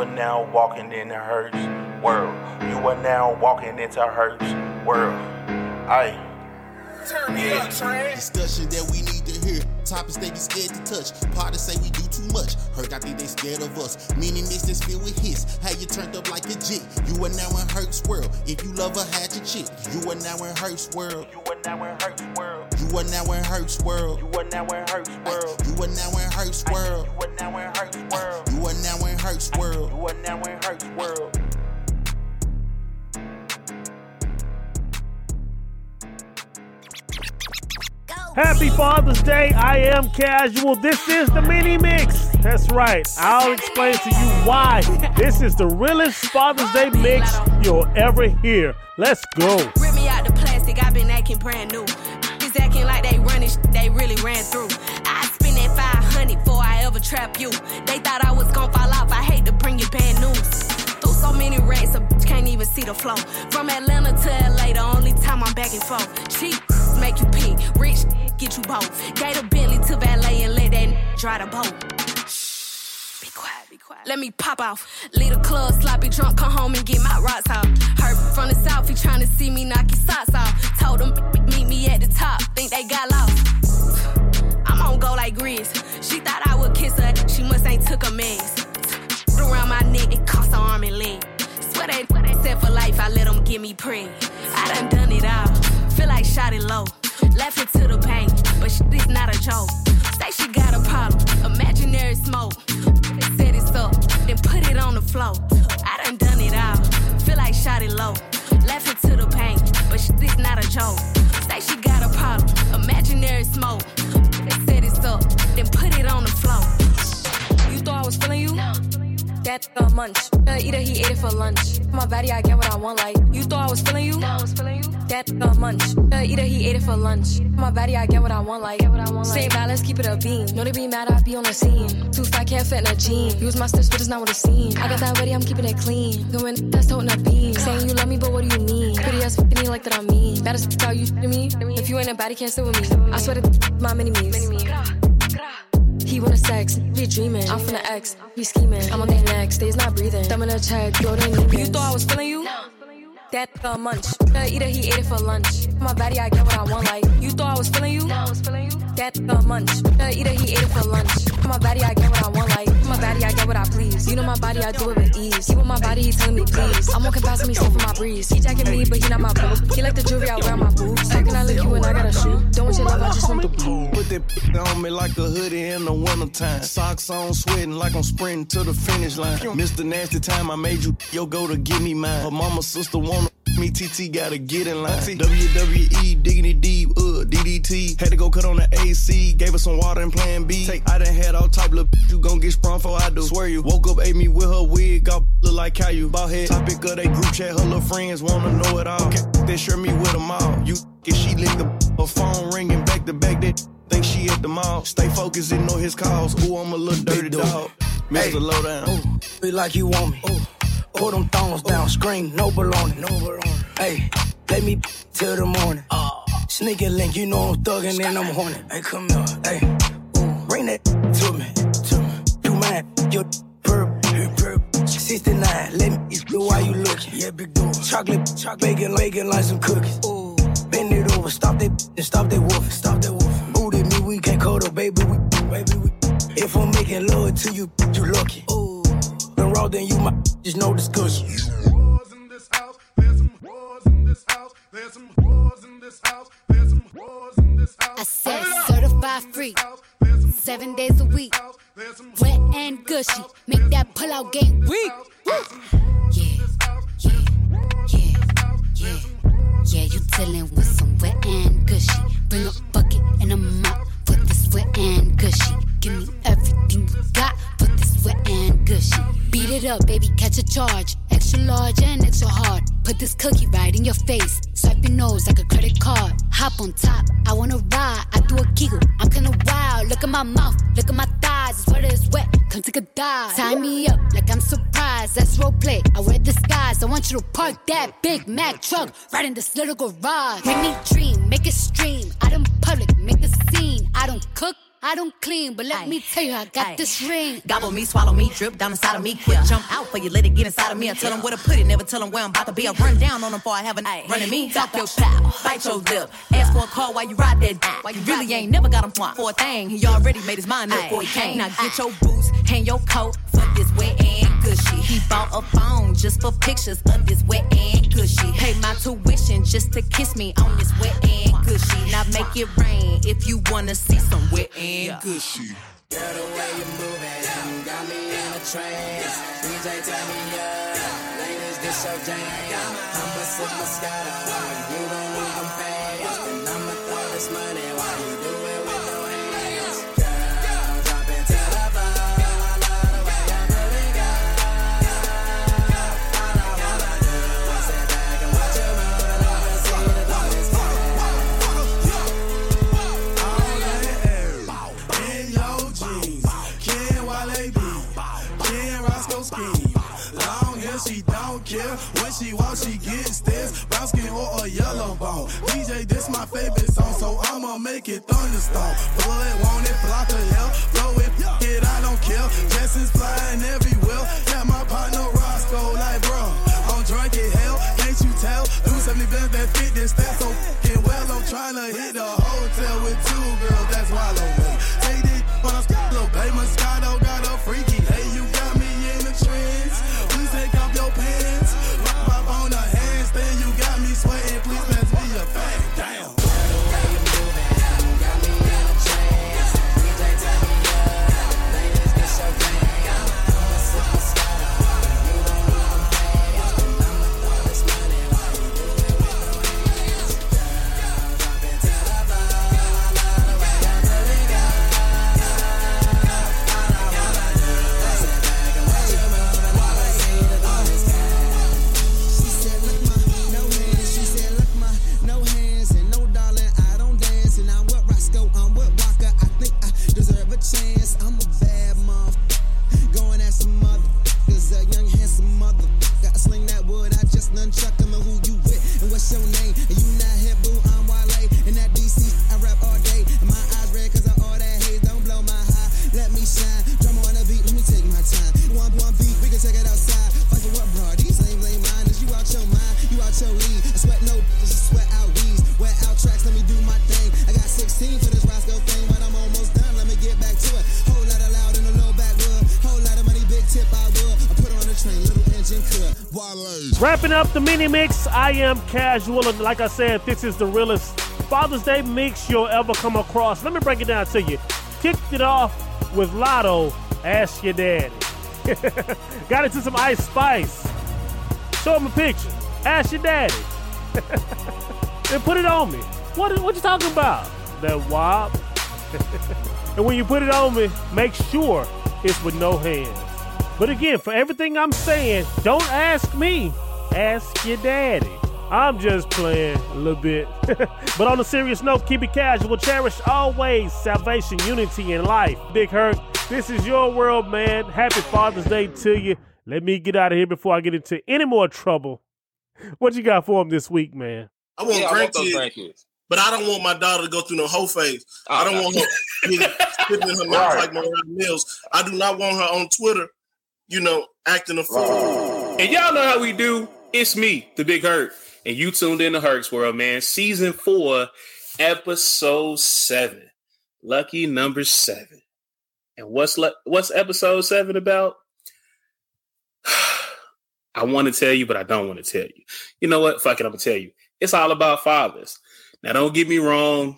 are now walking in the Herc's world. You are now walking into Herc's world. Aye. Turn me up, train. Discussion that we need to hear. Topics they be scared to touch. Parties say we do too much. Hurt, I think they scared of us. Meaning this is filled with hits. How you turned up like a jit. You are now in Herc's world. If you love her, had your chick. You are now in Herc's world. You are now in Herc's world. You are now in Herc's world. You are now in Herc's world. You are now in Herc's world. You are now in Herc's world. You are now in Herc's world. You are now in Herc's world. Happy Father's Day. I am casual. This is the mini mix. That's right. I'll explain to you why this is the realest Father's Day mix you'll ever hear. Let's go. Rip me out the plastic, I've been acting brand new. Is acting like they running sh- they really ran through. I spend that 500 before I ever trap you. They thought I was gonna fall off, I hate to bring you bad news. Through so many racks, a bitch can't even see the flow. From Atlanta to LA, the only time I'm back and forth. Cheap make you pee, rich get you both. Gate a Bentley to valet and let that dry the boat. Be quiet, be quiet. Let me pop off. Leave the club, sloppy drunk, come home and get my rocks off. Heard from the south, he tryna see me knock his socks off. Told him meet me at the top, think they got lost. On go like Grizz. She thought I would kiss her, she must ain't took a mess. Around my neck, it cost an arm and leg. Swear they, they said for life, I let them get me preg. I done done it all, feel like shot it low. It to the pain, but shit is not a joke. Say she got a problem, imaginary smoke. They set it up, then put it on the floor. I done done it all, feel like shot it low. It to the pain, but shit is not a joke. Say she got a problem, imaginary smoke. Set it up, then put it on the floor. You thought I was feeling you? That a munch. Uh, either he ate it for lunch. My body, I get what I want. Like you thought I was feeling you? No, I was feeling you. That a munch. Uh, either he ate it for lunch. My body, I get what I want. Like same balance, keep it a beam. Know they be mad, I be on the scene. Too fat, can't fit in a jean. Use my steps, but it's not what it seems. I got that ready, I'm keeping it clean. Going that's toting a beam. Saying you love me, but what do you mean? Pretty ass fucking me like that I mean. Baddest how you to me. If you ain't a body, can't sit with me. I swear to my mini me's. He wanna sex, be dreaming. I'm from the X, be scheming. I'm on their next, stays not breathing. Thumb in a check, go to You thought I was feeling you? That a munch. Uh, either he ate it for lunch. My body, I get what I want. Like you thought I was feeling you? That a munch. Uh, either he ate it for lunch. My body, I get what I want. Like my body, I get what I please. You know my body, I do it with ease. He want my body, he telling me please. I'm walking past him, he still for my breeze. He jacking me, but he not my boo. He like the jewelry I wear on my boobs. How can I lick you when I got a shoe? Don't want your love, I just want the blue. Put that on me like a hoodie in the wintertime. Socks on, sweating like I'm sprinting to the finish line. Mr. Nasty Time, I made you yo go to give me mine. Her mama sister wanna me, TT gotta get in line. WWE, diggity deep, uh, DDT. Had to go cut on the AC, gave her some water and plan B. Take, I done had all type of you gon' get sprung for I do. Swear you, woke up, ate me with her wig, got look like how you. Ball head, topic of they group chat, her little friends wanna know it all. They share me with them all. You, get she lick the her phone ringing back to back, that think she at the mall. Stay focused, ignore his calls. Ooh, I'm a little dirty dog. Mr. Lowdown. Be like you want me. Ooh. Pull them thongs down, scream, no baloney. No baloney. Hey, let me till the morning. Ah. Sneaky link, you know I'm thugging and I'm horny. Hey, come here. Hey, ooh, bring that to me. To me. You mad? You perp. perp. 69, let me do why you looking. Yeah, big door. Chocolate, chocolate, bacon, bacon like some cookies. Ooh, bend it over, stop that and stop that wolf. Stop that wolf. Booty me, we can't cuddle, baby. We, baby, we. If I'm making love to you, you lucky. Ooh, been raw, then you my just no discussion. I said certified free, seven days a week, wet and gushy, make that pull out game weak. Yeah, yeah, yeah, yeah, yeah. You dealing with some wet and gushy. Bring a bucket and a mop this wet and gushy. Give me everything you got for this wet and gushy. Beat it up, baby, catch a charge. Extra large and extra hard. Put this cookie right in your face. Swipe your nose like a credit card. Hop on top, I wanna ride. I do a giggle, I'm kinda wild. Look at my mouth, look at my thighs. It's wet, it's wet. Come take a dive. Tie me up like I'm surprised. That's role play. I wear disguise. I want you to park that Big Mac truck right in this little garage. Make me dream, make it stream. Out in public, make. I don't cook. I don't clean, but let me tell you, I got this ring. Gobble me, swallow me, drip down inside of me. Quick jump out for you, let it get inside of me. I tell them where to put it, never tell them where I'm about to be. I run down on them before I have a night. Running me, talk your style, bite your lip. Ask for a call while you ride that dick. Why you really ain't never got him for a thing. He already made his mind up before he came. Now get your boots, hang your coat for this wet and gushy. He bought a phone just for pictures of this wet and gushy. Pay my tuition just to kiss me on this wet and gushy. Now make it rain if you wanna see some wet and gushy. Girl, the way you moving, you got me in a trance. DJ, tell me up, ladies, this your jam. I'ma sip Moscato, you gon' lose them fast. And I'ma throw this money while you Long she don't care. When she walks, she gets this. Brown skin or a yellow bone. DJ, this my favorite song, so I'ma make it thunderstorm. Blood, want it, flock of hell. Blow it, it, I don't care. Jessens flying everywhere. Yeah, my partner Roscoe, like, bro, I'm drunk as hell. Can't you tell? Do 70 bands that fit this stat so fucking well. I'm trying to hit the young handsome mother. Got to sling that wood. I just nunchuck. And who you with? And what's your name? And you not hip, boo. I'm Wale. And that DC, I rap all day. And my eyes red cause of all that haze. Don't blow my high. Let me shine. Drum on the beat. Let me take my time. One, one beat. We can take it outside. Fucking what, bro? These lame, lame minders. You out your mind. You out your league. I sweat no, Wrapping up the mini mix, I am casual, and like I said, this is the realest Father's Day mix you'll ever come across. Let me break it down to you. Kicked it off with Latto, Ask Your Daddy. Got into some Ice Spice. Show him a picture. Ask your daddy. then put it on me. What, what you talking about? That wop. and when you put it on me, make sure it's with no hands. But again, for everything I'm saying, don't ask me. Ask your daddy. I'm just playing a little bit. but on a serious note, keep it casual. Cherish always salvation, unity, and life. Big Herc, this is your world, man. Happy Father's Day to you. Let me get out of here before I get into any more trouble. What you got for him this week, man? I want Yeah, I want those grandkids, grandkids. but I don't want my daughter to go through no whole phase. I oh, don't no. want her getting- in her mouth like Mariah Mills. I do not want her on Twitter, you know, acting a fool. And y'all know how we do. It's me, the Big Herc, and you tuned in to Herc's World, man. Season four, episode seven. Lucky number seven. And what's le- what's episode seven about? I want to tell you, but I don't want to tell you. You know what? Fuck it, I'm gonna tell you. It's all about fathers. Now, don't get me wrong.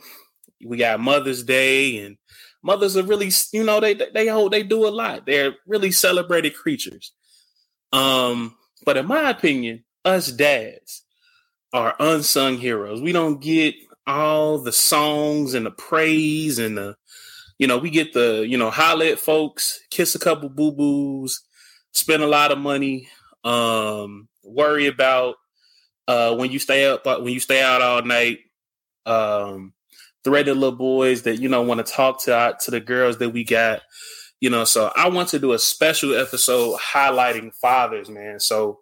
We got Mother's Day, and mothers are really, you know, they they hold they do a lot. They're really celebrated creatures. Um, but in my opinion, us dads are unsung heroes. We don't get all the songs and the praise and the, you know, we get the, you know, holla folks, kiss a couple boo boos, spend a lot of money, um, worry about uh when you stay up when you stay out all night, um, threaten little boys that you know want to talk to to the girls that we got you know so i want to do a special episode highlighting fathers man. So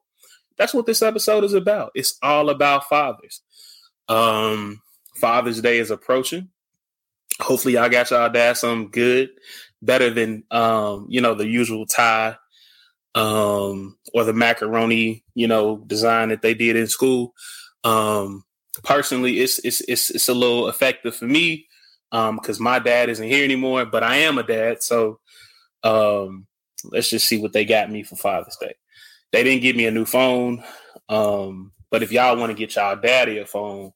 that's what this episode is about. It's all about fathers. Um father's day is approaching. Hopefully y'all got y'all dad some good, better than um, you know, the usual tie um or the macaroni, you know, design that they did in school. Um personally it's it's it's it's a little effective for me um because my dad isn't here anymore, but I am a dad, so um let's just see what they got me for Father's Day. They didn't give me a new phone. Um, but if y'all want to get y'all daddy a phone,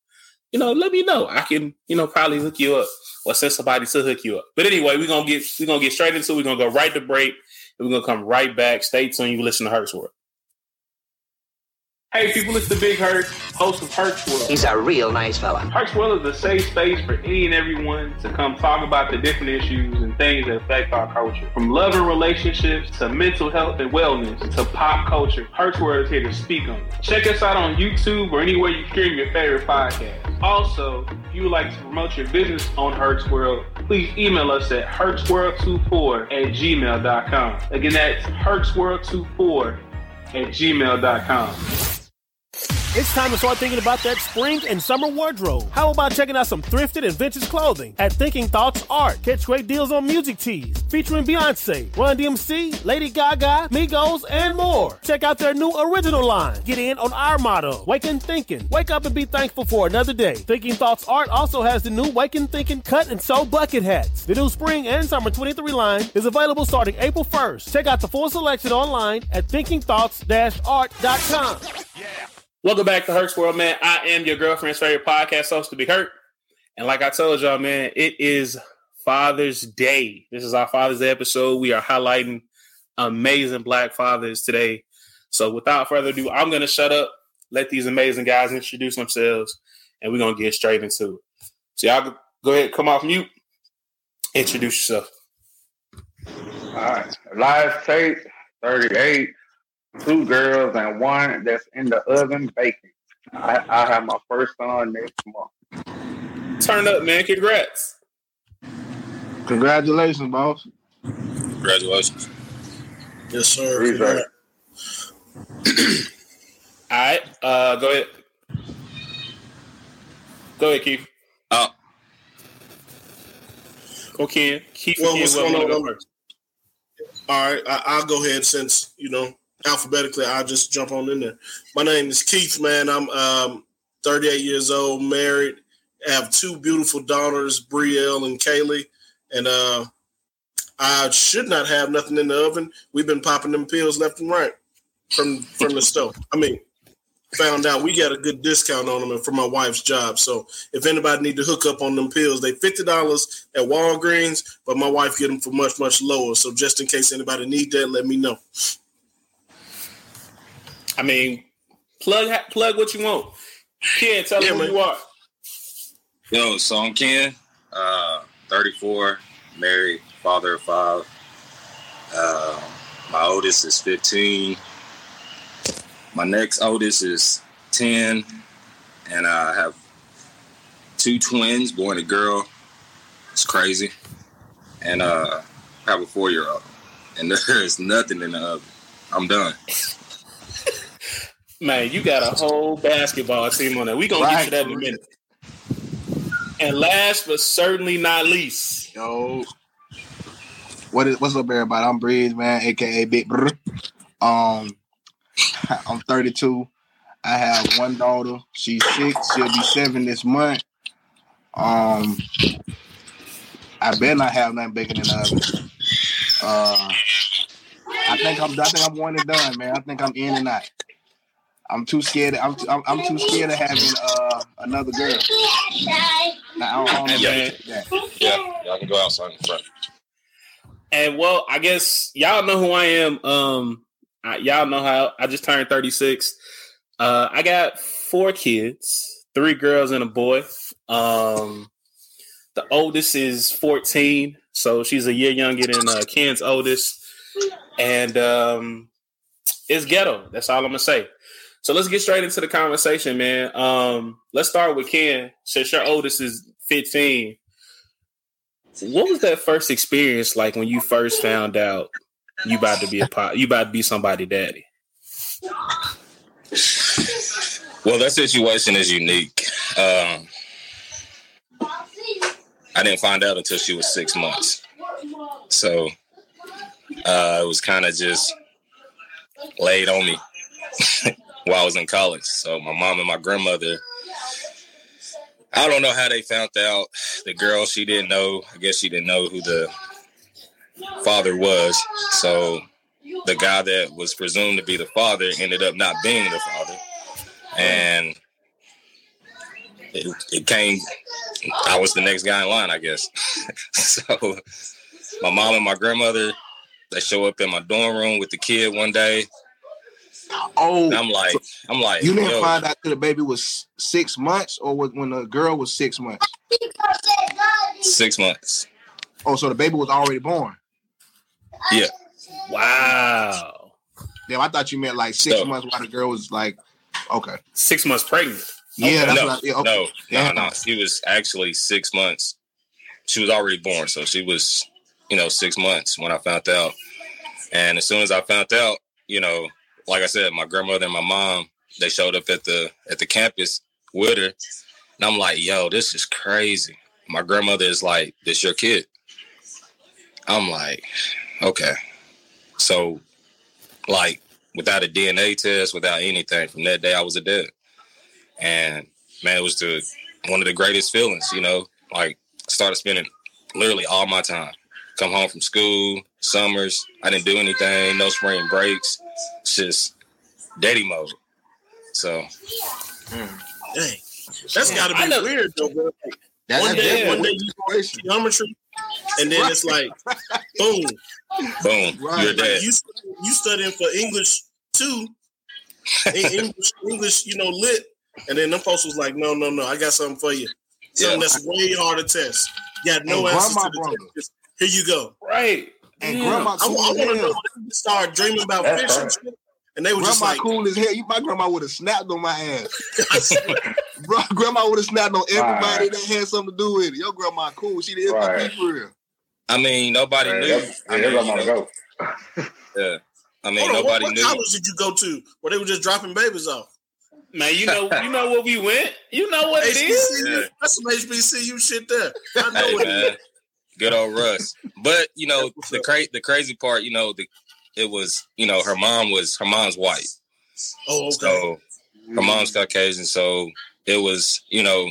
you know, let me know. I can, you know, probably hook you up or send somebody to hook you up. But anyway, we're gonna get we're gonna get straight into it. We're gonna go right to break and we're gonna come right back. Stay tuned, you listen to Herc's World. Hey people, it's the Big Herc, host of Herc's World. He's a real nice fella. Herc's World is a safe space for any and everyone to come talk about the different issues and things that affect our culture. From love and relationships to mental health and wellness to pop culture, Herc's World is here to speak on it. Check us out on YouTube or anywhere you stream your favorite podcast. Also, if you would like to promote your business on Herc's World, please email us at hercsworld24 at gmail.com. Again, that's hercsworld24 at gmail.com. It's time to start thinking about that spring and summer wardrobe. How about checking out some thrifted and vintage clothing at Thinking Thoughts Art? Catch great deals on music tees featuring Beyonce, Run DMC, Lady Gaga, Migos, and more. Check out their new original line. Get in on our motto, Waken Thinking. Wake up and be thankful for another day. Thinking Thoughts Art also has the new Waken Thinking cut and sew bucket hats. The new spring and summer 23 line is available starting April 1st. Check out the full selection online at thinkingthoughts-art.com. Welcome back to Herc's World, man. I am your girlfriend's favorite podcast host to be hurt. And like I told y'all, man, it is Father's Day. This is our Father's Day episode. We are highlighting amazing black fathers today. So without further ado, I'm gonna shut up, let these amazing guys introduce themselves, and we're gonna get straight into it. So y'all go ahead, come off mute, introduce yourself. All right. Live tape, 38, two girls and one that's in the oven baking. I, I have my first son next month. Turn up, man. Congrats. Congratulations, boss. Congratulations. Yes, sir. Appreciate All right, uh, go ahead. Go ahead, Keith. Go Ken. Keith Well, and what's going on? All right, I, I'll go ahead since you know alphabetically. I'll just jump on in there. My name is Keith. Man, I'm um, 38 years old, married. I have two beautiful daughters, Brielle and Kaylee, and uh, I should not have nothing in the oven. We've been popping them pills left and right from from the stove. I mean, found out we got a good discount on them for my wife's job. So if anybody need to hook up on them pills, they fifty dollars at Walgreens, but my wife get them for much much lower. So just in case anybody need that, let me know. I mean, plug plug what you want. Ken, tell them who you are. Yo, so I'm Ken, uh, 34, married, father of five. Uh, my oldest is 15. My next oldest is 10. And I have two twins, boy and a girl. It's crazy. And uh, I have a four year old. And there is nothing in the oven. I'm done. Man, you got a whole basketball team on there. We gonna get to that in a minute. And last but certainly not least, Yo. What is what's up, everybody? I'm Breeze, man, aka Big Brr. Um, I'm 32. I have one daughter. She's six. She'll be seven this month. Um, I better not have nothing bigger than the. Uh, I think I'm. I think I'm one and done, man. I think I'm in and out. I'm too scared. I'm. I'm, I'm too scared of having uh, another girl. Now, I don't, I don't know Hey, that. Yeah, y'all can go outside in front. and well, I guess y'all know who I am. Um, I, y'all know how I just turned 36. Uh, I got four kids, three girls and a boy. Um, the oldest is 14, so she's a year younger than uh, Ken's oldest, and um, it's ghetto. That's all I'm gonna say. So let's get straight into the conversation, man. Um, let's start with Ken. Since your oldest is 15, what was that first experience like when you first found out you about to be a pop, you about to be somebody daddy? Well, that situation is unique. Um, I didn't find out until she was six months. So uh, it was kind of just laid on me while I was in college. So my mom and my grandmother, I don't know how they found out. The girl, she didn't know. I guess she didn't know who the father was. So the guy that was presumed to be the father ended up not being the father. And it, it came, I was the next guy in line, I guess. so my mom and my grandmother, they show up in my dorm room with the kid one day. Oh, And I'm like, I'm like, you didn't yo, find out till the baby was six months, or was when the girl was six months? six months. Oh, so the baby was already born. Yeah. Wow. Damn, I thought you meant like six So- months while the girl was like, okay, Six months pregnant. Yeah, that's no, what I- yeah, okay. no, no, no. She was actually six months. She was already born, so she was, you know, six months when I found out. And as soon as I found out, you know, like I said, my grandmother and my mom, they showed up at the at the campus with her, and I'm like, yo, this is crazy. My grandmother is like, this your kid. I'm like, okay. So, like, without a DNA test, without anything, from that day I was a dad. And man, it was the one of the greatest feelings, you know. Like started spending literally all my time. Come home from school, summers, I didn't do anything, no spring breaks. It's just daddy mode. So hmm. Dang. That's got to be know- weird though, bro. Like, That- one day, one day you go to geometry, and then it's like, boom, boom, Right. you're dead. You you studying for English too, English, English, you know, lit, and then them folks was like, no, no, no, I got something for you. Something Yeah. that's way harder to test. You got no And answers to the brother. test. Just, Here you go. Right. And Yeah. grandma I, I want to know when start dreaming about That's fish and right. shit, and they were grandma just like, cool as hell. You, my grandma would have snapped on my ass. Bro, grandma would have snapped on everybody Right. that had something to do with it. Your grandma cool. She the MVP Right. for real. I mean, nobody Man, knew. that's- I yeah, mean, that's you my know, yeah. I mean, Hold on, what, nobody what knew. college did you go to where they were just dropping babies off? Man, you know, you know where we went. You know what it is. HBCU? That's some HBCU shit there. I know Hey, what it man. is. Good old Rust. But you know, the cra- the crazy part, you know, the it was, you know, her mom was her mom's white. Oh, okay. So her mom's Caucasian. So it was, you know,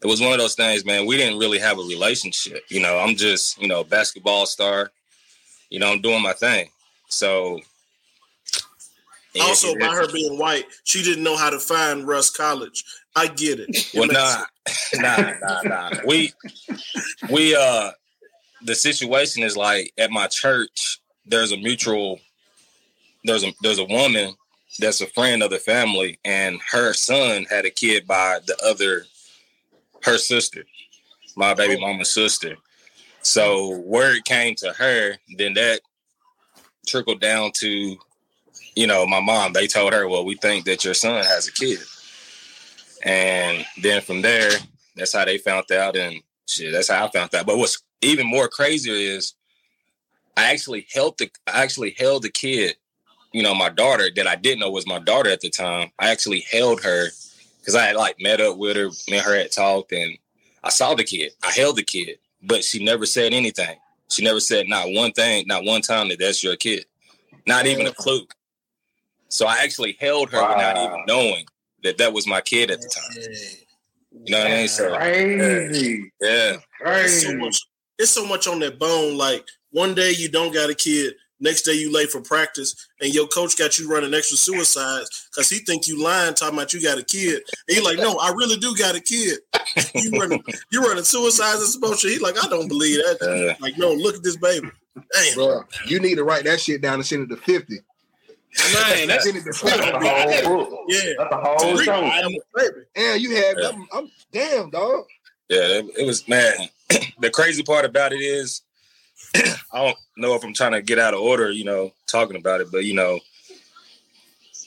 it was one of those things, man. We didn't really have a relationship. You know, I'm just, you know, basketball star. You know, I'm doing my thing. So Also, by her being white, she didn't know how to find Rust College. I get it. It Well, nah, nah, nah, nah. We, we, uh, the situation is like at my church. There's a mutual. There's a there's a woman that's a friend of the family, and her son had a kid by the other, her sister, my baby oh. mama's sister. So word came to her, then that trickled down to, you know, my mom. They told her, "Well, we think that your son has a kid." And then from there, that's how they found out, and shit, that's how I found out. But what's even more crazier is, I actually held the, I actually held the kid, you know, my daughter that I didn't know was my daughter at the time. I actually held her because I had like met up with her, me and her had talked, and I saw the kid. I held the kid, but she never said anything. She never said not one thing, not one time that that's your kid, not even a clue. So I actually held her without even knowing that that was my kid at the time. You know what I mean? So Crazy. yeah, It's so much. It's so much on that bone. Like one day you don't got a kid, next day you late for practice, and your coach got you running extra suicides because he think you lying, talking about you got a kid. And you like, no, I really do got a kid. you running, you running suicides and some bullshit. He like, I don't believe that. like, no, look at this baby. Damn, bro, you need to write that shit down and send it to fifty. Man, that's, send it that's 50. a whole book. Yeah, That's a whole Tariq, show. I am a baby. Yeah, you have. Yeah. I'm, I'm damn dog. Yeah, it, it was man. the crazy part about it is, I don't know if I'm trying to get out of order, you know, talking about it, but you know,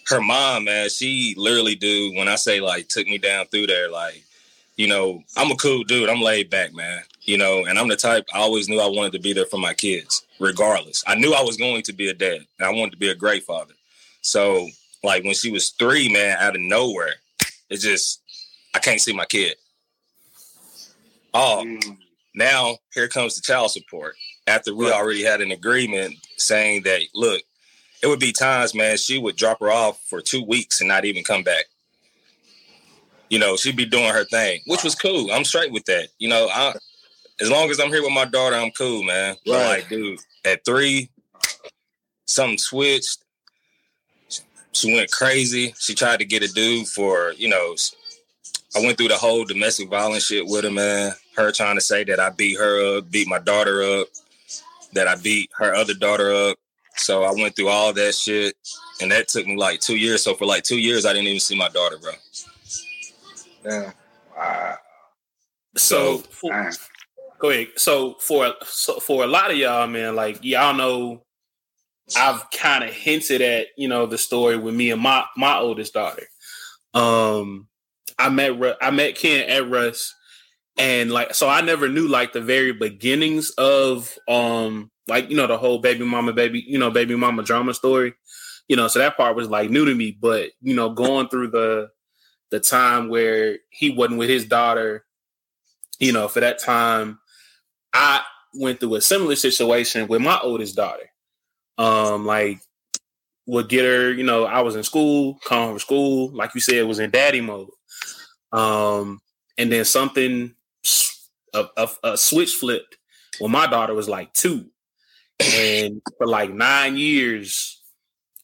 her mom, man, she literally do when I say like took me down through there, like, you know, I'm a cool dude. I'm laid back, man. You know, and I'm the type I always knew I wanted to be there for my kids, regardless. I knew I was going to be a dad. And I wanted to be a great father. So, like when she was three, man, out of nowhere, it just I can't see my kid. Oh, Now here comes the child support. After we already had an agreement saying that, look, it would be times, man, she would drop her off for two weeks and not even come back. You know, she'd be doing her thing, which was cool. I'm straight with that. You know, I as long as I'm here with my daughter, I'm cool, man. Right. like, dude, at three, something switched. She went crazy. She tried to get a dude for, you know, I went through the whole domestic violence shit with her, man. Her trying to say that I beat her up, beat my daughter up, that I beat her other daughter up. So I went through all that shit, and that took me like two years. So for like two years, I didn't even see my daughter, bro. Yeah. Wow. So, for, go ahead. So for so for a lot of y'all, man, like y'all know, I've kind of hinted at you know the story with me and my my oldest daughter. Um, I met I met Ken at Rust, and like so I never knew like the very beginnings of um like you know the whole baby mama baby you know baby mama drama story. You know, so that part was like new to me, but you know, going through the the time where he wasn't with his daughter, you know, for that time, I went through a similar situation with my oldest daughter. Um, like would get her, you know, I was in school, come from school, like you said, was in daddy mode. Um, and then something a, a, a switch flipped when my daughter was like two. And for like nine years,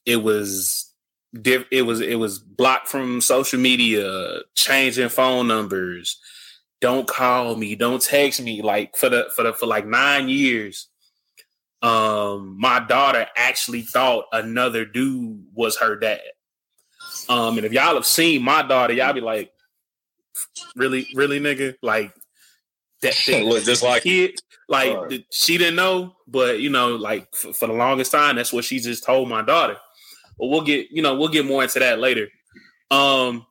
it was diff- it was it was blocked from social media, changing phone numbers, don't call me, don't text me. Like for the for the for like nine years, um, my daughter actually thought another dude was her dad. Um, and if y'all have seen my daughter, y'all be like, really, really, nigga, like that, that Look just like kid, like th- she didn't know, but you know, like f- for the longest time, that's what she just told my daughter. But we'll get, you know, we'll get more into that later. Um,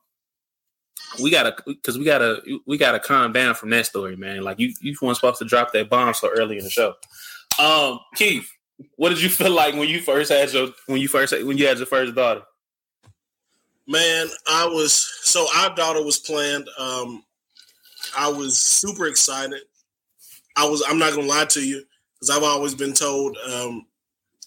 we gotta, because we gotta, we gotta calm down from that story, man. Like you, you weren't supposed to drop that bomb so early in the show. Um, Keith, what did you feel like when you first had your, when you first, when you had your first daughter? Man, I was so our daughter was planned. Um, I was super excited. I was. I'm not gonna lie to you because I've always been told um,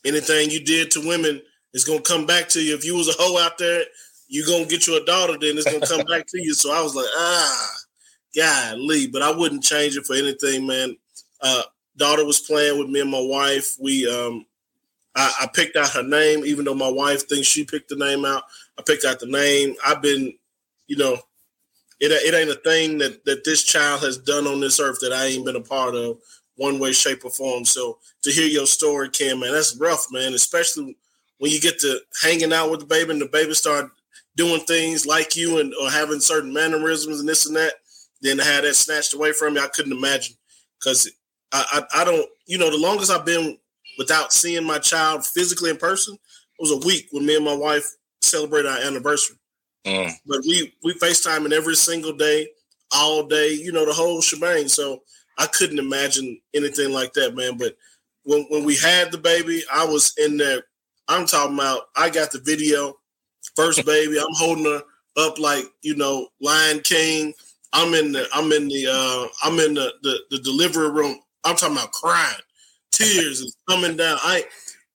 anything you did to women is gonna come back to you. If you was a hoe out there, you gonna get you a daughter, then it's gonna come back to you. So I was like, ah, golly, but I wouldn't change it for anything, man. Uh, daughter was playing with me and my wife. We um, I, I picked out her name, even though my wife thinks she picked the name out. I picked out the name. I've been, you know, it, it ain't a thing that that this child has done on this earth that I ain't been a part of, one way, shape, or form. So to hear your story, Kim, man, that's rough, man. Especially when you get to hanging out with the baby and the baby start doing things like you and or having certain mannerisms and this and that. Then to have that snatched away from me, I couldn't imagine because I, I I don't, you know, the longest I've been without seeing my child physically in person was a week when me and my wife celebrated our anniversary. Mm. But we we Facetime FaceTiming every single day, all day, you know, the whole shebang. So I couldn't imagine anything like that, man. But when when we had the baby, I was in there. I'm talking about I got the video, first baby. I'm holding her up like, you know, Lion King. I'm in the I'm in the uh I'm in the the, the delivery room. I'm talking about crying. Tears is coming down. I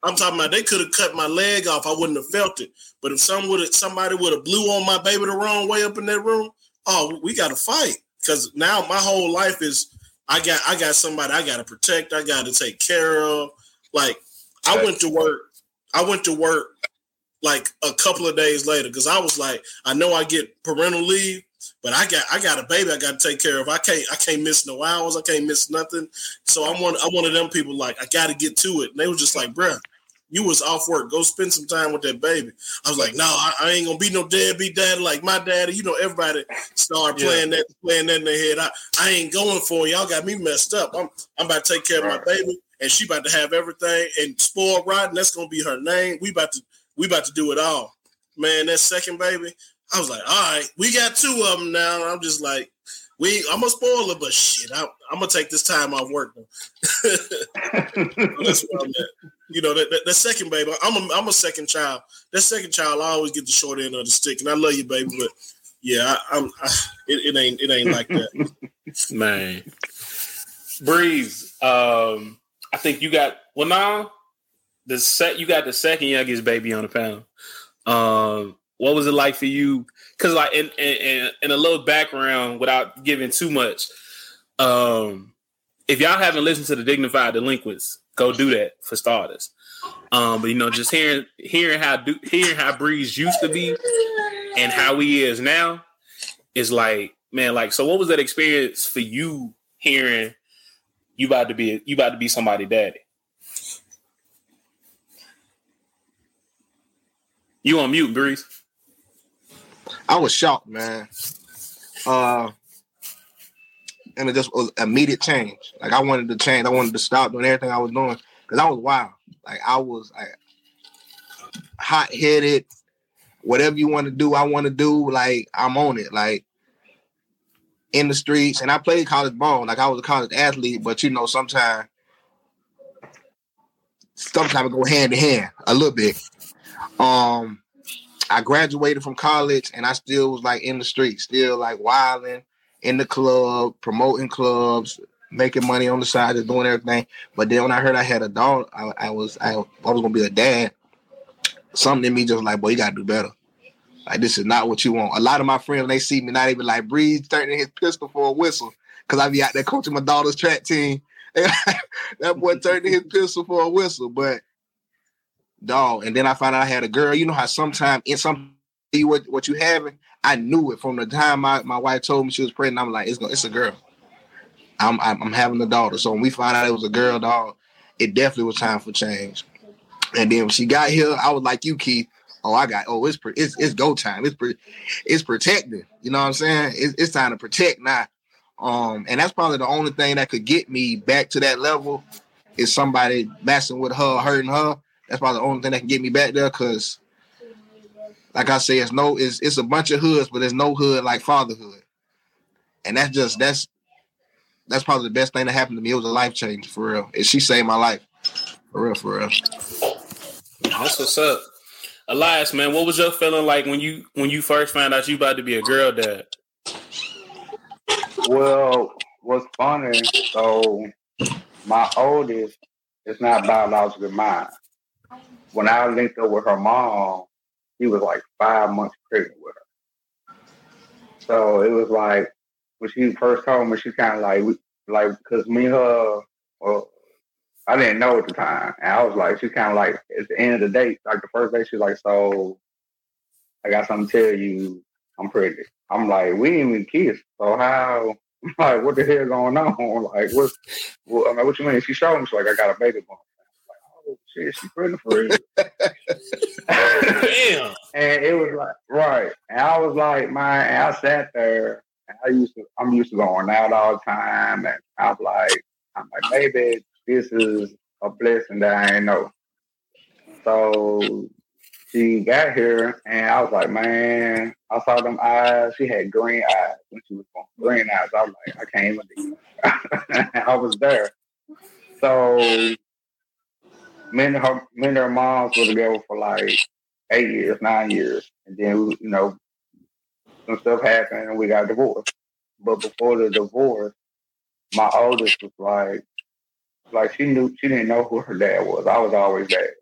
I'm talking about they could have cut my leg off. I wouldn't have felt it. But if some would somebody would have blew on my baby the wrong way up in that room, oh, we got to fight. Because now my whole life is I got I got somebody I got to protect. I got to take care of. Like I went to work. I went to work like a couple of days later because I was like, I know I get parental leave, but I got I got a baby I got to take care of. I can't I can't miss no hours. I can't miss nothing. So I'm one I'm one of them people like I got to get to it. And they was just like, bruh, you was off work. Go spend some time with that baby. I was like, no, I, I ain't gonna be no deadbeat daddy like my daddy. You know, everybody started Yeah. playing that playing that in their head. I, I ain't going for it. Y'all got me messed up. I'm I'm about to take care of my baby, and she about to have everything and spoiled rotten. That's gonna be her name. We about to we about to do it all. Man, that second baby, I was like, all right, we got two of them now. I'm just like, we I'm a spoiler, but shit, I, I'm gonna take this time off work. That's where I'm at. You know, that, that, that second baby, I'm a, I'm a second child. That second child, I always get the short end of the stick, and I love you, baby, but yeah, I, I'm I, it, it ain't it ain't like that. Man. Breeze, um, I think you got well now the set you got the second youngest baby on the panel. Um, what was it like for you? Because like in, in in a little background, without giving too much, um, if y'all haven't listened to the Dignified Delinquents, go do that for starters. Um, but you know, just hearing hearing how do, hearing how Breeze used to be and how he is now is like, man, like so. What was that experience for you hearing you about to be you about to be somebody daddy? You on mute, Breeze? I was shocked, man. Uh, and it just was immediate change. Like I wanted to change. I wanted to stop doing everything I was doing because I was wild. Like I was like hot headed. Whatever you want to do, I want to do. Like I'm on it. Like in the streets, and I played college ball. Like I was a college athlete, but you know, sometimes sometimes it go hand in hand a little bit. Um, I graduated from college, and I still was like in the streets, still like wilding in the club, promoting clubs, making money on the side, just doing everything. But then when I heard I had a dog, I, I was I, I was gonna be a dad. Something in me just like, boy, you gotta do better. Like this is not what you want. A lot of my friends, they see me, not even like breathe, turning his pistol for a whistle, because I be out there coaching my daughter's track team. that boy turned his pistol for a whistle, but dog. And then I found out I had a girl. You know how sometimes in some what what you having, I knew it from the time my, my wife told me she was pregnant. I'm like, it's it's a girl. I'm, I'm I'm having a daughter. So when we found out it was a girl, dog, it definitely was time for change. And then when she got here, I was like you, Keith. Oh, I got. Oh, it's pre- it's it's go time. It's pre, it's protecting. You know what I'm saying? It's, it's time to protect now. Um, and that's probably the only thing that could get me back to that level is somebody messing with her, hurting her. That's probably the only thing that can get me back there. Cause, like I say, it's no, it's it's a bunch of hoods, but there's no hood like fatherhood. And that's just that's that's probably the best thing that happened to me. It was a life change for real. And she saved my life. For real, for real. That's what's up. Elias, man, what was your feeling like when you when you first found out you about to be a girl dad? Well, what's funny, so my oldest is not biologically mine. When I linked up with her mom, he was like five months pregnant with her. So it was like when she first told me, she kind of like like because me and her, well, I didn't know at the time, and I was like, she's kind of like at the end of the date, like the first day, she's like, so I got something to tell you, I'm pregnant. I'm like, we didn't even kiss, so how? Like, what the hell going on? Like, what? Well, I mean, what you mean? She showed me, she's like, I got a baby bump. Oh shit, she pregnant for real. Damn. And it was like right, and I was like, man, and I sat there, and I used to, I'm used to going out all the time, and I'm like, I'm like, maybe this is a blessing that I ain't know. So she got here, and I was like, man, I saw them eyes. She had green eyes when she was born. Green eyes. I was like, I can't even. I was there. So me and her, me and her moms were together for like eight years, nine years, and then you know some stuff happened, and we got divorced. But before the divorce, my oldest was like, like she knew she didn't know who her dad was. I was always there.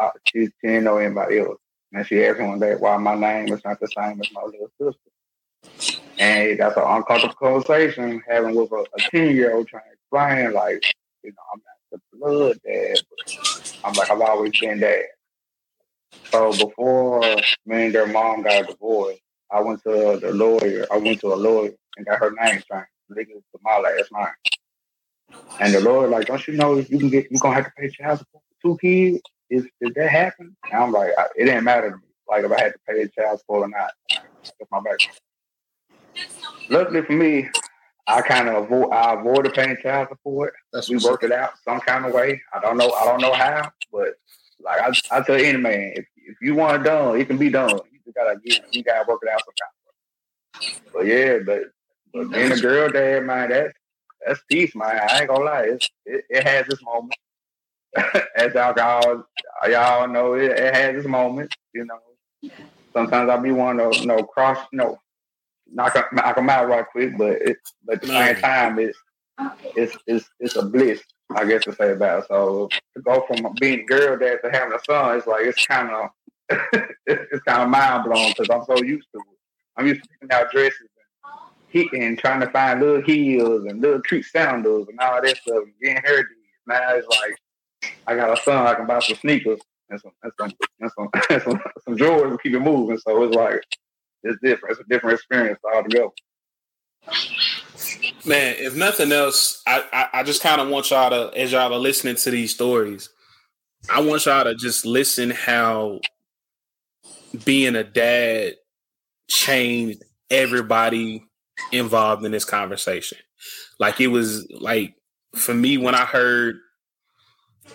Uh, she, she didn't know anybody else. And she asked me one day why my name is not the same as my little sister. And that's an uncomfortable conversation having with a, 10 year old trying to explain, like, you know, I'm not the blood dad, I'm like, I've always been dad. So before me and their mom got divorced, I went to the lawyer. I went to a lawyer and got her name changed, legal my last name. And the lawyer like, don't you know you can get you gonna have to pay child support for two kids? Is did that happen? And I'm like, it didn't matter to me. Like if I had to pay child support or not, that's my back. Luckily for me, I kind of avoid I avoided paying child support. That's we work it out some kind of way. I don't know. I don't know how, but like I, I tell any man, if, if you want it done, it can be done. You just gotta get, you gotta work it out some kind of way. But yeah, but but being a girl dad, man, that that's peace, man. I ain't gonna lie, it's, it, it has its moment. As y'all, y'all know, it, it has its moment. You know, sometimes I be wanting to, you know, cross, you know, knock knock them out right quick, but it, but at the same time, it's it's it's it's a bliss, I guess to say about it. So to go from being girl dad to having a son, it's like it's kind of it's, kind of mind blowing because I'm so used to it. I'm used to picking out dresses and hitting, trying to find little heels and little cute sandals and all that stuff, and getting hairdos. Now it's like I got a son, I can buy some sneakers and some and some and some, and some, some drawers to keep it moving. So it's like it's different. It's a different experience altogether. Man, if nothing else, I, I, I just kind of want y'all to, as y'all are listening to these stories, I want y'all to just listen how being a dad changed everybody involved in this conversation. Like it was like for me when I heard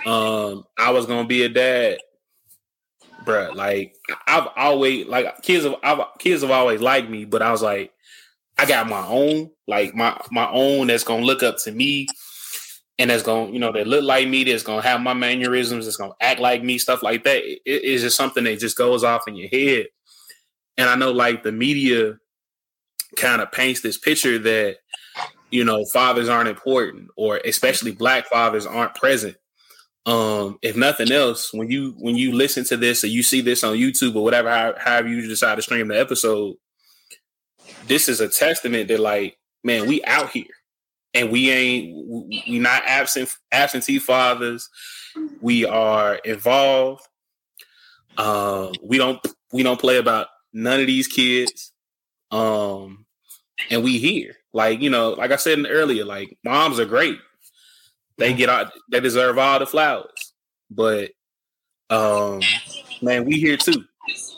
um I was gonna be a dad, bruh, like I've always like kids have I've, kids have always liked me, but I was like, I got my own, like my my own that's gonna look up to me and that's gonna, you know, that look like me, that's gonna have my mannerisms, that's gonna act like me, stuff like that. It, it's just something that just goes off in your head. And I know like the media kind of paints this picture that, you know, fathers aren't important, or especially black fathers aren't present. Um, if nothing else, when you when you listen to this or you see this on YouTube or whatever, how, however you decide to stream the episode, this is a testament that like, man, we out here and we ain't we not absent absentee fathers. We are involved. Um, we don't we don't play about none of these kids. Um, and we here. Like, you know, like I said earlier, like moms are great. They get out they deserve all the flowers. But um man, we here too.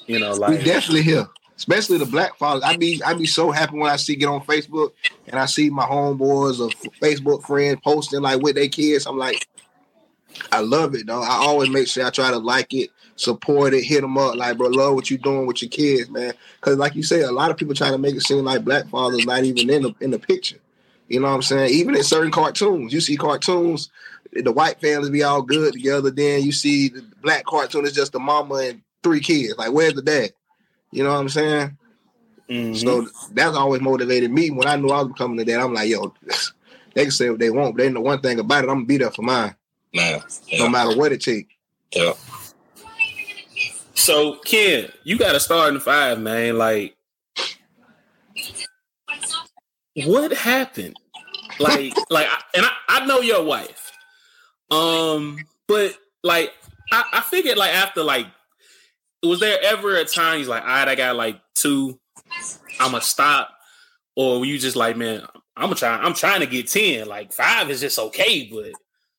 You know, like we definitely here. Especially the black fathers. I be I be so happy when I see get on Facebook and I see my homeboys or Facebook friends posting like with their kids. I'm like, I love it though. I always make sure I try to like it, support it, hit them up. Like, bro, love what you doing with your kids, man. Because like you say, a lot of people trying to make it seem like black fathers not even in the in the picture. You know what I'm saying? Even in certain cartoons, you see cartoons, the white families be all good together. Then you see the black cartoon is just the mama and three kids. Like, where's the dad? You know what I'm saying? Mm-hmm. So that's always motivated me. When I knew I was becoming a dad, I'm like, yo, they can say what they want, but they know one thing about it, I'm gonna be there for mine. Man, yeah. no matter what it takes. Yeah. So Ken, you got to start in five, man. Like, what happened? Like, like, and I, I know your wife, um, but like, I, I figured like after like, was there ever a time he's like, all right, I got like two, I'm gonna stop, or were you just like, man, I'm gonna try, I'm trying to get ten, like five is just okay, but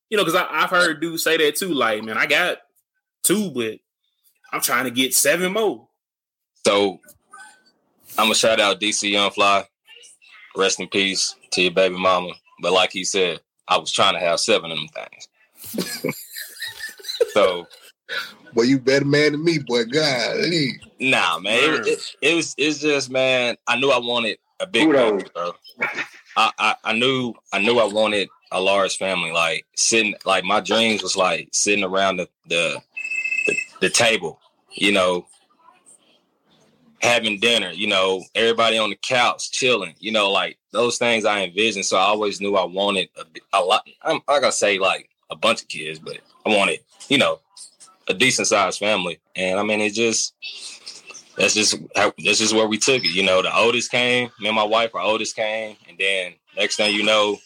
you know, because I've heard dudes say that too, like, man, I got two, but I'm trying to get seven more. So I'm gonna shout out DC Young Fly. Rest in peace to your baby mama. But like he said, I was trying to have seven of them things. so well, you better man than me, boy. God, nah, man. It, it, it, was it's just man. I knew I wanted a big family, bro. I, I, I knew I knew I wanted a large family. Like sitting, like my dreams was like sitting around the the, the, the table, you know, having dinner, you know, everybody on the couch chilling, you know, like those things I envisioned. So I always knew I wanted a, a lot. I'm not gonna say like a bunch of kids, but I wanted, you know, a decent sized family. And I mean, it just that's just how, that's just where we took it. You know, the oldest came, me and my wife, our oldest came, and then next thing you know,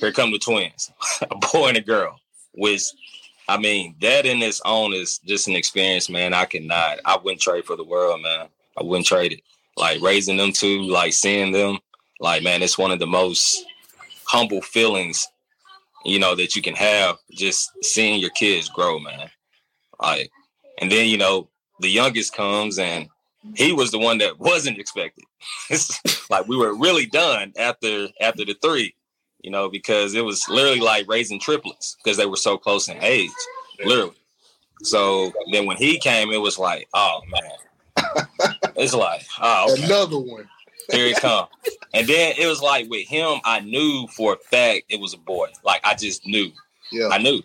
here come the twins, a boy and a girl. Which, I mean, that in its own is just an experience, man. I cannot, I wouldn't trade for the world, man. I wouldn't trade it. Like raising them two, like seeing them, like man, it's one of the most humble feelings, you know, that you can have. Just seeing your kids grow, man. Like, and then you know, the youngest comes and he was the one that wasn't expected. like we were really done after after the three you know, because it was literally like raising triplets because they were so close in age, literally. So then when he came, it was like, oh man, it's like, oh, okay. another one. Here he come. And then it was like with him, I knew for a fact it was a boy. Like I just knew. Yeah. I knew.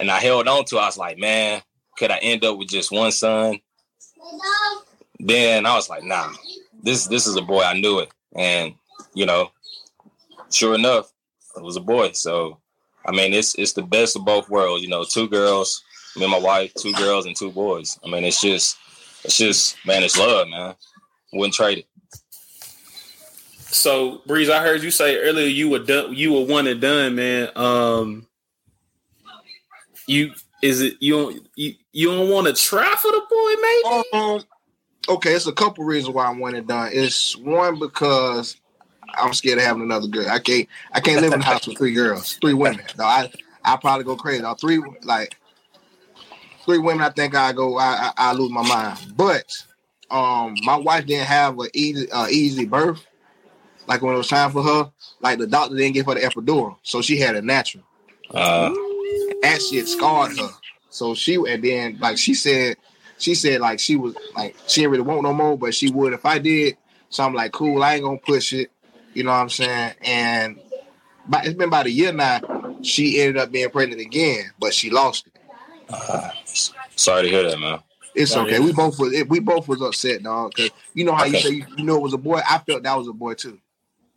And I held on to it. I was like, man, could I end up with just one son? Then I was like, nah, this this is a boy. I knew it. And you know, sure enough, it was a boy. So, I mean, it's it's the best of both worlds. You know, two girls, me and my wife, two girls and two boys. I mean, it's just, it's just, man, it's love, man. Wouldn't trade it. So, Breeze, I heard you say earlier you were done. You were one and done, man. Um, you is it you don't you, you don't want to try for the boy, maybe? Um, okay, it's a couple reasons why I want it done. It's one because I'm scared of having another girl. I can't I can't live in a house with three girls, three women. No, I I probably go crazy. Now three like three women, I think I go I I, I lose my mind. But um, my wife didn't have an easy uh, easy birth. Like when it was time for her, like the doctor didn't give her the epidural, so she had a natural. Uh, that shit scarred her. So she and then like she said, she said like she was like she didn't really want no more, but she would if I did. So I'm like, cool, I ain't gonna push it. You know what I'm saying? And but it's been about a year now. She ended up being pregnant again, but she lost it. uh, sorry to hear that, man. It's Sorry. okay. We both was we both was upset, dog. Cause you know how you say you, you know it was a boy. I felt that was a boy too.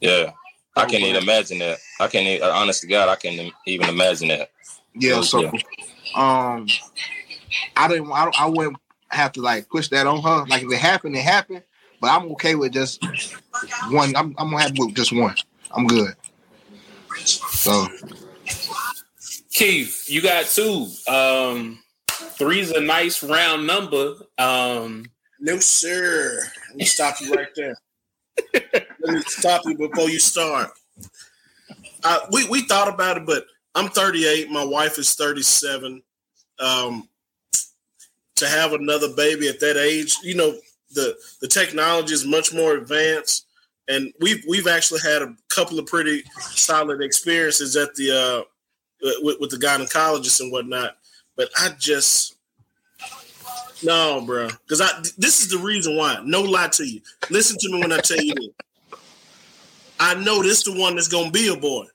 Yeah, I can't even imagine that. I can't. Even, honest to God, I can't even imagine that. Yeah, so um, I didn't. I, don't, I wouldn't have to like push that on her. Like if it happened, it happened. But I'm okay with just one. I'm I'm happy with just one. I'm good. So Keith, you got two. Um, three's a nice round number. Um, no, sir. Let me stop you right there. Let me stop you before you start. Uh, we we thought about it, but I'm 38. My wife is 37. Um, to have another baby at that age, you know, the the technology is much more advanced, and we've we've actually had a couple of pretty solid experiences at the uh, with, with the gynecologist and whatnot. But I just no, bro, because I this is the reason why. No lie to you. Listen to me when I tell you this. I know this the one that's gonna be a boy.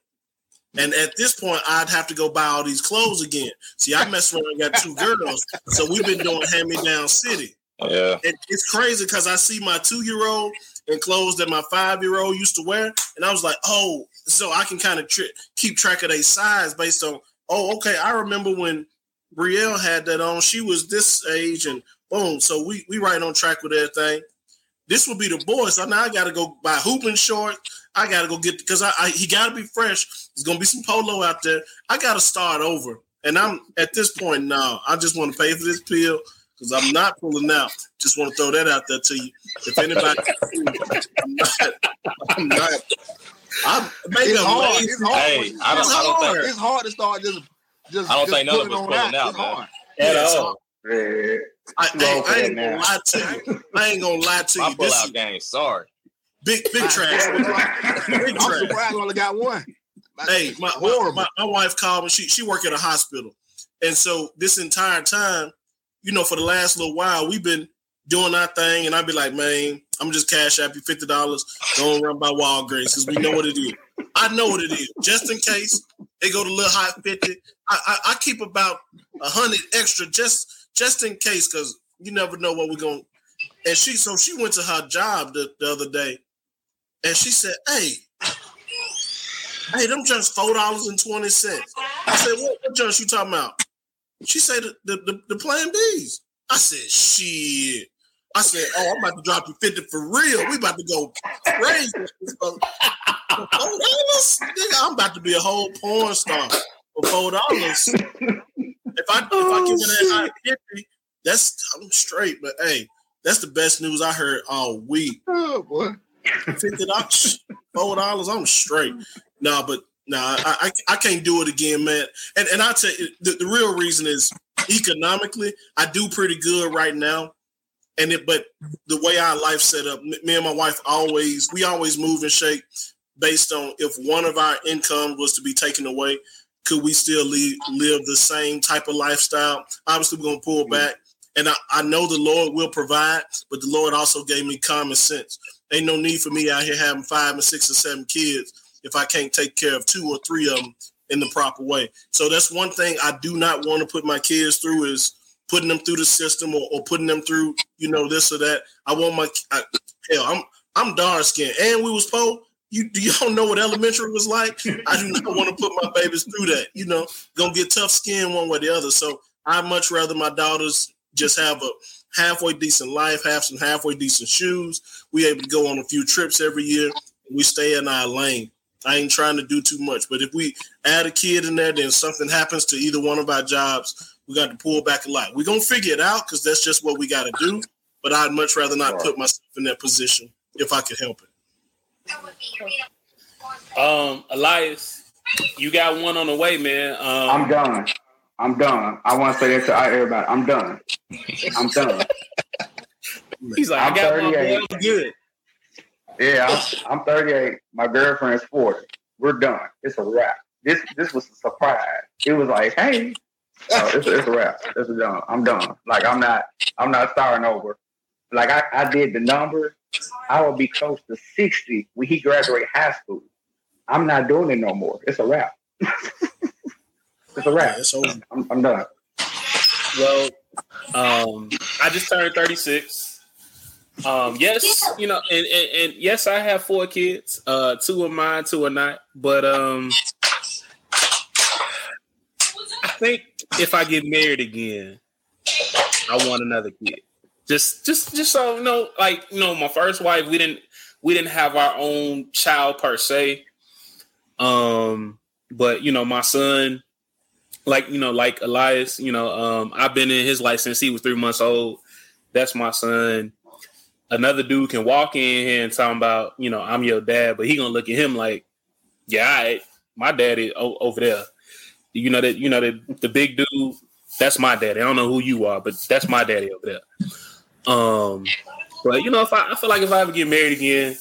And at this point, I'd have to go buy all these clothes again. See, I mess around and got two girls, so we've been doing hand me down city. Yeah. And it's crazy because I see my two year old in clothes that my five year old used to wear, and I was like, oh, so I can kind of tri- keep track of their size based on, oh, okay, I remember when Brielle had that on, she was this age, and boom, so we we right on track with everything. This will be the boy, so now I got to go buy hooping shorts. I got to go get because I, I he got to be fresh. There's gonna be some polo out there. I got to start over, and I'm at this point now. I just want to pay for this pill because I'm not pulling out. Just want to throw that out there to you. If anybody, I'm not. I'm not. I'm maybe it's I'm hard. lazy. It's hard. Hey, I don't- it's I don't hard. think- it's hard to start just just. I don't just think none of putting us pulling out, It's man. hard. At Yeah, all. I, I, I ain't gonna lie to you. I ain't gonna lie to My you. This pullout is game. Sorry. big, big trash. Big I'm surprised I only got one. Hey, my, my, my, my wife called me. She she work at a hospital, and so this entire time, you know, for the last little while, we've been doing our thing, and I'd be like, man, I'm just cash app you fifty dollars, going around by Walgreens because we know what it is. I know what it is, just in case they go to little hot fifty. I, I, I keep about a hundred extra just just in case because you never know what we're going. And she so she went to her job the, the other day, and she said, "Hey, hey, them just four dollars and twenty cents." I said, "What, what just you talking about?" She said, "The the, the, Plan Bs." I said, "Shit." I said, "Oh, I'm about to drop you fifty for real. We about to go crazy." Nigga, I'm about to be a whole porn star for four dollars. If I if I oh, give her that fifty, that's I'm straight. But hey, that's the best news I heard all week. Oh boy. Fifty dollars, four dollars, I'm straight. No, but no, I, I I can't do it again, man. And and I tell you, the, the real reason is economically, I do pretty good right now. And it, but the way our life set up, me and my wife always we always move and shake based on if one of our income was to be taken away, could we still live, live the same type of lifestyle? Obviously, we're gonna pull back, and I, I know the Lord will provide, but the Lord also gave me common sense. Ain't no need for me out here having five and six and seven kids if I can't take care of two or three of them in the proper way. So that's one thing I do not want to put my kids through is putting them through the system or, or putting them through, you know, this or that. I want my I, hell, I'm I'm dark skinned and we was poor. You do y'all know what elementary was like? I do not want to put my babies through that. You know, gonna get tough skin one way or the other. So I'd much rather my daughters just have a halfway decent life, have some halfway decent shoes. We able to go on a few trips every year. We stay in our lane. I ain't trying to do too much, but if we add a kid in there, then something happens to either one of our jobs, we got to pull back a lot. We're gonna figure it out because that's just what we got to do. But I'd much rather not put myself in that position if I could help it. Um, Elias, you got one on the way, man. Um, I'm done. I'm done. I want to say that to everybody. I'm done. I'm done. He's like, I'm I got one. 38. boy, I'm good. Yeah, I'm, I'm 38. My girlfriend's 40. We're done. It's a wrap. This this was a surprise. It was like, hey, uh, it's, it's a wrap. It's a done. I'm done. Like I'm not. I'm not starting over. Like I, I did the numbers. I will be close to 60 when he graduate high school. I'm not doing it no more. It's a wrap. it's a wrap. I'm, I'm done. Well, um, I just turned 36. Um, yes, you know, and, and, and yes, I have four kids. Uh, two are mine, two are not. But um, I think if I get married again, I want another kid. Just, just, just so you know, like you know, my first wife, we didn't, we didn't have our own child per se. Um, but you know, my son, like you know, like Elias, you know, um, I've been in his life since he was three months old. That's my son. Another dude can walk in here and talk about, you know, I'm your dad, but he gonna look at him like, yeah, my daddy o- over there. You know that, you know that the big dude. That's my daddy. I don't know who you are, but that's my daddy over there. Um, but you know, if I, I feel like if I ever get married again,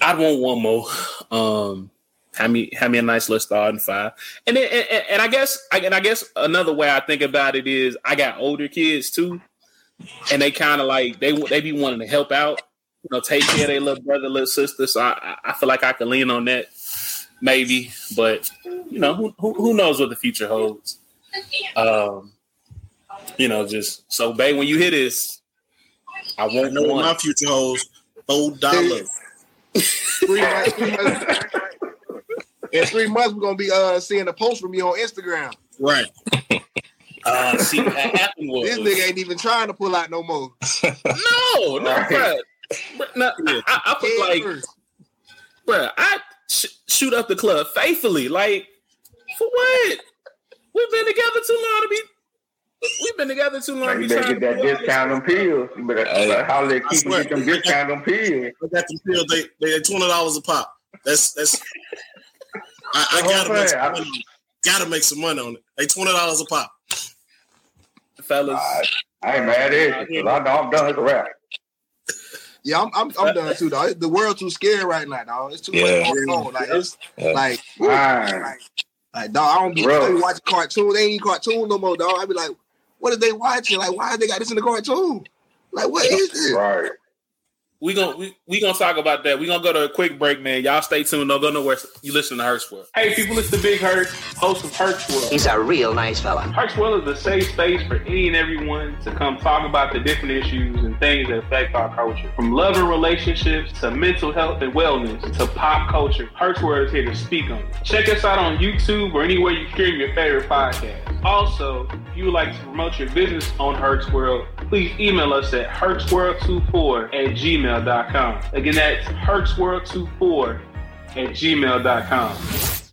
I'd want one more. Um, have me have me a nice little starting five, and then and, and I guess I, and I guess another way I think about it is I got older kids too, and they kind of like they they be wanting to help out, you know, take care of their little brother, little sister. So I I feel like I can lean on that maybe, but you know who who, who knows what the future holds. Um, you know, just so babe, when you hear this, I I won't know what my future holds. Four dollars. Three months, three months. In three months, we're gonna be uh seeing a post from you on Instagram. Right. Uh, see what happened was This nigga ain't even trying to pull out no more. no, no, bruh. Bruh, no, I, I, I was like, bruh, I sh- shoot up the club faithfully. Like, for what? We've been together too long to be. We've been together too long to You be better trying get that do all this. discount on pills. You better, better holler at I Keith and swear. get them discount on pills. I got them pills. They they twenty dollars a pop. That's that's. I, I gotta make saying. some money. on it. Gotta make some money on it. They twenty dollars a pop. Fellas. I ain't mad at you. 'cause I know I'm done. with the rap. Yeah, I'm I'm, I'm done too, dog. The world too scared right now, dog. It's too Yeah. much going on. Like it's Yeah. like, Fine. like, like, dog. I don't be, Bro. I be watching cartoons. They ain't even cartoon no more, dog. I be like, what are they watching? Like, why they got this in the cartoon? Like, what is this? Right. We gonna we, we gonna talk about that. We gonna go to a quick break, man. Y'all stay tuned. Don't go nowhere. You listen to Herc's World. Hey, people, it's the Big Herc, host of Herc's World. He's a real nice fella. Herc's World is a safe space for any and everyone to come talk about the different issues and things that affect our culture. From love and relationships to mental health and wellness to pop culture, Herc's World is here to speak on it. Check us out on YouTube or anywhere you stream your favorite podcast. Also, if you would like to promote your business on Herc's World, please email us at hercsworld24 at gmail.com. Again, that's hercsworld24 at gmail.com.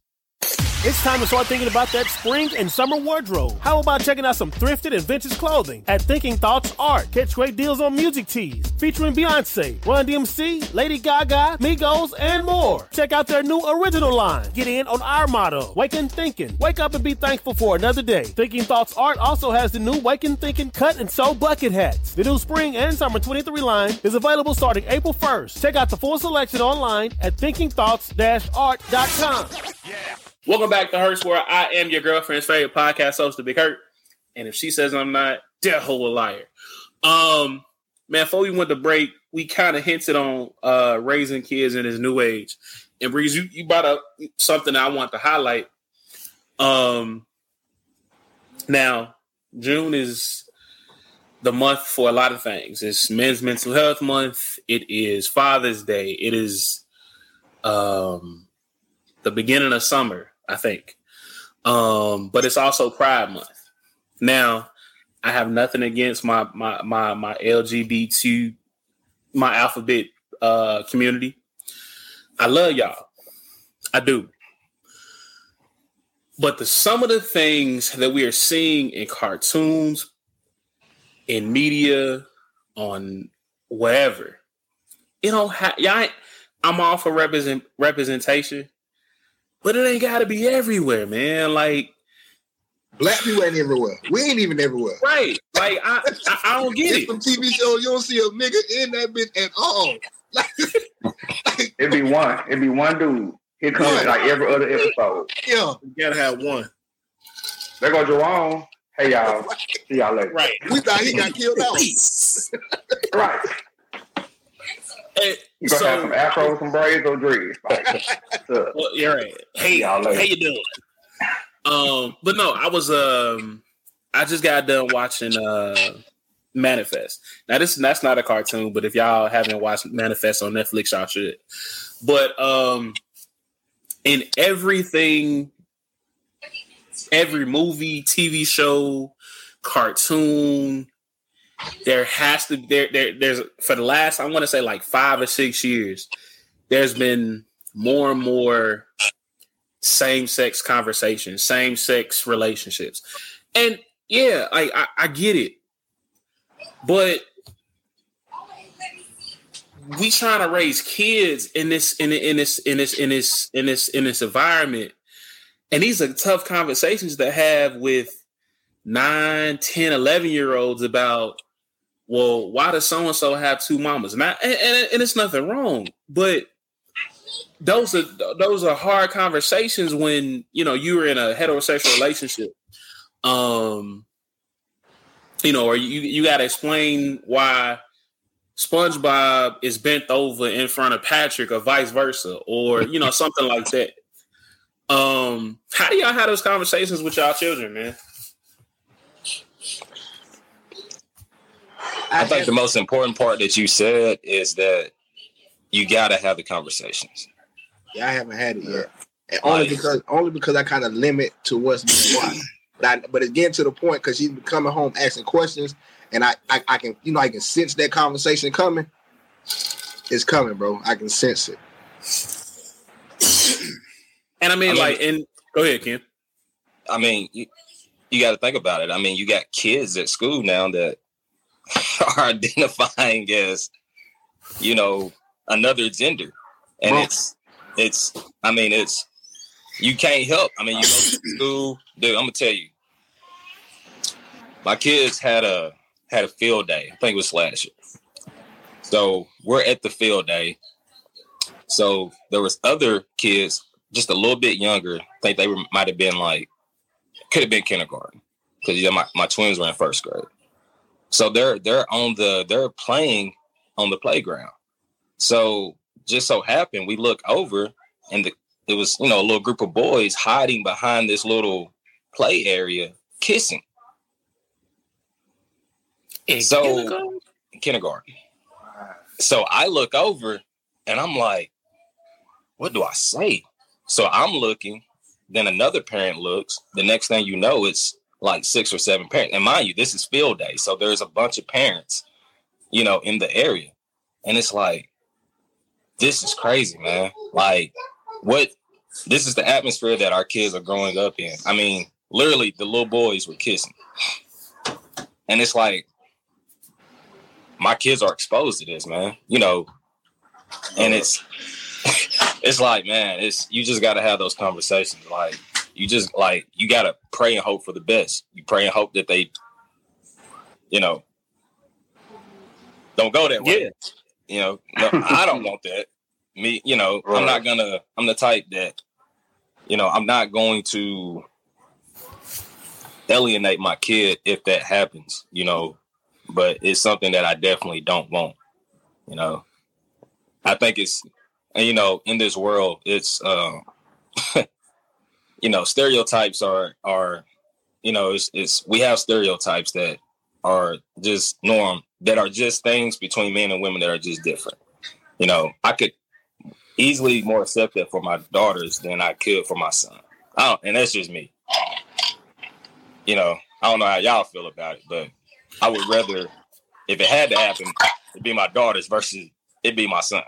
It's time to start thinking about that spring and summer wardrobe. How about checking out some thrifted and vintage clothing at Thinking Thoughts Art? Catch great deals on music tees featuring Beyonce, Run DMC, Lady Gaga, Migos, and more. Check out their new original line. Get in on our motto, Waken Thinking. Wake up and be thankful for another day. Thinking Thoughts Art also has the new Waken Thinking cut and sew bucket hats. The new spring and summer 23 line is available starting April 1st. Check out the full selection online at thinkingthoughts-art.com. Welcome back to Herc's, where I am your girlfriend's favorite podcast host, The Big Herc. And if she says I'm not, that whole a liar. Um, man, before we went to break, we kind of hinted on uh raising kids in this new age. And Breeze, you, you brought up something I want to highlight. Um, now June is the month for a lot of things. It's Men's Mental Health Month. It is Father's Day. It is um, the beginning of summer, I think. Um, but it's also Pride Month. Now, I have nothing against my my my my LGBT my alphabet uh community. I love y'all. I do. But the some of the things that we are seeing in cartoons, in media, on whatever, don't have y'all. I'm all for represent representation, but it ain't got to be everywhere, man. Like Black people ain't everywhere. We ain't even everywhere. Right. Like I I, I don't get it. Some TV shows you don't see a nigga in that bitch at all. Like, like, It'd be one. It'd be one dude. Here comes One. like every other episode. Yeah. You gotta have one. There go Jerome. Hey y'all. See y'all later. Right. We thought he got killed out. right. Hey, You gonna have some afro, some braids, or dreads. Like, Well, you're right. Hey, y'all how you doing? Um, but no, I was um, I just got done watching uh, Manifest. Now this that's not a cartoon, but if y'all haven't watched Manifest on Netflix, y'all should. But um, in everything, every movie, TV show, cartoon, there has to there there there's for the last I want to say like five or six years, there's been more and more same sex conversations, same sex relationships, and yeah, like I, I get it, but we trying to raise kids in this in in this in this in this in this in this environment, and these are tough conversations to have with 9 10 11 year olds about well why does so and so have two mamas? And, and, and, it's nothing wrong but those are those are hard conversations when you know you're in a heterosexual relationship. Um you know or you you got to explain why SpongeBob is bent over in front of Patrick or vice versa or you know something like that. Um how do y'all have those conversations with y'all children man I think the most important part that you said is that you got to have the conversations. Yeah, I haven't had it yet. And only because only because I kind of limit to what's being watched. But I, but it's getting to the point because she's coming home asking questions, and I, I I can you know I can sense that conversation coming. It's coming, bro. I can sense it. and I mean, I mean- like and go ahead Ken I mean, you, you got to think about it. I mean, you got kids at school now that are identifying as, you know, another gender, and Bro. it's it's. I mean, it's you can't help. I mean, you go to school, dude. I'm gonna tell you, my kids had a had a field day. I think it was last year. So we're at the field day. So there was other kids just a little bit younger. I think they were, might have been like could have been kindergarten because yeah, my, my twins were in first grade. So they're they're on the they're playing on the playground. So just so happened we look over and the, it was you know a little group of boys hiding behind this little play area kissing. so kindergarten? kindergarten. So I look over and I'm like, what do I say? So I'm looking, then another parent looks. The next thing you know, it's like six or seven parents. And mind you, this is field day. So there's a bunch of parents, you know, in the area. And it's like, this is crazy, man. Like, what this is the atmosphere that our kids are growing up in. I mean, literally the little boys were kissing. And it's like, my kids are exposed to this, man. You know, and it's it's like, man, it's you just got to have those conversations. Like, you just like you got to pray and hope for the best. You pray and hope that they, you know, don't go that way. You know, no, I don't want that. Me, you know, I'm not gonna. I'm the type that, you know, I'm not going to alienate my kid if that happens. You know, but it's something that I definitely don't want. You know, I think it's, and you know, in this world, it's, um, you know, stereotypes are are, you know, it's, it's we have stereotypes that are just norm that are just things between men and women that are just different. You know, I could easily more accept that for my daughters than I could for my son. I don't, and that's just me. You know, I don't know how y'all feel about it, but I would rather, if it had to happen, it'd be my daughters versus it be my son.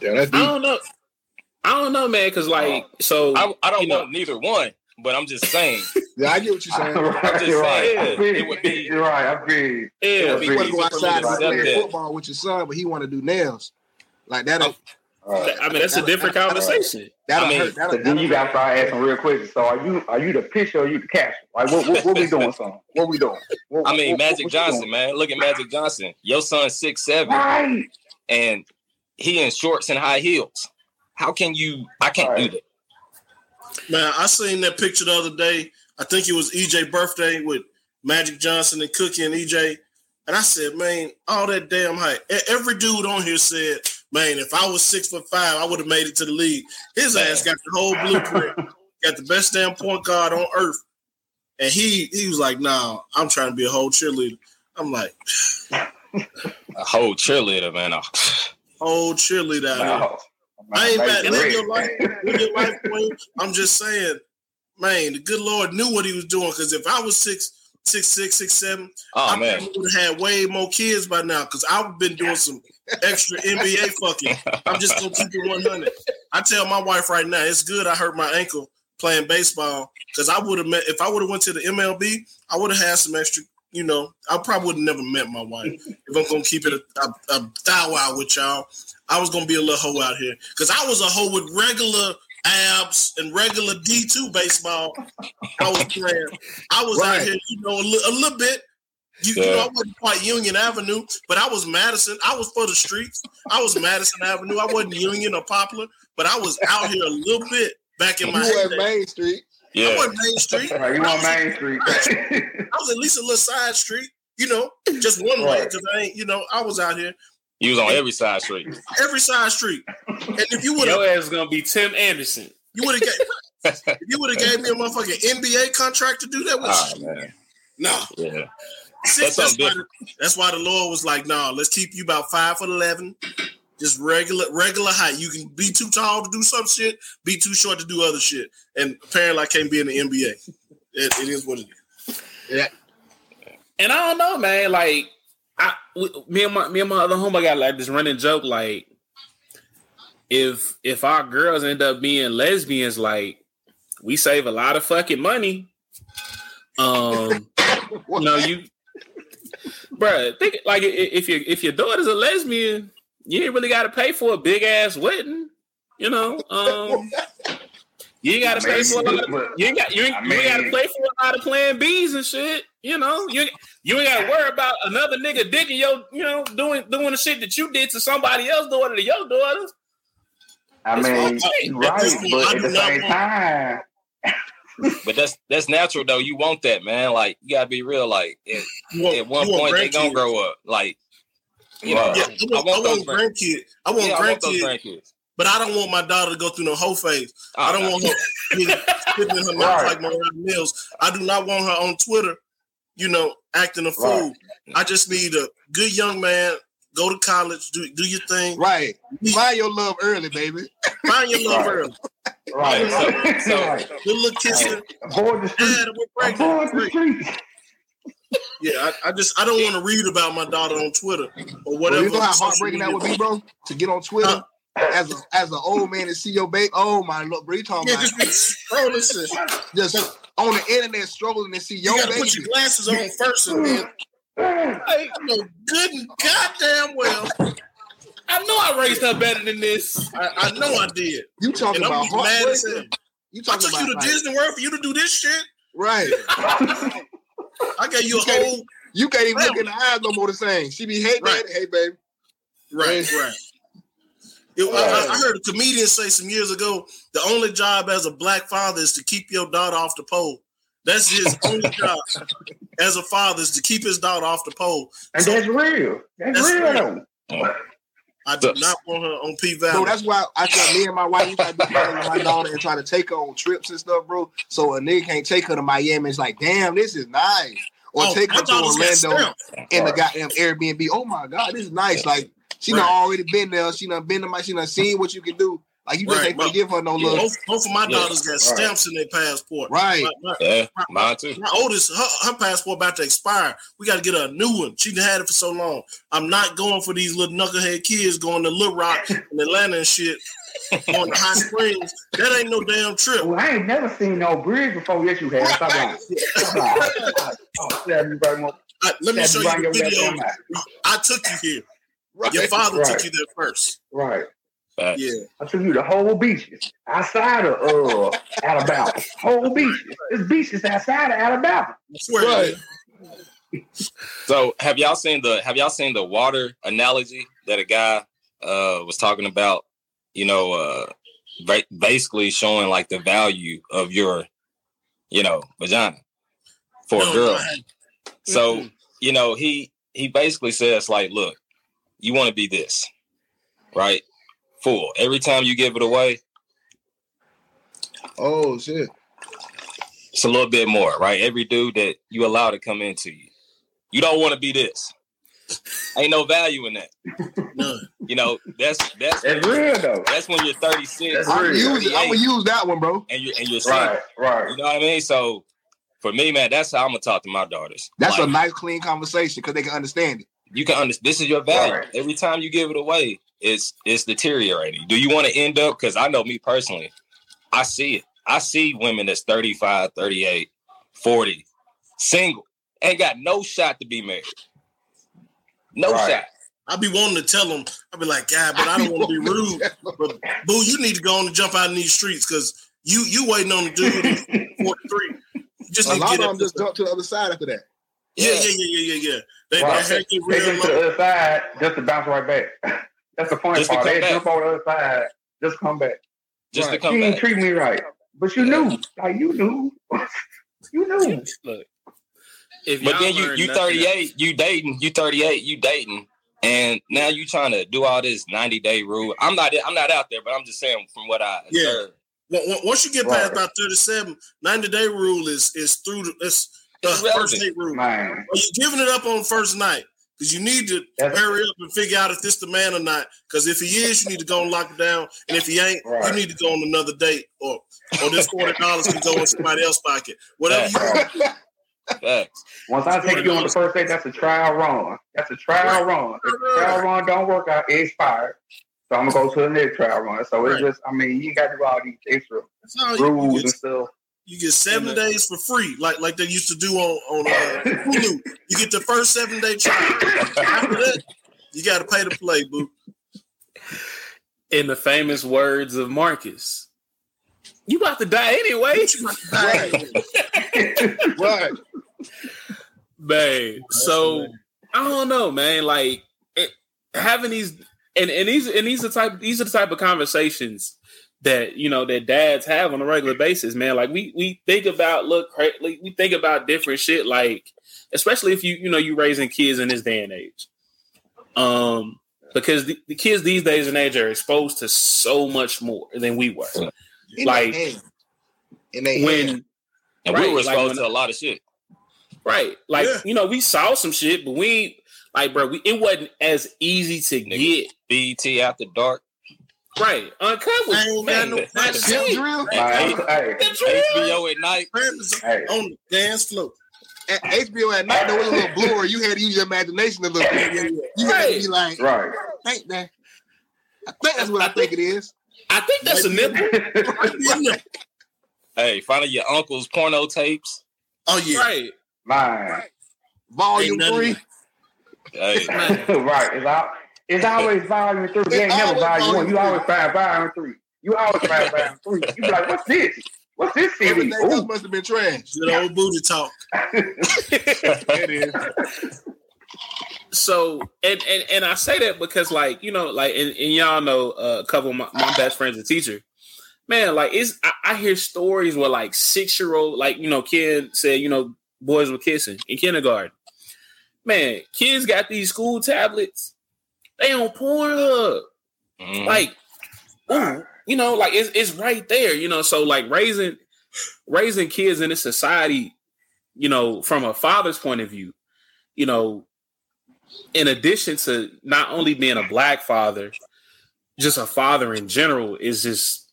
Yeah, that's I don't know. I don't know, man, because like, oh, so I, I don't you know- neither one, but I'm just saying. yeah, I get what you're saying. I'm just You're right. saying I feel it would be. You're right. I feel it Yeah, would be You want to go outside and play that. football with your son, but he want to do nails. Like that. I mean, that's a different conversation. That'll I mean, hurt. That'll, So then you got to start asking real quick. So are you are you the pitcher or you the catcher? Like what what, what we doing, son? What we doing? What, I mean, what- Magic what Johnson, man. Look at Magic Johnson. Your son's six seven, Right. and he in shorts and high heels. How can you? I can't do that. Man, I seen that picture the other day. I think it was EJ birthday with Magic Johnson and Cookie and EJ. And I said, man, all that damn height. Every dude on here said, man, if I was six foot five, I would have made it to the league. His ass got the whole blueprint, got the best damn point guard on earth. And he he was like, nah, I'm trying to be a whole cheerleader. I'm like, A whole cheerleader, man. Whole cheerleader out here. No. I ain't mad. Live your life. Live your life, Queen. I'm just saying, man, the good Lord knew what he was doing. Because if I was six, six, six, six, seven, Oh, I man. would have had way more kids by now. Because I've been doing some extra NBA fucking. I'm just gonna keep it 100. I tell my wife right now, it's good. I hurt my ankle playing baseball because I would have met if I would have went to the MLB. I would have had some extra. You know, I probably would have never met my wife. if I'm gonna keep it a, a, a thou out with y'all, I was gonna be a little hoe out here because I was a hoe with regular abs and regular D2 baseball. I was playing. I was out here, you know, a, li- a little bit. You, you know, I wasn't quite Union Avenue, but I was Madison. I was for the streets. I was Madison Avenue. I wasn't Union or Poplar, but I was out here a little bit back in You my at heyday. Main Street. I Yeah. wasn't Main Street. Right, you I on was- Main Street. I was at least a little side street, you know, just one way because I ain't, you know, I was out here You was on every side street. every side street. And if you would have, Your ass is gonna be Tim Anderson. you would have if you would have gave me a motherfucking NBA contract to do that with, ah, Oh man. no. Yeah. Six, That's that's, why the, that's why the Lord was like, "No, let's keep you about five foot eleven, just regular regular height. You can be too tall to do some shit, be too short to do other shit." And apparently, I can't be in the NBA. It, it is what it is. Yeah. And I don't know, man. Like, I, we, me and my me and my other homie got like this running joke. Like, if if our girls end up being lesbians, like, we save a lot of fucking money. Um, you know, you, bruh, think like if your if your daughter's a lesbian, you ain't really got to pay for a big ass wedding. You know, um, you ain't got to pay for a lot. Of, you ain't got you ain't, I you ain't got to pay for a lot of plan B's and shit. You know, you you ain't got to worry about another nigga digging your, you know, doing doing the shit that you did to somebody else daughter to your daughter. I That's mean, what I'm right, but at the same time, But that's that's natural though. You want that, man. Like you gotta be real. Like at, want, at one point they gonna grow up. Like you know, Yeah, I I want, I want those want grandkids. I want yeah, I want grandkids, grandkids. but I don't want my daughter to go through no whole phase. I Oh, don't no. want her getting- spitting in her mouth Right. like Mariah Mills. I do not want her on Twitter, you know, acting a fool. I just need a good young man. Go to college, do do your thing. Right. Find your love early, baby. Find your love Right. early. right. So- so- right. Good little kissing. Avoid the street. Avoid the street. Yeah, I, I just I don't want to read about my daughter on Twitter or Well, whatever. you know how heartbreaking that would be, bro? To get on Twitter as a, as an old man and see your baby. Oh my lord, bro, you talking Yeah, about just scrolling shit. just on the internet struggling to see You your gotta baby. put your glasses on first, and then I know good and goddamn well. I know I raised her better than this. I, I know I did. You talking And about just mad as hell. heartbreaking? You I took about you to like- Disney World for you to do this shit. right? I gave you You can't- whole You can't even look in the eyes no more the same. She be, hey, Right. baby, hey, baby. right, right. It- I, I heard a comedian say some years ago, the only job as a black father is to keep your daughter off the pole. That's his only job as a father is to keep his daughter off the pole. And So- that's real. That's, That's real real. I do not want her on P So Valley. that's why I tell me and my wife, we try to be friends with my daughter and try to take her on trips and stuff, bro. So a nigga can't take her to Miami. It's like, damn, this is nice. Or Oh, take her to Orlando in the goddamn Airbnb. Oh my God, this is nice. Like She Right. done already been there. She done been to my. She done seen what you can do. Like you just Right, ain't my- gonna give her no Yeah, love. both, both of my Yeah. daughters got Right. stamps in their passport. Right. My, my- Yeah, my- mine too. my oldest, her, her passport about to expire. We got to get her a new one. She done had it for so long. I'm not going for these little knucklehead kids going to Little Rock and Atlanta and shit, on the Hot Springs. That ain't no damn trip. Well, I ain't never seen no bridge before. Yes, you have. Stop lying. Stop lying. Oh, stab me right more. I- let me Stab show right you the your video. goddamn eye. I took you here. Right. Your father Right. took you there first. Right. Facts. Yeah. I took you to whole beaches outside of uh, Alabama. Whole beaches. There's beaches outside of Alabama. I swear. Right. So have y'all seen the have y'all seen the water analogy that a guy uh was talking about? You know, uh ba- basically showing like the value of your, you know, vagina for No, a girl. go. So, you know, he he basically says like, look, you want to be this, right? Full. Every time you give it away, Oh shit. it's a little bit more, right? Every dude that you allow to come into you, you don't want to be this. Ain't no value in that. None. You know, that's that's That's real though. that's when you're 36 I'm gonna use. I'm gonna use that one, bro. and you're and you're single. Right, right. You know what I mean? So for me, man, that's how I'm gonna talk to my daughters. That's Like, a nice, clean conversation because they can understand it. You can understand this is your value. Right. Every time you give it away, it's it's deteriorating. Do you want to end up? Because I know me personally, I see it. I see women that's 35, 38, 40, single, ain't got no shot to be married. No Right. shot. I'd be wanting to tell them, I'd be like, God, but I don't want to be rude. But boo, you need to go on and jump out in these streets because you you waiting on the dude who's 43. You just A lot of them just jump to the other side after that. Yeah, yeah, yeah, yeah, yeah, yeah. They, Right. they get Take real them to the other side just to bounce right back. That's the funny Just part. come They back. jump over the other side, just come back. Just Right. to come you ain't back. treat me right, but you knew, like you knew, you knew. Look, if But then you learn you nothing 38, you dating, you 38, you dating, and now you trying to do all this 90 day rule. I'm not I'm not out there, but I'm just saying from what I Yeah. observed. Wa- wa- Once you get past Right. about 37, 90 day rule is is through the it's the first date rule. Man, Are you giving it up on first night? Because you need to That's- hurry up and figure out if this the man or not. Because if he is, you need to go and lock it down. And if he ain't, you need to go on another date. Or or this forty dollars can go in somebody else's pocket. Whatever you want. Facts. once I take you on the first date, that's a trial run. That's a trial run. If the trial run don't work out, it's expired. So I'm gonna go to the next trial run. So it's just, I mean, you got to do all these extra That's all you, you rules and stuff. You get seven days for free, like like they used to do on on uh, Hulu. You get the first seven day trial. After that, you got to pay to play, boo. in the famous words of Marcus, you about to die anyway. Right. man. So I don't know, man. Like it, having these and and these and these are type these are the type of conversations that you know that dads have on a regular basis, man. Like we we think about look like, we think about different shit, like especially if you you know you raising kids in this day and age, um, because the, the kids these days and age are exposed to so much more than we were. In Like their hand. In when hand. And Right, we were like exposed when- to a lot of shit. Right. Like, Yeah. you know, we saw some shit, but we like, bro, we, it wasn't as easy to get. BET after dark. Right. Uncut was I ain't got no man, shit. drill. Like, hey, The drill. HBO at night. Friends hey, on the dance floor. At HBO at night, there was a little blurry. You had to use your imagination a little bit. You had to be like, right. I think that. I think that's what I think it is. I think that's a nipple. Hey, finding your uncle's porno tapes. Oh yeah, Right. Man, Volume Ain't three. Hey, right. It's, al- it's always volume three. You ain't never always volume one. You always find volume three. You always find volume three. You be like, what's this? What's this CD? Everything else must have been trash. Good old booty talk. It is. So and and and I say that because like you know like and, and y'all know uh, a couple of my, my best friends a teacher. Man, like it's I, I hear stories where like six year old like you know Ken said you know boys were kissing in kindergarten. Man, kids got these school tablets. They on Pornhub. Mhm. like ooh, you know like it's, it's right there you know so like raising raising kids in this society you know from a father's point of view you know in addition to not only being a black father, just a father in general is just,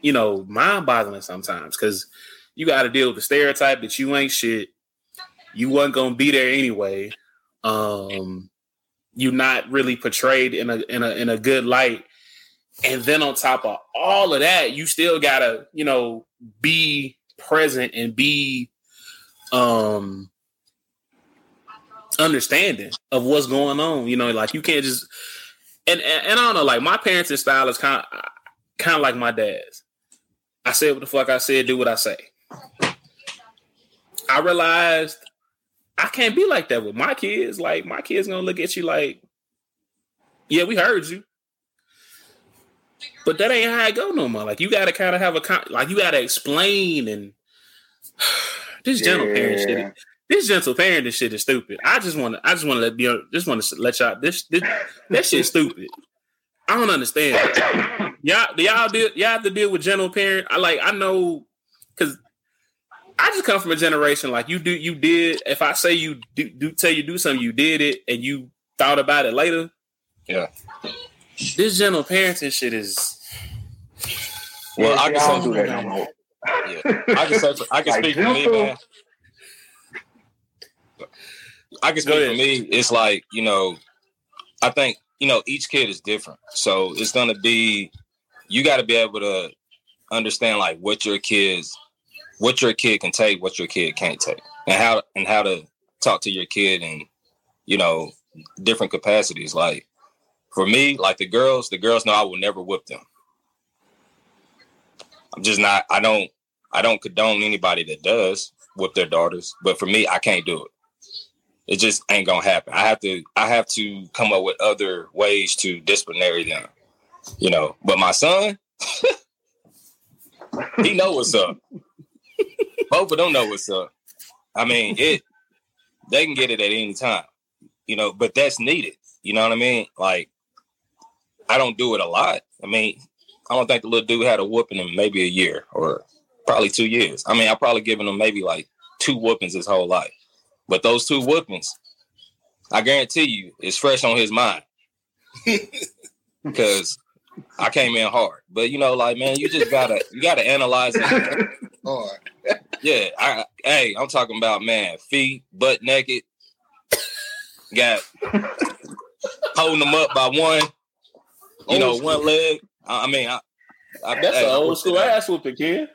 you know, mind boggling sometimes because you got to deal with the stereotype that you ain't shit. You wasn't gonna be there anyway. Um, you not really portrayed in a in a in a good light. And then on top of all of that, you still gotta, you know, be present and be um understanding of what's going on. You know, like you can't just and and, and I don't know, like my parenting style is kind of kind of like my dad's. I said what the fuck I said, do what I say. I realized I can't be like that with my kids. Like my kids gonna look at you like, yeah, we heard you. But that ain't how I go no more. Like you gotta kind of have a con- like you gotta explain and this gentle parent shit. This gentle parenting shit is stupid. I just want to. I just want to let you. Just want to let y'all. This this that shit's stupid. I don't understand. Y'all, do y'all deal, y'all have to deal with gentle parent. I like. I know I just come from a generation like you do. You did. If I say you do, do tell you do something, you did it, and you thought about it later. Yeah. This gentle parenting shit is. Well, I Yeah, can I don't say do that no more. Yeah, I can say I can Like speak for me, man. I can speak for me. It's like you know, I think you know each kid is different, so it's gonna be you got to be able to understand like what your kids, what your kid can take, what your kid can't take, and how and how to talk to your kid in you know different capacities. Like for me, like the girls, the girls know I will never whip them. I'm just not. I don't. I don't condone anybody that does whip their daughters, but for me, I can't do it. It just ain't gonna happen. I have to. I have to come up with other ways to disciplinary them. You know. But my son, he know what's up. Both of them know what's up. I mean, it. They can get it at any time. You know, but that's needed. You know what I mean? Like, I don't do it a lot. I mean, I don't think the little dude had a whooping in maybe a year or probably two years. I mean, I probably given him maybe like two whoopings his whole life. But those two whoopings, I guarantee you, it's fresh on his mind. Because I came in hard. But you know, like man, you just gotta you gotta analyze it. Hard. Yeah, I hey, I'm talking about man, feet, butt naked, got holding them up by one, you know, Old one leg. I, I mean, I, I That's hey, an old school it- ass whooping, kid.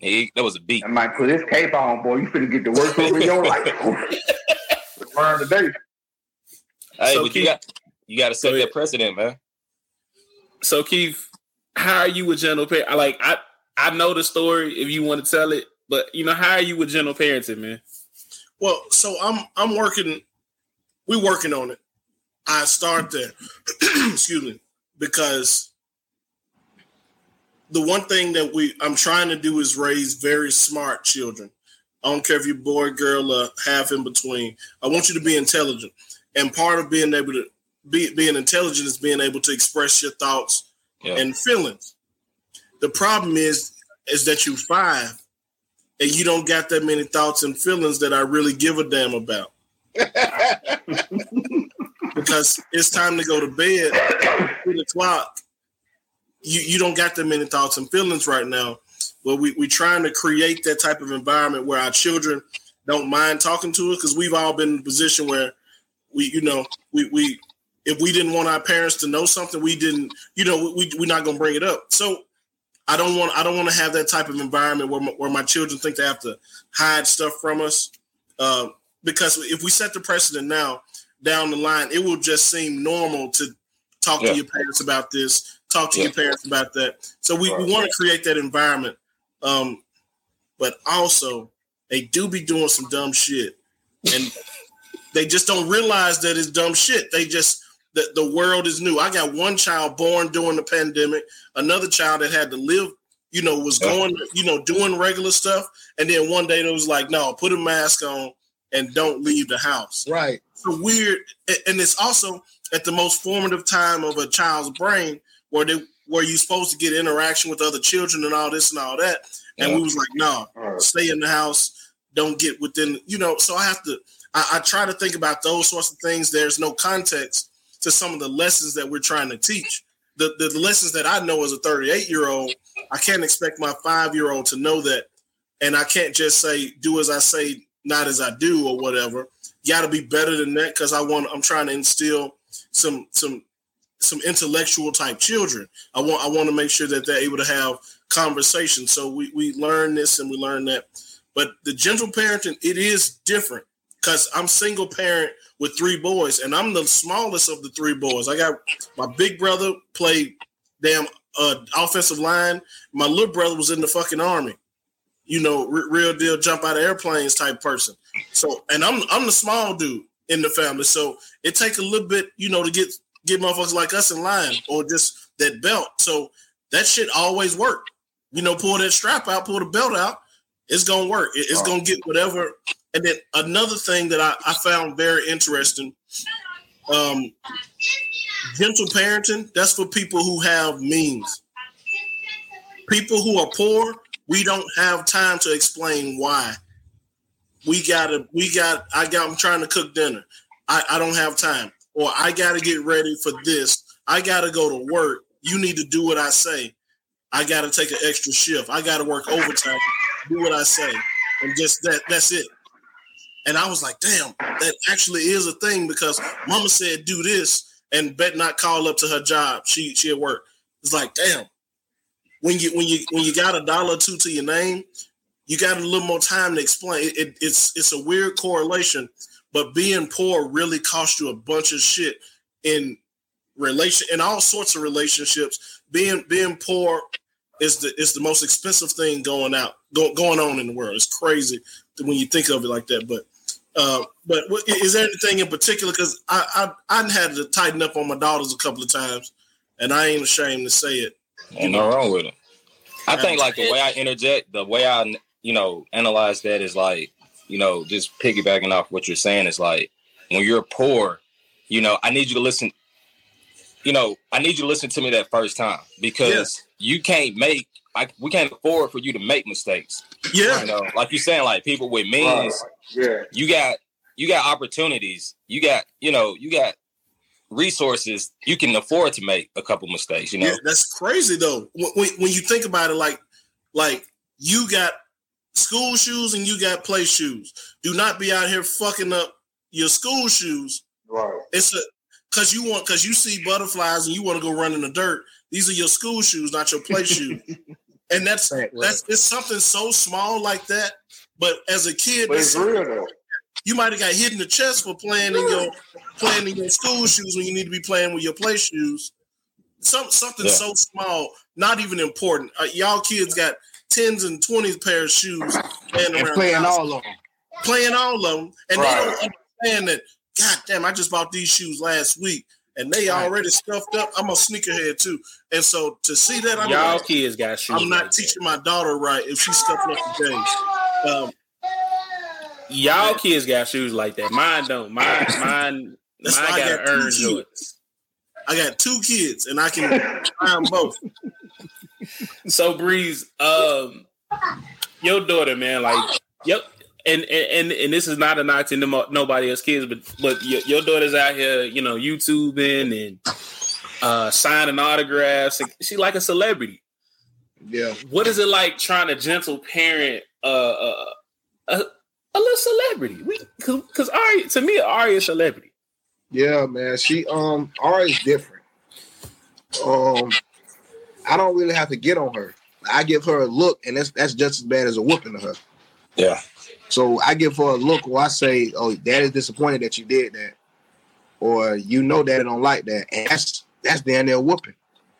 He, that was a beat. I might put this cape on, boy. You finna get the worst over your life. Learn today. Hey, So but Keith- you got you got to set that precedent, man. So Keith, how are you with gentle parent? I like I I know the story if you want to tell it, but you know how are you with gentle parenting, man? Well, so I'm I'm working. We're working on it. I start there. excuse me, because the one thing that we I'm trying to do is raise very smart children. I don't care if you're boy, girl, or half in between. I want you to be intelligent, and part of being able to be being intelligent is being able to express your thoughts and feelings. The problem is is that you five and you don't got that many thoughts and feelings that I really give a damn about. because it's time to go to bed at eight o'clock. You you don't got that many thoughts and feelings right now. But we we're trying to create that type of environment where our children don't mind talking to us because we've all been in a position where we you know we we if we didn't want our parents to know something we didn't you know we we're not gonna bring it up. So I don't want I don't want to have that type of environment where my, where my children think they have to hide stuff from us. Uh, because if we set the precedent now, down the line, it will just seem normal to talk Yeah. to your parents about this, talk to Yeah. your parents about that. So we, Right. we want to create that environment. Um, but also they do be doing some dumb shit. And they just don't realize that it's dumb shit. They just the, the world is new. I got one child born during the pandemic, another child that had to live, you know, was going, you know, doing regular stuff. And then one day it was like, no, put a mask on and don't leave the house. Right. So weird. And it's also at the most formative time of a child's brain where they where you're supposed to get interaction with other children and all this and all that. And Yeah. we was like, no, stay in the house, don't get within, you know. So I have to I, I try to think about those sorts of things. There's no context to some of the lessons that we're trying to teach. The, the, lessons that I know as a 38 year old, I can't expect my five year old to know that. And I can't just say, do as I say, not as I do, or whatever. You got to be better than that because I want. I'm trying to instill some some some intellectual type children. I want I want to make sure that they're able to have conversations. So we we learn this and we learn that. But the gentle parenting, it is different because I'm single parent with three boys, and I'm the smallest of the three boys. I got my big brother played damn uh, offensive line. My little brother was in the fucking army. You know, r- real deal, jump out of airplanes type person. So, and I'm I'm the small dude in the family. So it take a little bit, you know, to get get motherfuckers like us in line or just that belt. So that shit always work. You know, pull that strap out, pull the belt out. It's gonna work. It- It's gonna get whatever. And then another thing that I, I found very interesting, um, gentle parenting. That's for people who have means. People who are poor, we don't have time to explain why. We gotta, we got. I got. I'm trying to cook dinner. I, I don't have time, or I gotta get ready for this. I gotta go to work. You need to do what I say. I gotta take an extra shift. I gotta work overtime. Do what I say, and just that. That's it. And I was like, damn, that actually is a thing because mama said do this and bet not call up to her job. She she at work. It's like, damn. When you when you when you got a dollar or two to your name, you got a little more time to explain. It, it- it's it's a weird correlation, but being poor really cost you a bunch of shit in relation in all sorts of relationships. Being being poor is the is the most expensive thing going out go, going on in the world. It's crazy when you think of it like that. But uh, but what, is there anything in particular? Because I, I I had to tighten up on my daughters a couple of times, and I ain't ashamed to say it. Ain't no wrong with it. I think like the way I interject, the way I you know analyze that is like you know just piggybacking off what you're saying is like when you're poor, you know I need you to listen. You know I need you to listen to me that first time because you can't make. I, we can't afford for you to make mistakes. Yeah, you know, like you're saying, like people with means. Yeah, you got you got opportunities. You got you know you got resources. You can afford to make a couple mistakes. You know. Yeah, that's crazy though. When, when, when you think about it, like like you got school shoes and you got play shoes. Do not be out here fucking up your school shoes. Right. It's a because you want because you see butterflies and you want to go run in the dirt. These are your school shoes, not your play shoes. And that's that's it's something so small like that. But as a kid, But it's real though. you might have got hit in the chest for playing in your playing in your school shoes when you need to be playing with your play shoes. Some something Yeah. so small, not even important. Uh, y'all kids got tens and twenties pair of shoes playing And around playing house, all of them. playing all of them, and Right. they don't understand that. God damn! I just bought these shoes last week, and they already stuffed up. I'm a sneakerhead too, and so to see that, I'm Y'all like, kids got shoes. I'm not teaching my daughter right if she's stuffing up today. Um, Y'all kids got shoes like that. Mine don't. Mine, mine, mine got two earn kids. I got two kids, and I can buy them both. So Breeze, um, your daughter, man, like, yep, and and and, and this is not a knock to no- nobody else's kids, but but your, your daughter's out here, you know, YouTubing and uh signing autographs. She like a celebrity. Yeah. What is it like trying to gentle parent uh, uh a a little celebrity? We because Ari to me Ari is a celebrity. Yeah, man. She um Ari is different. Um, I don't really have to get on her. I give her a look, and that's that's just as bad as a whooping to her. Yeah. So I give her a look where I say, "Oh, Dad is disappointed that you did that," or "You know, Daddy don't like that," and that's that's damn near whooping.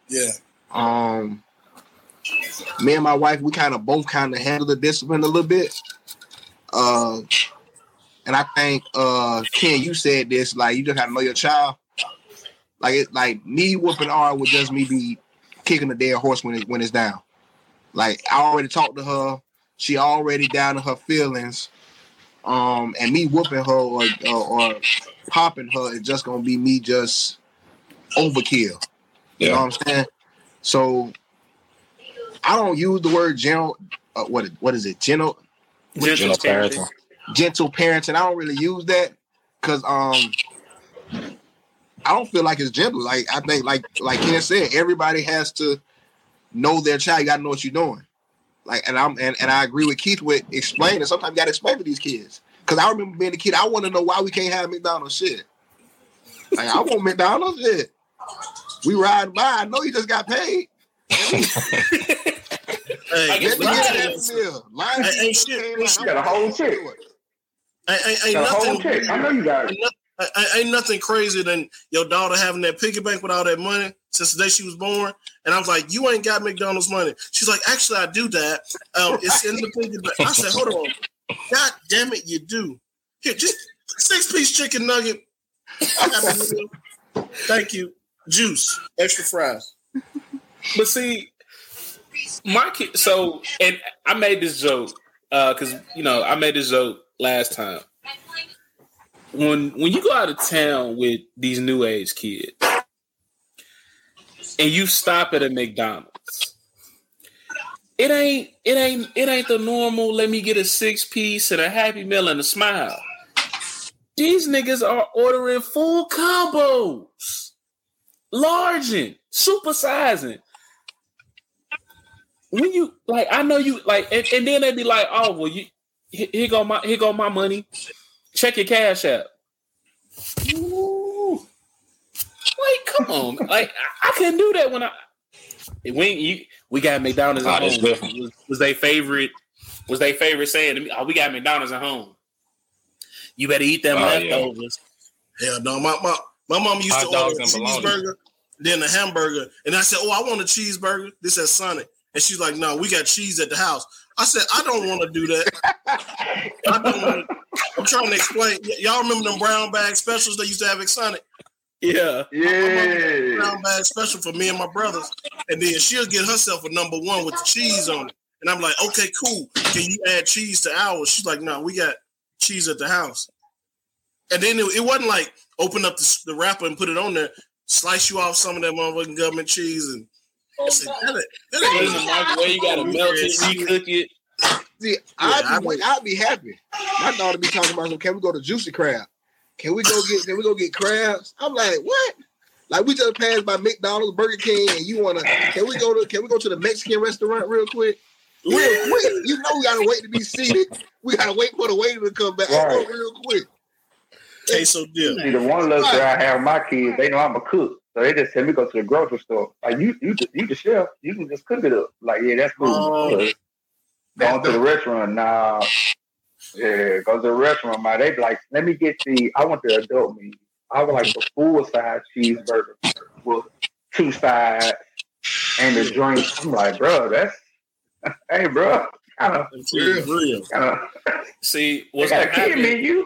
Yeah. Um, me and my wife, we kind of both kind of handle the discipline a little bit. Uh, and I think uh, Ken, you said this like you just gotta know your child. Like it, like me whooping R would just me be kicking the dead horse when it when it's down. Like I already talked to her, she already down to her feelings. Um, and me whooping her or, or, or popping her is just gonna be me just overkill. You know what I'm saying? So I don't use the word gentle. Uh, what what is it? General. Gentle parenting. gentle parenting. I don't really use that because um I don't feel like it's gentle. Like I think like like Ken said, everybody has to know their child. You gotta know what you're doing. Like and I'm and, and I agree with Keith with explaining. Sometimes you gotta explain to these kids. Cause I remember being a kid, I want to know why we can't have McDonald's shit. Like I want McDonald's shit. We ride by. I know you just got paid. Hey, Let me let me get tell you meal. Line Hey, hey, shit, hey, shit. I'm got a whole chick. Ain't, ain't, ain't Got a whole nothing. chick. I know you got it. Ain't, noth- ain't- ain't nothing crazy than your daughter having that piggy bank with all that money since the day she was born. And I was like, "You ain't got McDonald's money." She's like, "Actually, I do that. Um, it's in the piggy bank." I said, "Hold on, God damn it, you do. Here, just six piece chicken nugget. Thank you. Juice, extra fries. But see, my kid. So, and I made this joke because you know I made this joke last time. When when you go out of town with these new age kids, and you stop at a McDonald's, it ain't it ain't it ain't the normal. Let me get a six piece and a Happy Meal and a smile. These niggas are ordering full combos, larging, supersizing when you like, I know you like, and, and then they'd be like, "Oh, well, you here go my here go my money. Check your cash app." Ooh. Like, come on, like I, I couldn't do that when I when you we got McDonald's at that's home. Was, was they favorite? Was they favorite saying to me, "Oh, we got McDonald's at home. You better eat them Oh, yeah. leftovers." Hell no, my my my mom used Hot to dogs order a cheeseburger, then a hamburger, and I said, "Oh, I want a cheeseburger." This at Sonic, and she's like, "No, we got cheese at the house." I said, "I don't want to do that." I don't wanna, I'm trying to explain. Y- y'all remember them brown bag specials they used to have at Sonic? Yeah, Yeah. Brown bag special for me and my brothers, and then she'll get herself a number one with the cheese on it, and I'm like, "Okay, cool. Can you add cheese to ours?" She's like, "No, we got cheese at the house." And then it, it wasn't like open up the, the wrapper and put it on there, slice you off some of that motherfucking government cheese, and I said, that, ain't- that Put in the microwave, you gotta melt it, recook it. See, Yeah, I'd, I be, I'd be happy. My daughter be talking about, can we go to Juicy Crab? Can we go get? Can we go get crabs? I'm like, what? Like we just passed by McDonald's, Burger King, and you wanna? Can we go to? Can we go to the Mexican restaurant real quick? Real quick. You know we gotta wait to be seated. We gotta wait for the waiter to come back. Right. Real quick. queso dip. See, the one luxury I have my kids, they know I'm a cook. So they just tell me go to the grocery store. Like you, you, the- you the chef, you can just cook it up. Like yeah, that's cool. Oh. Going to the restaurant now. Yeah, go to the restaurant. My they be like, let me get the. I want the adult meat. I would like the full size cheeseburger with two sides and the drink. I'm like, bro, that's hey, bro, kind of real. Kind of. See, They what's got gonna a kid happen? menu.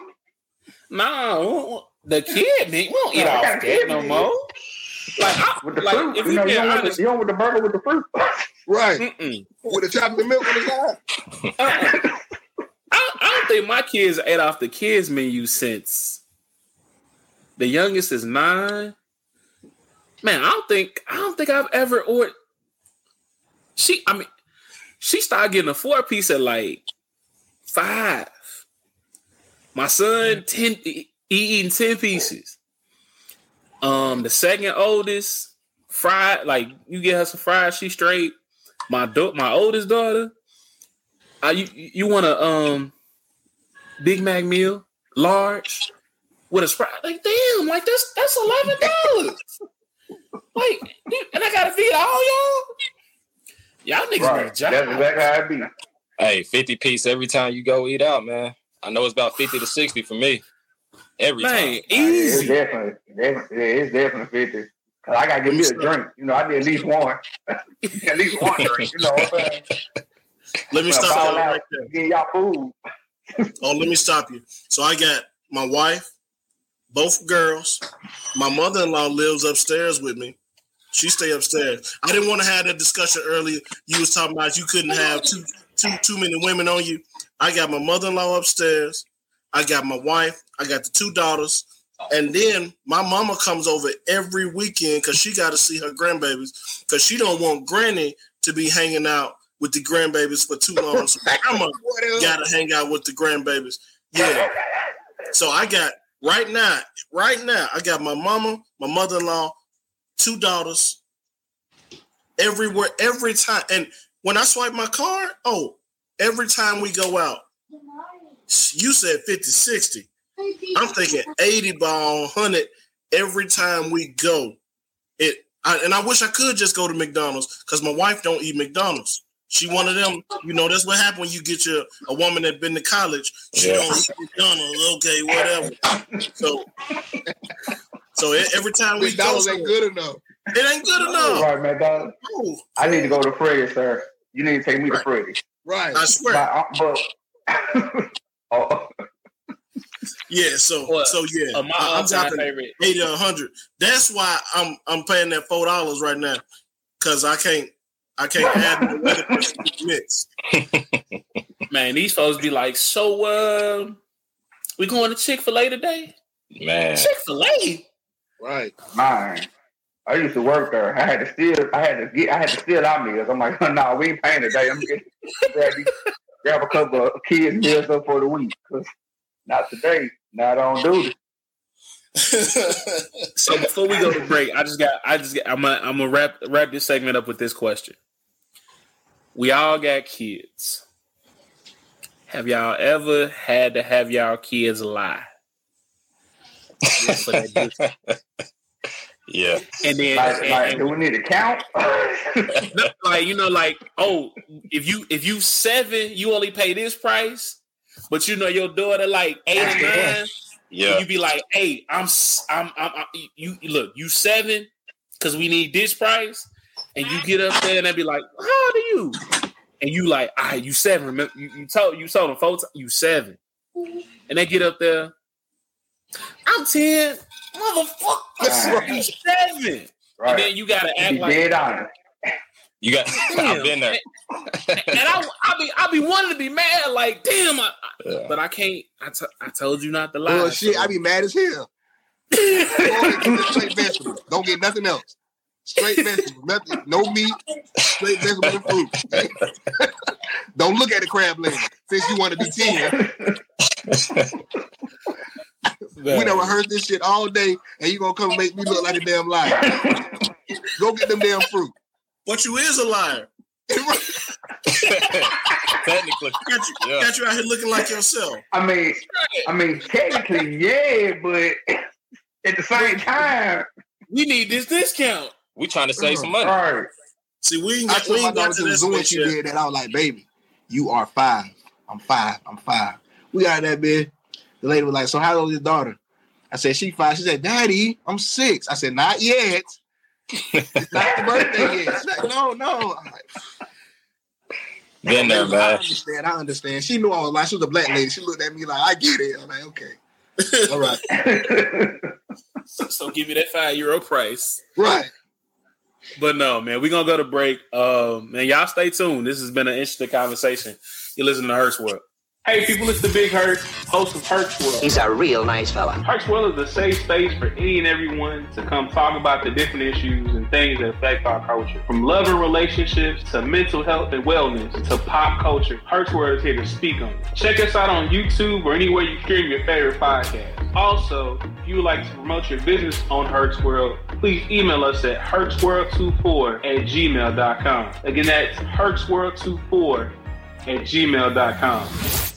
No, the kid, nigga, we don't eat No, off that no more. Like, I, With the like fruit, if you know, you don't, want honest, the, you don't want the burger with the fruit. Right. mm-mm. With the chocolate milk on the side. Uh-uh. I, I don't think my kids ate off the kids menu since the youngest is nine. Man, I don't think I don't think I've ever ordered. She, I mean, she started getting a four piece at like five. My son mm-hmm. ten, he eating ten pieces. Um, the second oldest fried, like you get her some fries, she straight. My do- my oldest daughter, uh, you you want a um Big Mac meal, large, with a sprite? Like damn, like that's that's eleven dollars. like, and I gotta feed all y'all. Y'all niggas Right. need a job. That's exactly how it be. Hey, 50 piece every time you go eat out, man. I know it's about 50 to 60 for me. Every Man, time. It's easy. definitely, definitely, it's definitely fifty. Cause I gotta give me a drink. You know, I need at least one. at least one drink. You know what I'm saying? Let me stop you right there. Getting y'all food. Oh, let me stop you. So I got my wife, both girls. My mother-in-law lives upstairs with me. She stay upstairs. I didn't want to have that discussion earlier. You was talking about you couldn't have too too too many women on you. I got my mother-in-law upstairs. I got my wife. I got the two daughters. And then my mama comes over every weekend because she got to see her grandbabies because she don't want Granny to be hanging out with the grandbabies for too long. So grandma got to hang out with the grandbabies. Yeah. So I got right now, right now, I got my mama, my mother-in-law, two daughters. Everywhere, every time. And when I swipe my card, oh, every time we go out, you said 50, 60. I'm thinking 80 ball, 100 every time we go. It I, and I wish I could just go to McDonald's because my wife don't eat McDonald's. She one of them, you know. That's what happened when you get your a woman that been to college. She Yeah. don't eat McDonald's. Okay, whatever. So, so every time we McDonald's go, ain't good enough. It ain't good enough. Right, man, dog. Oh, I need to go to Freddy's, sir. You need to take me to Freddy's. Right. I swear. Uh, but, but Yeah, so What? so yeah, Uh, my I- I'm all-time dropping favorite- eighty or hundred. That's why I'm I'm paying that four dollars right now because I can't I can't add no other the mix. Man, these folks be like, so uh, we going to Chick Fil A today? Man. Chick Fil A. Right. mine. I used to work there. I had to steal. I had to get. I had to steal our meals. I'm like, no, we ain't paying today. I'm getting grab, a couple of kids meals up for the week. 'Cause not today. Not on duty. So before we go to break, I just got, I just got, I'm gonna, I'm gonna wrap wrap this segment up with this question. We all got kids. Have y'all ever had to have y'all kids lie? For that discount? Yeah. and then, Like, and- like, and- do we need to count? no, like you know, like oh, if you if you seven, you only pay this price, but you know your daughter like eight or nine. Yeah. you be like, hey, I'm s- I'm I'm, I'm you you- look you seven because we need this price, and you get up there and they be like, how do you? And you like, ah, you seven. Remember, you, you told you told them folks you seven, and they get up there. I'm ten, motherfucker. Right. You seven. Right. And then you gotta Be act like dead honest. You got. I've been there. and I, I be, I be wanting to be mad, like, damn, I, I- Yeah. but I can't. I, t- I told you not to lie. Oh shit, so- I be mad as hell. Go ahead, get the straight vegetables. Don't get nothing else. Straight vegetables, nothing, no meat, straight vegetables and fruit. Don't look at the crab leg since you want to be 10. We done rehearsed this shit all day, and you gonna come and make me look like a damn liar. Go get them damn fruit. But you is a liar. Technically. Got you, Yeah. got you out here looking like yourself. I mean, I mean, technically, yeah, but at the same time, we need this discount. We trying to save some money. Right. See, we ain't I got, took we my ain't got to to the this zoo and bitch she did that. I was like, baby, you are five. I'm five. I'm five. We got that bitch. The lady was like, so how old is your daughter? I said, she five. She said, Daddy, I'm six. I said, not yet. It's not the birthday yet. She's like, no, no. I'm like, Been there, man. I understand. I understand. She knew I was like, she was a black lady. She looked at me like, I get it. I'm like, okay. All right. So, so give me that five euro price. Right. But no, man, we're gonna go to break. Um, man, y'all stay tuned. This has been an interesting conversation. You listen to Herc's World. Hey people, it's the Big Herc, host of Herc's World. He's a real nice fella. Herc's World is a safe space for any and everyone to come talk about the different issues and things that affect our culture. From love and relationships to mental health and wellness to pop culture, Herc's World is here to speak on it. Check us out on YouTube or anywhere you stream your favorite podcast. Also, if you would like to promote your business on Herc's World, please email us at hercsworld24 at gmail.com. Again, that's hercsworld24 at gmail.com.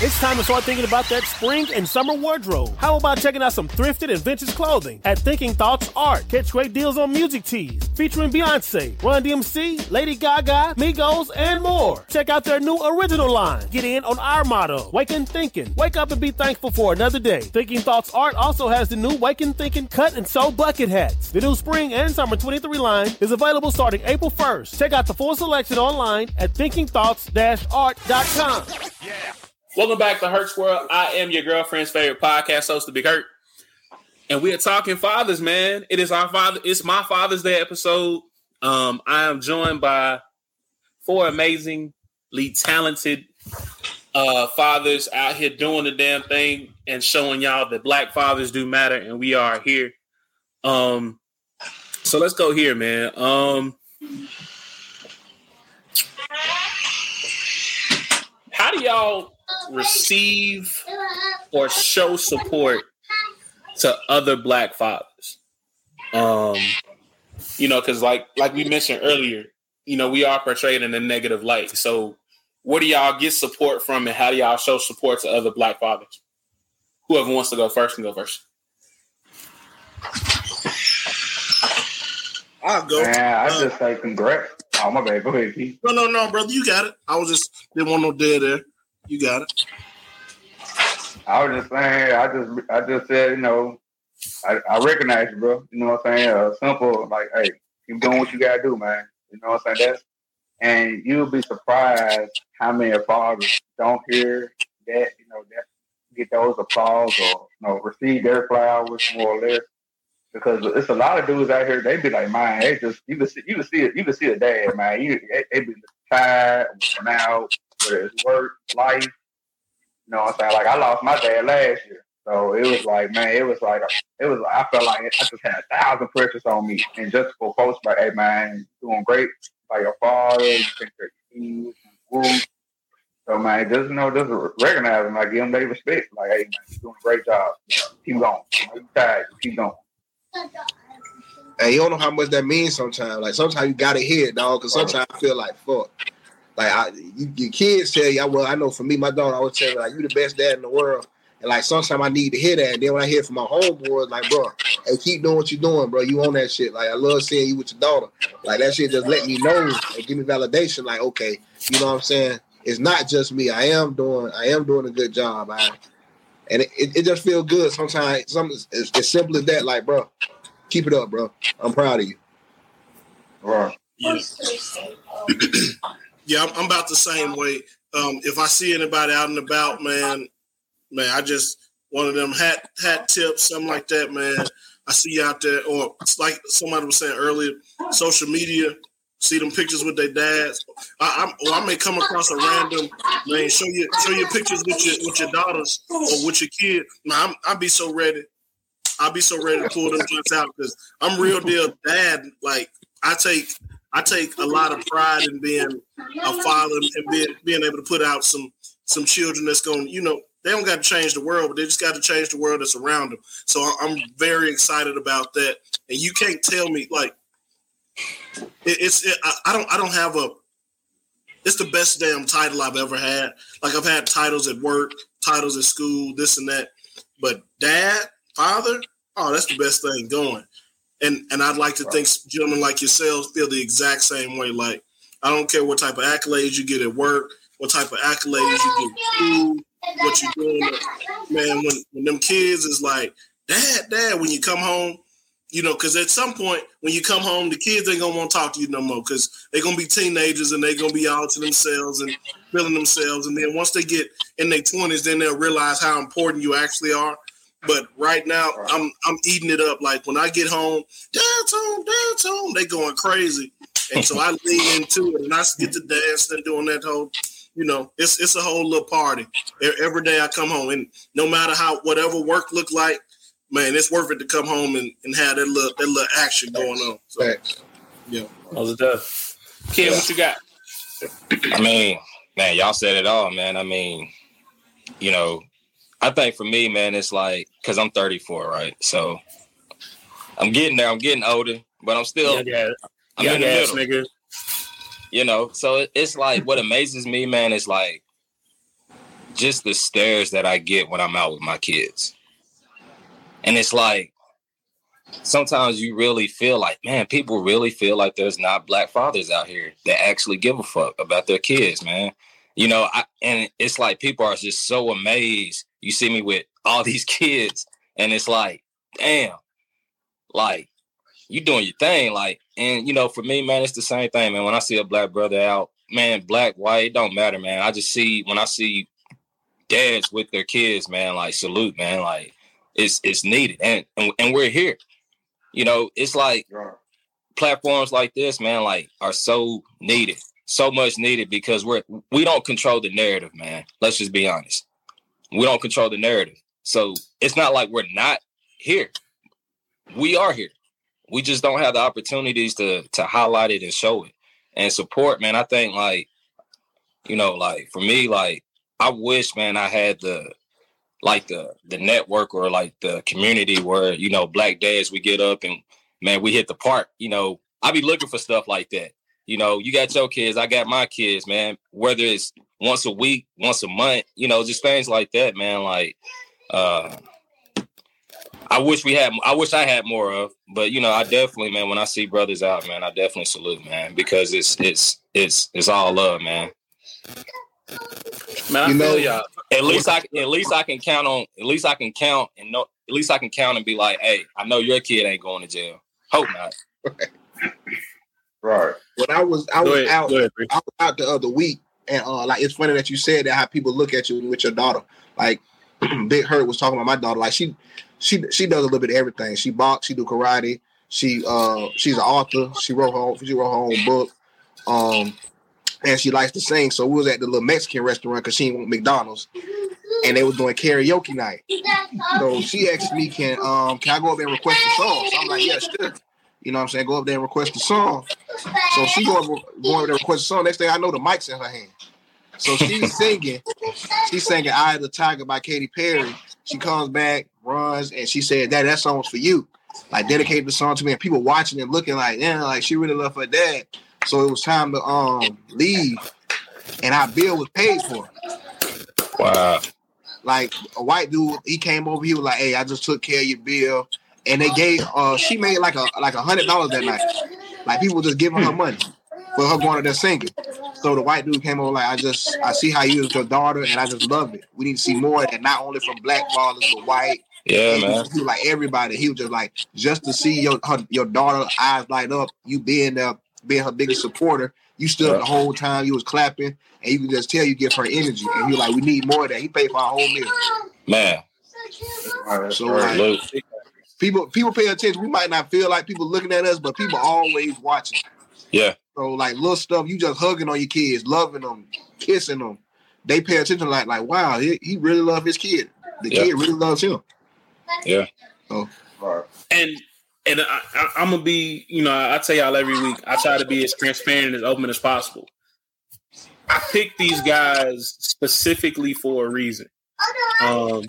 It's time to start thinking about that spring and summer wardrobe. How about checking out some thrifted and vintage clothing at Thinking Thoughts Art? Catch great deals on music tees featuring Beyonce, Run DMC, Lady Gaga, Migos, and more. Check out their new original line. Get in on our motto, Wake and Thinking. Wake up and be thankful for another day. Thinking Thoughts Art also has the new Wake and Thinking cut and sew bucket hats. The new spring and summer 23 line is available starting April 1st. Check out the full selection online at thinkingthoughts-art.com. Welcome back to Herc's World. I am your girlfriend's favorite podcast host, The Big Herc. And we are talking fathers, man. It is our father, it's my Father's Day episode. Um, I am joined by four amazingly talented uh fathers out here doing the damn thing and showing y'all that black fathers do matter, and we are here. Um, so let's go here, man. Um how do y'all receive or show support to other black fathers? Um, you know, because like like we mentioned earlier, you know, we are portrayed in a negative light. So, where do y'all get support from, and how do y'all show support to other black fathers? Whoever wants to go first can go first. I'll go. Man, I Uh, just say congrats. Oh my bad. Go ahead, Keith. No, no, no, brother, you got it. I was just didn't want no dead there. You got it. I was just saying. I just, I just said, you know, I, I recognize you, bro. You know what I'm saying? Uh, simple, like, hey, keep doing what you gotta do, man. You know what I'm saying? That's, and you'll be surprised how many fathers don't hear that, you know, that get those applause or you know receive their flowers more or less. Because it's a lot of dudes out here. They be like, man, they just you can see you can see. You can see a dad, man. You they, they be tired, worn out, it's work, life. You know what I'm saying? Like I lost my dad last year, so it was like, man, it was like it was. I felt like I just had a thousand pressures on me, and just for folks like, hey, man, doing great by your father. You think that you. So man, just you know, just recognize them, like give them their respect. Like, hey, man, you're doing a great job. Keep going. You tired, keep going. And you don't know how much that means sometimes. Like sometimes you gotta hear it, dog. Because sometimes I feel like fuck. Like I, you, your kids tell you, well, I know for me, my daughter always tell me like you the best dad in the world. And like sometimes I need to hear that. And then when I hear from my homeboys, like, bro, hey, keep doing what you're doing, bro. You on that shit. Like I love seeing you with your daughter. Like that shit just let me know and give me validation. Like, okay, you know what I'm saying? It's not just me. I am doing I am doing a good job. I and it, it, it just feels good sometimes. Something as, as simple as that, like, bro, keep it up, bro. I'm proud of you. Right. Yeah. Yeah, I'm, I'm about the same way. Um, if I see anybody out and about, man, man, I just one of them hat hat tips, something like that, man. I see you out there, or like somebody was saying earlier, social media. See them pictures with their dads. I, I, or I may come across a random man. Show you show your pictures with your with your daughters or with your kid. Man, I'm, I'll be so ready. I'll be so ready to pull them joints out because I'm real deal dad. Like I take I take a lot of pride in being a father and being being able to put out some some children that's going. You know, they don't got to change the world, but they just got to change the world that's around them. So I'm very excited about that. And you can't tell me like it, it's it, I, I don't I don't have a. It's the best damn title I've ever had. Like I've had titles at work, titles at school, this and that. But dad, father, oh, that's the best thing going. And and I'd like to think gentlemen like yourselves feel the exact same way. Like I don't care what type of accolades you get at work, what type of accolades you get at school, what you're doing. Man, when, when them kids is like, Dad, Dad, when you come home, you know, because at some point when you come home, the kids ain't gonna want to talk to you no more because they're gonna be teenagers and they're gonna be all to themselves and feeling themselves. And then once they get in their twenties, then they'll realize how important you actually are. But right now, I'm I'm eating it up. Like when I get home, Dad's home, Dad's home. They going crazy, and so I lean into it and I get to dance and doing that whole. You know, it's it's a whole little party. Every day I come home, and no matter how whatever work look like, man, it's worth it to come home and, and have that little that little action going on. So, yeah, How's it done? Ken, what you got? I mean, man, y'all said it all, man. I mean, you know, I think for me, man, it's like because I'm 34, right? So I'm getting there. I'm getting older, but I'm still Yeah, I'm young in the middle. nigga. You know, so it's like what amazes me, man, is like just the stares that I get when I'm out with my kids. And it's like sometimes you really feel like, man, people really feel like there's not black fathers out here that actually give a fuck about their kids, man. You know, I, and it's like people are just so amazed. You see me with all these kids, and it's like, damn, like you doing your thing, like, and you know, for me, man, it's the same thing, man. When I see a black brother out, man, black, white, it don't matter, man. I just see when I see dads with their kids, man, like salute, man, like it's it's needed, and and, and we're here. You know, it's like platforms like this, man, like are so needed, so much needed because we're we don't control the narrative, man. Let's just be honest. We don't control the narrative. So it's not like we're not here. We are here. We just don't have the opportunities to to highlight it and show it and support, man. I think like, you know, like for me, like I wish, man, I had the like the the network or like the community where you know black dads we get up and man we hit the park. You know, I be looking for stuff like that. You know, you got your kids, I got my kids, man. Whether it's once a week, once a month, you know, just things like that, man. Like, uh, I wish we had. I wish I had more of, but you know, I definitely, man. When I see brothers out, man, I definitely salute, man, because it's it's it's it's all love, man. Man, I You know, y'all. At least I at least I can count on. At least I can count and know. At least I can count and be like, hey, I know your kid ain't going to jail. Hope not. Right. When I was I Go was ahead, out ahead, I was out the other week and uh like it's funny that you said that how people look at you with your daughter. Like Big Herc was talking about my daughter. Like she she she does a little bit of everything. She box, she do karate, she uh she's an author, she wrote her own, she wrote her own book. Um and she likes to sing. So we was at the little Mexican restaurant because she didn't want McDonald's. And they was doing karaoke night. So she asked me, Can um can I go up there and request a song? So I'm like, Yeah, sure. You know what I'm saying? Go up there and request a song. So she go over, go over there and request a song. Next thing I know, the mic's in her hand. So she's singing. She's singing "Eye of the Tiger" by Katy Perry. She comes back, runs, and she said, "That that song was for you." Like dedicated the song to me, and people watching and looking like, yeah, like she really loved her dad. So it was time to um leave, and our bill was paid for. Wow. Like a white dude, he came over. He was like, "Hey, I just took care of your bill," and they gave. uh She made like a like a hundred dollars that night. Like people just giving her money for her going to there singing. So the white dude came over like, "I just I see how you is your daughter, and I just love it. We need to see more of that, not only from black fathers but white." Yeah, And he man. was- He was like everybody. He was just like just to see your her, your daughter eyes light up. You being there, being her biggest supporter. You stood up the whole time. You was clapping, and you can just tell you give her energy. And he was like, "We need more of that." He paid for our whole meal. Man. So like, people people pay attention. We might not feel like people looking at us, but people always watching. Yeah. So like little stuff, you just hugging on your kids, loving them, kissing them. They pay attention like like wow, he, he really love his kid. The Yeah. kid really loves him. Yeah. Oh, and and I, I, I'm gonna be, you know, I tell y'all every week. I try to be as transparent and as open as possible. I picked these guys specifically for a reason. Um,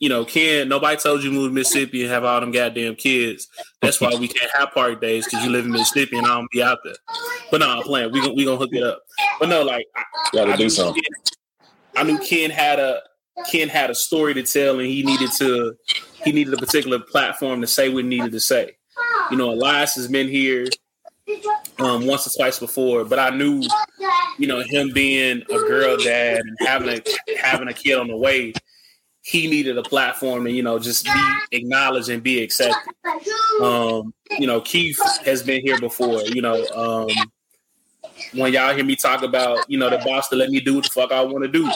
you know, Ken, nobody told you to move to Mississippi and have all them goddamn kids. That's why we can't have park days because you live in Mississippi and I don't be out there. But no, I'm playing. We gonna we gonna hook it up. But no, like I, Gotta I do knew something. Ken- I knew Ken had a Ken had a story to tell, and he needed to he needed a particular platform to say what he needed to say. You know, Elias has been here um, once or twice before, but I knew, you know, him being a girl dad and having a having a kid on the way, he needed a platform to you know just be acknowledged and be accepted. Um, you know, Keith has been here before. You know, um, when y'all hear me talk about you know the boss to let me do what the fuck I want to do,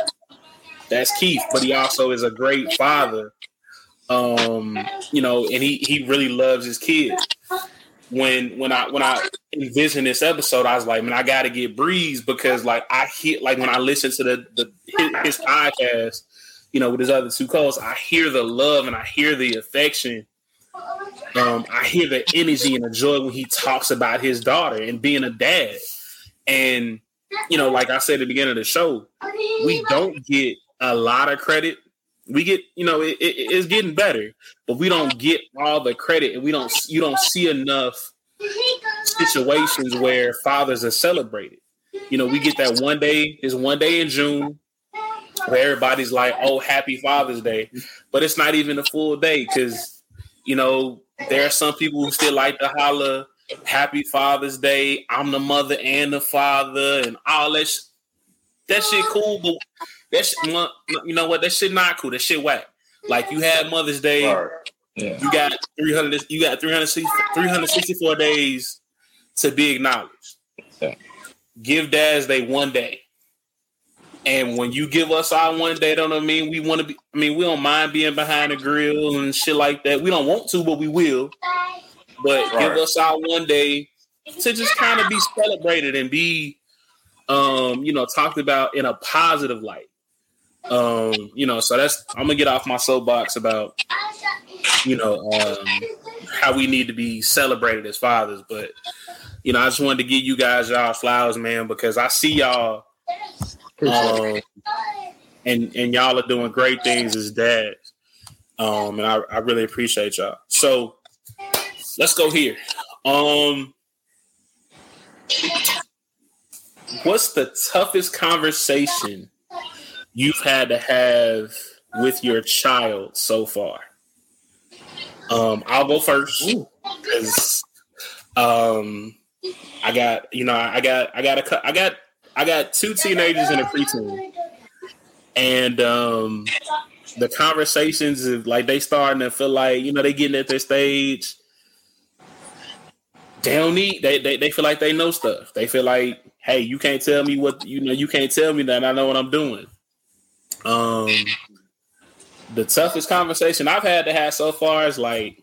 that's Keith. But he also is a great father. Um, you know, and he he really loves his kids. When when I when I envisioned this episode, I was like, man, I got to get Breeze because like I hit like when I listen to the the his podcast, you know, with his other two co-hosts, I hear the love and I hear the affection. Um, I hear the energy and the joy when he talks about his daughter and being a dad. And you know, like I said at the beginning of the show, we don't get a lot of credit. We get, you know, it, it- it's getting better, but we don't get all the credit, and we don't. You don't see enough situations where fathers are celebrated. You know, we get that one day. Is one day in June where everybody's like, "Oh, Happy Father's Day," but it's not even a full day because you know there are some people who still like to holler Happy Father's Day. I'm the mother and the father, and all that. Sh- that shit cool, but that shit, you know what? That shit not cool. That shit whack. Like you had Mother's Day, you got 300. You got 360, 364 days to be acknowledged. Give Dads Day one day. And when you give us our one day, don't know I mean we want to be. I mean, we don't mind being behind the grill and shit like that. We don't want to, but we will. But give us our one day to just kind of be celebrated and be, um, you know, talked about in a positive light. Um, you know, so that's I'm gonna get off my soapbox about, you know, um, how we need to be celebrated as fathers. But you know, I just wanted to give you guys y'all flowers, man, because I see y'all. Um, and and y'all are doing great things as dads. Um, and I, I really appreciate y'all. So let's go here. Um, what's the toughest conversation you've had to have with your child so far? Um, I'll go first because um, I got you know I got I got a I got I got two teenagers and a preteen, and um, the conversations of like they starting to feel like you know they getting at their stage. They don't need they, they they feel like they know stuff. They feel like, hey, you can't tell me what you know. You can't tell me that I know what I'm doing. Um, the toughest conversation I've had to have so far is like,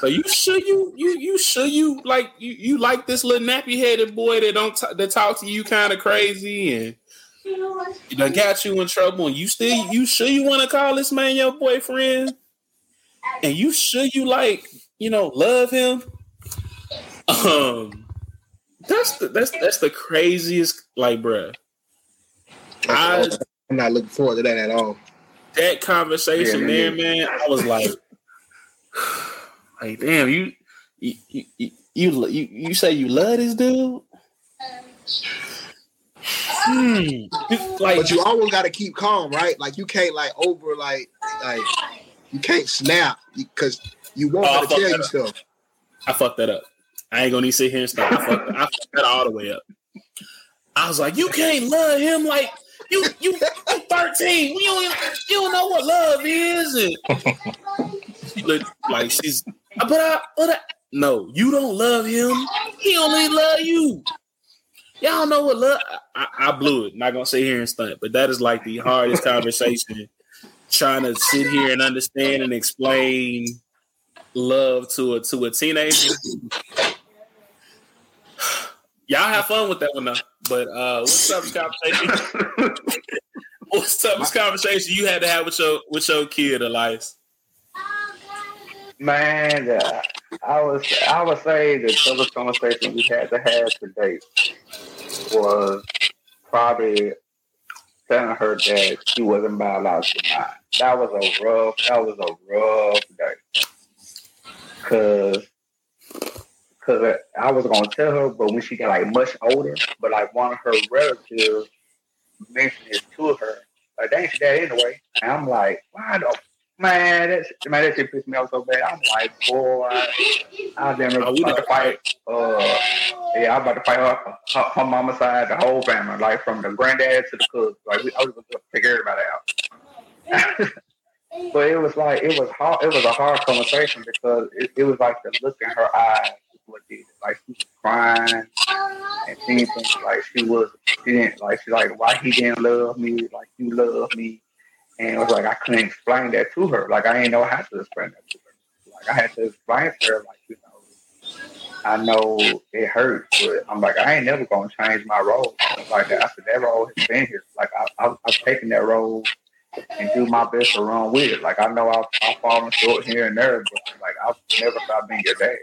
so you sure you you you sure you like you you like this little nappy headed boy that don't t- that talk to you kind of crazy and done got you in trouble and you still you sure you want to call this man your boyfriend? And you sure you like you know love him? Um that's the that's that's the craziest like bruh. I, I'm not looking forward to that at all. that conversation Yeah, there man I was like like damn you you you you, you, you, you say you love this dude Hmm. Like, but you always got to keep calm, right? Like you can't like over like like you can't snap because you want Oh, I to tell that you stuff. I fucked that up. I ain't gonna need to sit here and stop. I fucked, I fucked that all the way up. I was like, you can't love him like you you you 13. You don't, you don't know what love is. And look, like she's but I but I no, you don't love him. He only love you. Y'all know what love I, I blew it. Not gonna sit here and stunt, but that is like the hardest conversation trying to sit here and understand and explain love to a to a teenager. Y'all have fun with that one though. But uh what's up conversation? what's up conversation you had to have with your with your kid, Elias? Man, uh, I was I would say the toughest conversation we had to have today was probably telling her that she wasn't biologically mine. That was a rough. That was a rough day. Cause, cause I was gonna tell her, but when she got like much older, but like one of her relatives mentioned it to her, like they ain't dad anyway. And I'm like, why the man? That shit- man, that shit pissed me off so bad. I'm like, boy, I was damn about to fight. Uh, yeah, I was about to fight her, her, her mama side, the whole family, like from the granddad to the cousins. Like we, I was gonna take everybody out. but it was like it was hard. It was a hard conversation because it, it was like the look in her eyes. What did it. Like she was crying and things like she was. She didn't like. She like why he didn't love me like you love me. And it was like I couldn't explain that to her. Like I didn't know how to explain that to her. Like I had to explain to her, like you know, I know it hurts, but I'm like I ain't never gonna change my role. Like I said, that role has been here. Like I, I, I've taken that role and do my best to run with it. Like I know I've, I've fallen short here and there, but like I've never stopped being your dad.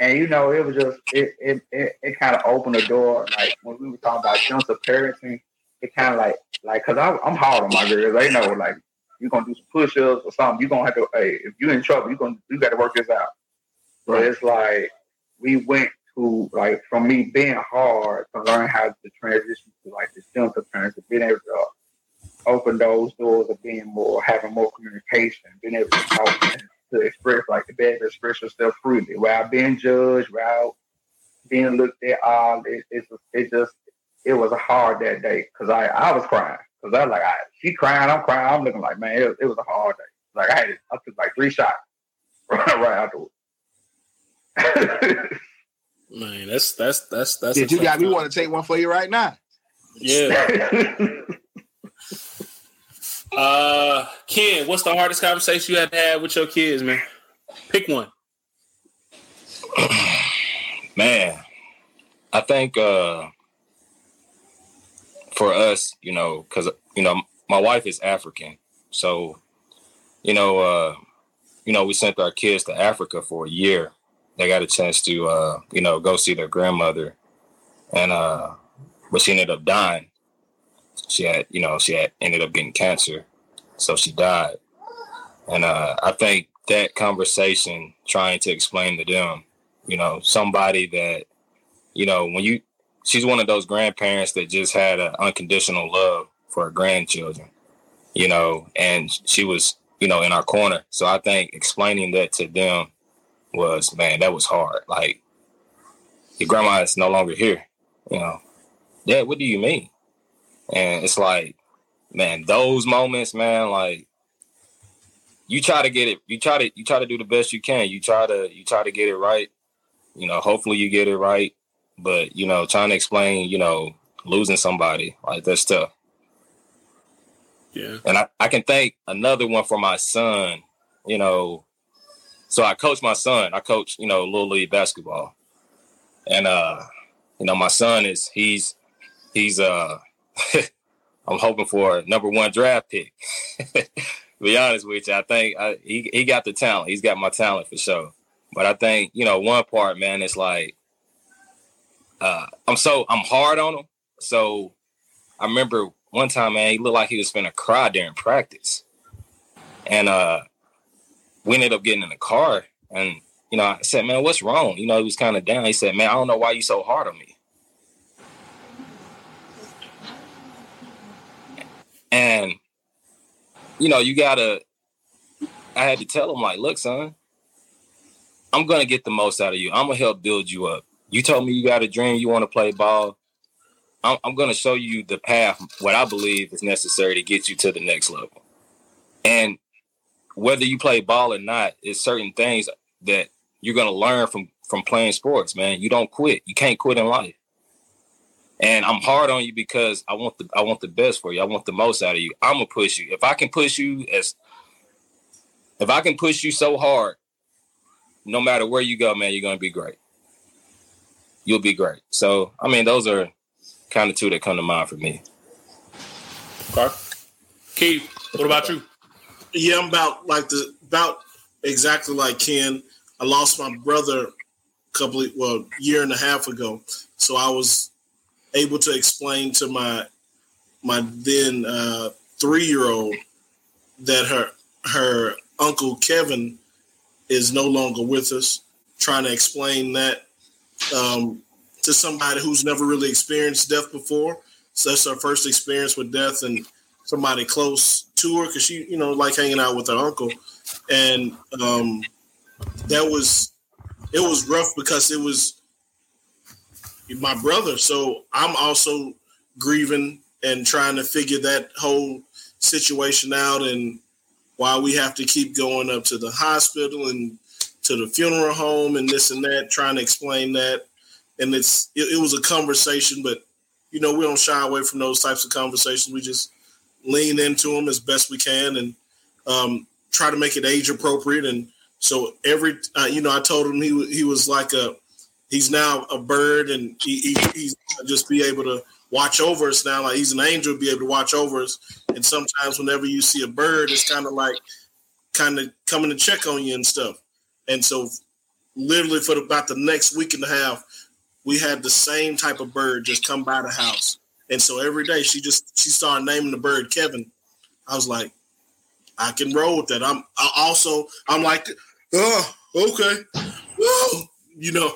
And you know, it was just it it it, it kind of opened the door. Like when we were talking about jumps of parenting, it kind of like like because I'm hard on my girls. They know like you're gonna do some push-ups or something. You're gonna have to. Hey, if you're in trouble, you're gonna you got to work this out. But it's like we went to like from me being hard to learn how to transition to like the gentle parenting, being able to open those doors of being more having more communication, being able to talk and to express like to be able to express yourself freely without being judged, without being looked at odd. It, it's it just it was hard that day because I I was crying because I was like I, she crying, I'm crying, I'm looking like man, it, it was a hard day. Like I had it, I took like three shots right, right afterwards. Man, that's that's that's that's Did you got tough me want to take one for you right now? Yeah. uh Ken, what's the hardest conversation you had to have with your kids, man? Pick one. Man, I think uh for us, you know, because you know my wife is African, so you know, uh, you know, we sent our kids to Africa for a year. They got a chance to, uh, you know, go see their grandmother, and uh, but she ended up dying. she had, you know, she had ended up getting cancer, so she died. And uh, I think that conversation, trying to explain to them, you know, somebody that, you know, when you, she's one of those grandparents that just had an unconditional love for her grandchildren, you know, and she was, you know, in our corner. So I think explaining that to them was, man, that was hard. Like, your grandma is no longer here, you know. Dad, what do you mean? And it's like, man, those moments, man, like you try to get it, you try to you try to do the best you can. You try to you try to get it right. You know, hopefully you get it right. But, you know, trying to explain, you know, losing somebody, like that's tough. Yeah. And I, I can thank another one for my son, you know. So I coach my son. I coach, you know, little league basketball. And uh, you know, my son is he's he's uh I'm hoping for a number one draft pick. be honest with you, I think I, he he got the talent. He's got my talent for sure. But I think you know one part, man, it's like uh, I'm so I'm hard on him. So I remember one time, man, he looked like he was finna cry during practice, and uh, we ended up getting in the car, and you know, I said, man, what's wrong? You know, he was kind of down. He said, man, I don't know why you so hard on me. And you know, you gotta. I had to tell him like, look, son, I'm gonna get the most out of you. I'm gonna help build you up. You told me you got a dream, you want to play ball. I'm, I'm gonna show you the path, what I believe is necessary to get you to the next level. And whether you play ball or not, it's certain things that you're gonna learn from from playing sports, man. You don't quit. You can't quit in life. And I'm hard on you because I want the I want the best for you. I want the most out of you. I'm gonna push you. If I can push you as if I can push you so hard, no matter where you go, man, you're gonna be great. You'll be great. So I mean, those are kind of two that come to mind for me. Okay. Keith, what about you? Yeah, I'm about like the about exactly like Ken. I lost my brother a couple of, well year and a half ago, so I was able to explain to my my then uh, three year old that her her uncle Kevin is no longer with us. Trying to explain that um, to somebody who's never really experienced death before. So that's her first experience with death and somebody close to her because she, you know, like hanging out with her uncle. And um, that was, it was rough because it was my brother. So I'm also grieving and trying to figure that whole situation out and why we have to keep going up to the hospital and to the funeral home and this and that, trying to explain that. And it's it, it was a conversation, but you know, we don't shy away from those types of conversations. We just lean into them as best we can and um, try to make it age appropriate. And so every, uh, you know, I told him he he was like a, he's now a bird, and he, he he's just be able to watch over us now. Like he's an angel, be able to watch over us. And sometimes whenever you see a bird, it's kind of like kind of coming to check on you and stuff. And so, literally for about the next week and a half, we had the same type of bird just come by the house. And so every day she just she started naming the bird Kevin. I was like, I can roll with that. I'm I also I'm like, oh, okay, Woo. you know,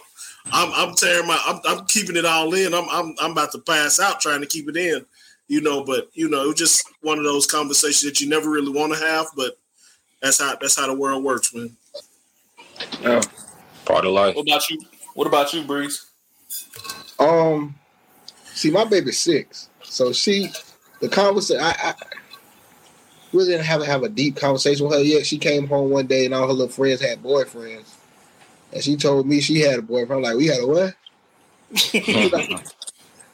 I'm I'm tearing my I'm, I'm keeping it all in. I'm I'm I'm about to pass out trying to keep it in, you know. But you know, it was just one of those conversations that you never really want to have, but that's how that's how the world works, man. Yeah, part of life. What about you? What about you, Breeze? Um, see, my baby's six, so she, the conversation, I, I really didn't have to have a deep conversation with her yet. She came home one day and all her little friends had boyfriends, and she told me she had a boyfriend. I'm like, we had a what?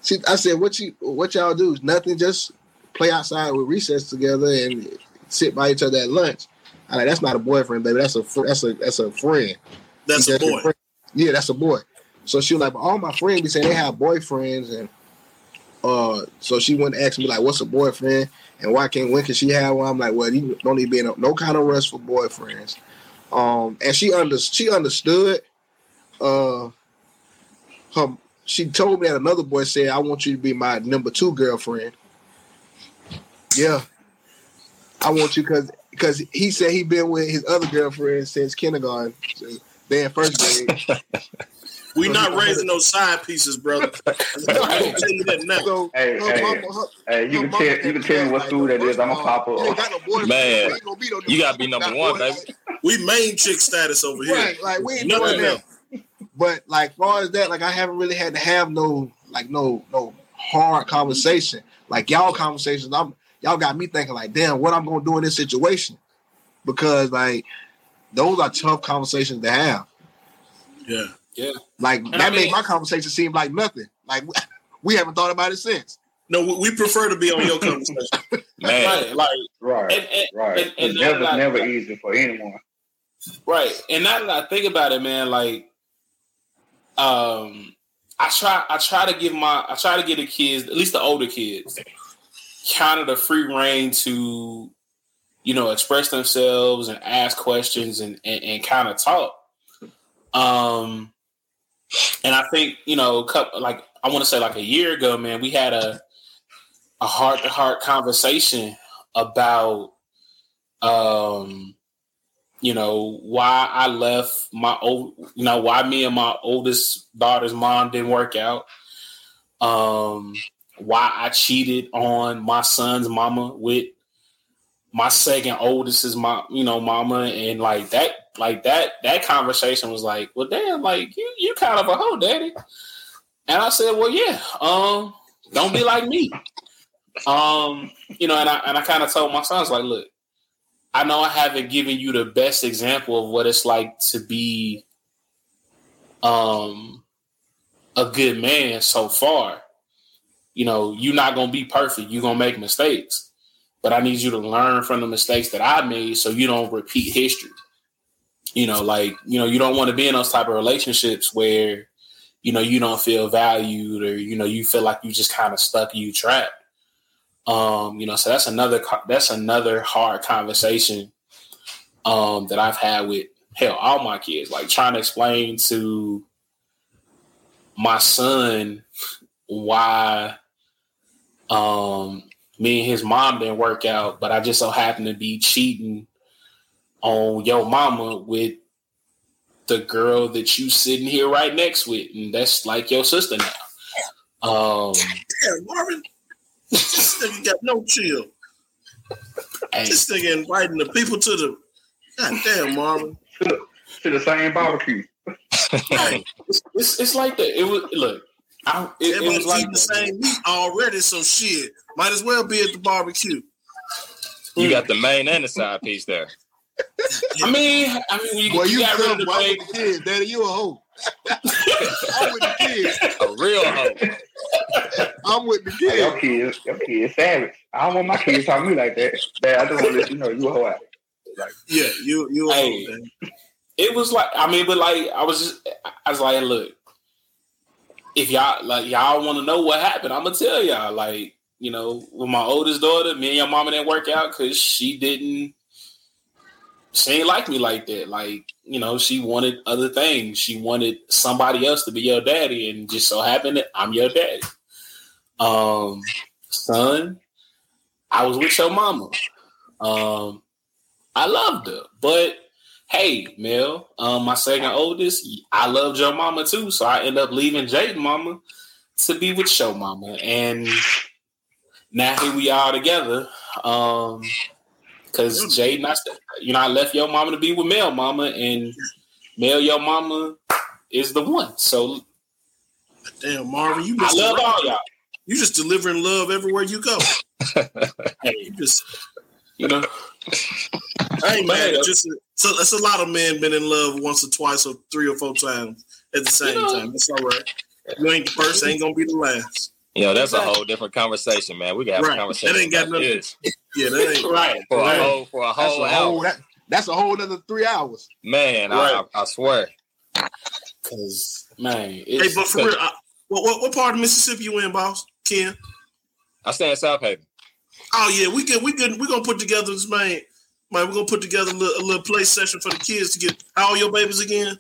she, I said, what you, what y'all do? Nothing, just play outside with recess together and sit by each other at lunch. I like, that's not a boyfriend, baby. That's a fr- that's a that's a friend. That's a boy. friend. Yeah, that's a boy. So she was like, all my friends be saying they have boyfriends, and uh, so she went to ask me like, what's a boyfriend, and why can't when can she have one? I'm like, well, you don't need to be in a, no kind of rush for boyfriends. Um, and she under she understood. Uh, her she told me that another boy said, I want you to be my number two girlfriend. Yeah. I want you because because he said he been with his other girlfriend since kindergarten. So they in first grade. We not raising no side pieces, brother. I'm telling you that now. So Hey, her hey, mama- her- hey, you can tell you can tell me what school that is. I'm gonna pop up. Man, you gotta be number one, baby. We main chick status over here. Right, like we ain't None doing that. But like far as that, like I haven't really had to have no like no no hard conversation. Like y'all conversations, I'm y'all got me thinking like, damn, what I'm gonna do in this situation? Because like those are tough conversations to have. Yeah. Yeah. Like And that I made my conversation seem like nothing. Like we haven't thought about it since. No, we, we prefer to be on your conversation. Right, like Right, and, and, right. and, and It's now never that I- never easy for anyone. Right. And now that I think about it, man, like um I try I try to give my I try to give the kids, at least the older kids, kind of the free reign to, you know, express themselves and ask questions and and, and kind of talk. Um and I think, you know, couple, like I want to say like a year ago, man, we had a a heart to heart conversation about um you know why I left my old you know why me and my oldest daughter's mom didn't work out um why I cheated on my son's mama with my second oldest is my you know mama and like that like that that conversation was like well damn like you you kind of a hoe daddy and I said well yeah um don't be like me um you know and I and I kind of told my sons like look I know I haven't given you the best example of what it's like to be um a good man so far. You know, you're not gonna be perfect. You're gonna make mistakes. But I need you to learn from the mistakes that I made so you don't repeat history. You know, like, you know, you don't want to be in those type of relationships where, you know, you don't feel valued or, you know, you feel like you just kind of stuck, you trapped. Um, you know, so that's another that's another hard conversation um that I've had with hell all my kids, like trying to explain to my son why um me and his mom didn't work out, but I just so happened to be cheating on your mama with the girl that you sitting here right next with, and that's like your sister now. Um Damn, Marvin. this nigga got no chill. This nigga inviting the people to the. God damn, Marvin. To the same barbecue. it's, it's, it's like that. It was look. I, it, it Everybody's was like eating the same meat already, so shit. Might as well be at the barbecue. You got the main and the side piece there. I mean, I mean, when you, Boy, you you got rid of the boy, I'm baby. the kids, Daddy. You a hoe. I'm with the kids. A real hoe. I'm with the kids. Hey, your kids. kids, your kids savage. I don't want my kids talking to me like that. Dad, I just want to let you know you a hoe. Like, Yeah, you you. Hey, it was like I mean, but like I was just I was like, look, if y'all like y'all want to know what happened, I'm gonna tell y'all. Like, you know, with my oldest daughter, me and your mama didn't work out because she didn't. She ain't like me like that. Like, you know, she wanted other things. She wanted somebody else to be your daddy, and just so happened that I'm your daddy. Um, son, I was with your mama. Um, I loved her, but hey, Mel, um, my second oldest, I love your mama too, so I end up leaving Jaden mama to be with your mama, and now here we are together. Um, because Jaden, I, you know, I left your mama to be with Mel mama, and Mel, your mama is the one. So Damn, Marvin, you I love all y'all. You just delivering love everywhere you go. Hey, You just you know, I ain't mad. Man, It's just so it's a lot of men been in love once or twice or three or four times at the same know- time. It's all right. You ain't the first, ain't gonna be the last. You know, that's Exactly. a whole different conversation, man. We can have Right. a conversation That ain't got nothing- this Yeah, that ain't right? for right. a whole for a That's whole a whole hour. that, that's a whole other three hours. Man, Right. I, I swear. Because man, Hey, but for real, I, what, what what part of Mississippi you in, boss? Ken? I stay in Southaven. Oh yeah, we good. We good. We gonna put together this man. Man, we're gonna put together a little, a little play session for the kids to get how old your babies again.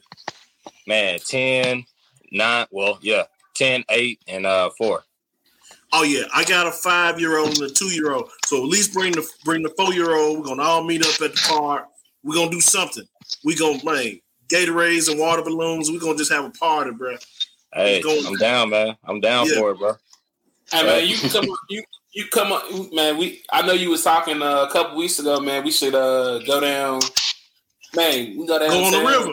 Man, 10, 9, well, yeah, 10, 8, and uh 4. Oh yeah, I got a five year old and a two year old. So at least bring the bring the four year old. We're gonna all meet up at the park. We're gonna do something. We gonna man Gatorades and water balloons. We're gonna just have a party, bro. Hey, Going- I'm down, man. I'm down Yeah. for it, bro. Hey man, you can come. You you come up, man. We I know you was talking uh, a couple weeks ago, man. We should uh go down. Man, we go down. Go on the river.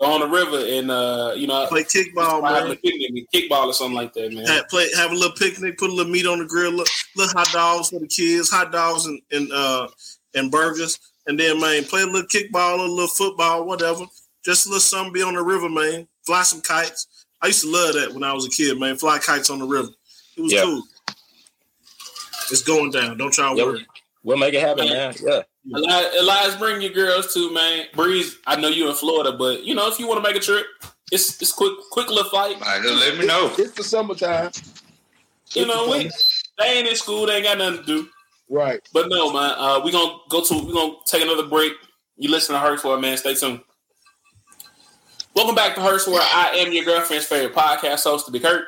Go on the river and uh you know Play kickball, have man. a picnic, kickball or something like that, man. Have, play, have a little picnic, put a little meat on the grill, little, little hot dogs for the kids, hot dogs and and uh and burgers, and then man, play a little kickball, a little football, whatever. Just a little something be on the river, man. Fly some kites. I used to love that when I was a kid, man. Fly kites on the river. It was Yeah. cool. It's going down. Don't try to Yeah, worry. We'll make it happen, man. Yeah. Eli- Elias, bring your girls too, man. Breeze, I know you're in Florida, but you know if you want to make a trip, it's it's quick, quick little flight. let me know. It's the summertime. You know, we they ain't in school, they ain't got nothing to do. Right. But no, man, uh, we gonna go to we gonna take another break. You listen to Herc's for man. Stay tuned. Welcome back to Herc's, where I am your girlfriend's favorite podcast host, the Big Herc.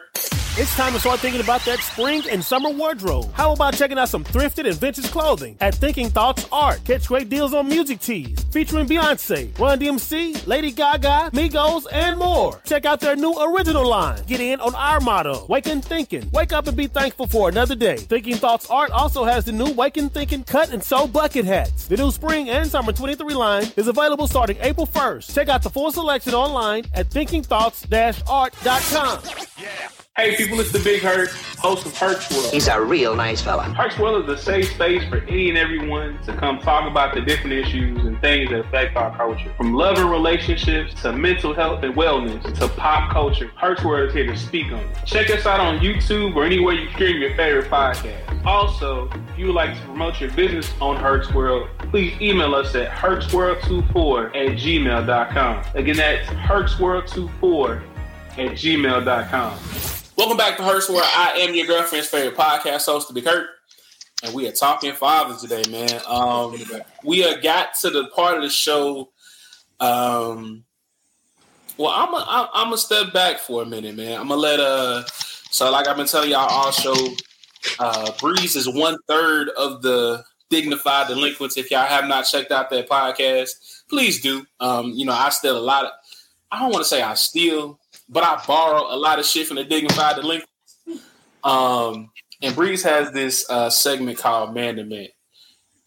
It's time to start thinking about that spring and summer wardrobe. How about checking out some thrifted and vintage clothing at Thinking Thoughts Art? Catch great deals on music tees featuring Beyonce, Run DMC, Lady Gaga, Migos, and more. Check out their new original line. Get in on our motto, Wake and Thinking. Wake up and be thankful for another day. Thinking Thoughts Art also has the new Wake and Thinking cut and sew bucket hats. The new spring and summer 23 line is available starting April 1st. Check out the full selection online at thinkingthoughts-art.com. Hey people, it's the Big Herc, host of Herc's World. He's a real nice fella. Herc's World is a safe space for any and everyone to come talk about the different issues and things that affect our culture. From love and relationships to mental health and wellness to pop culture, Herc's World is here to speak on it. Check us out on YouTube or anywhere you stream your favorite podcast. Also, if you would like to promote your business on Herc's World, please email us at hercsworld24 at gmail.com. Again, that's hercsworld24 at gmail.com. Welcome back to Herc's, where I am your girlfriend's favorite podcast host, the Big Herc. And we are talking fathers today, man. Um, we uh, got to the part of the show. Um, well, I'm a, I'm I'm gonna step back for a minute, man. I'm gonna let uh. So, like I've been telling y'all all show, uh, Breeze is one third of the dignified delinquents. If y'all have not checked out that podcast, please do. Um, you know, I steal a lot of. I don't want to say I steal, but I borrow a lot of shit from the dignified delinquents. Um, and Breeze has this uh, segment called Man to Man,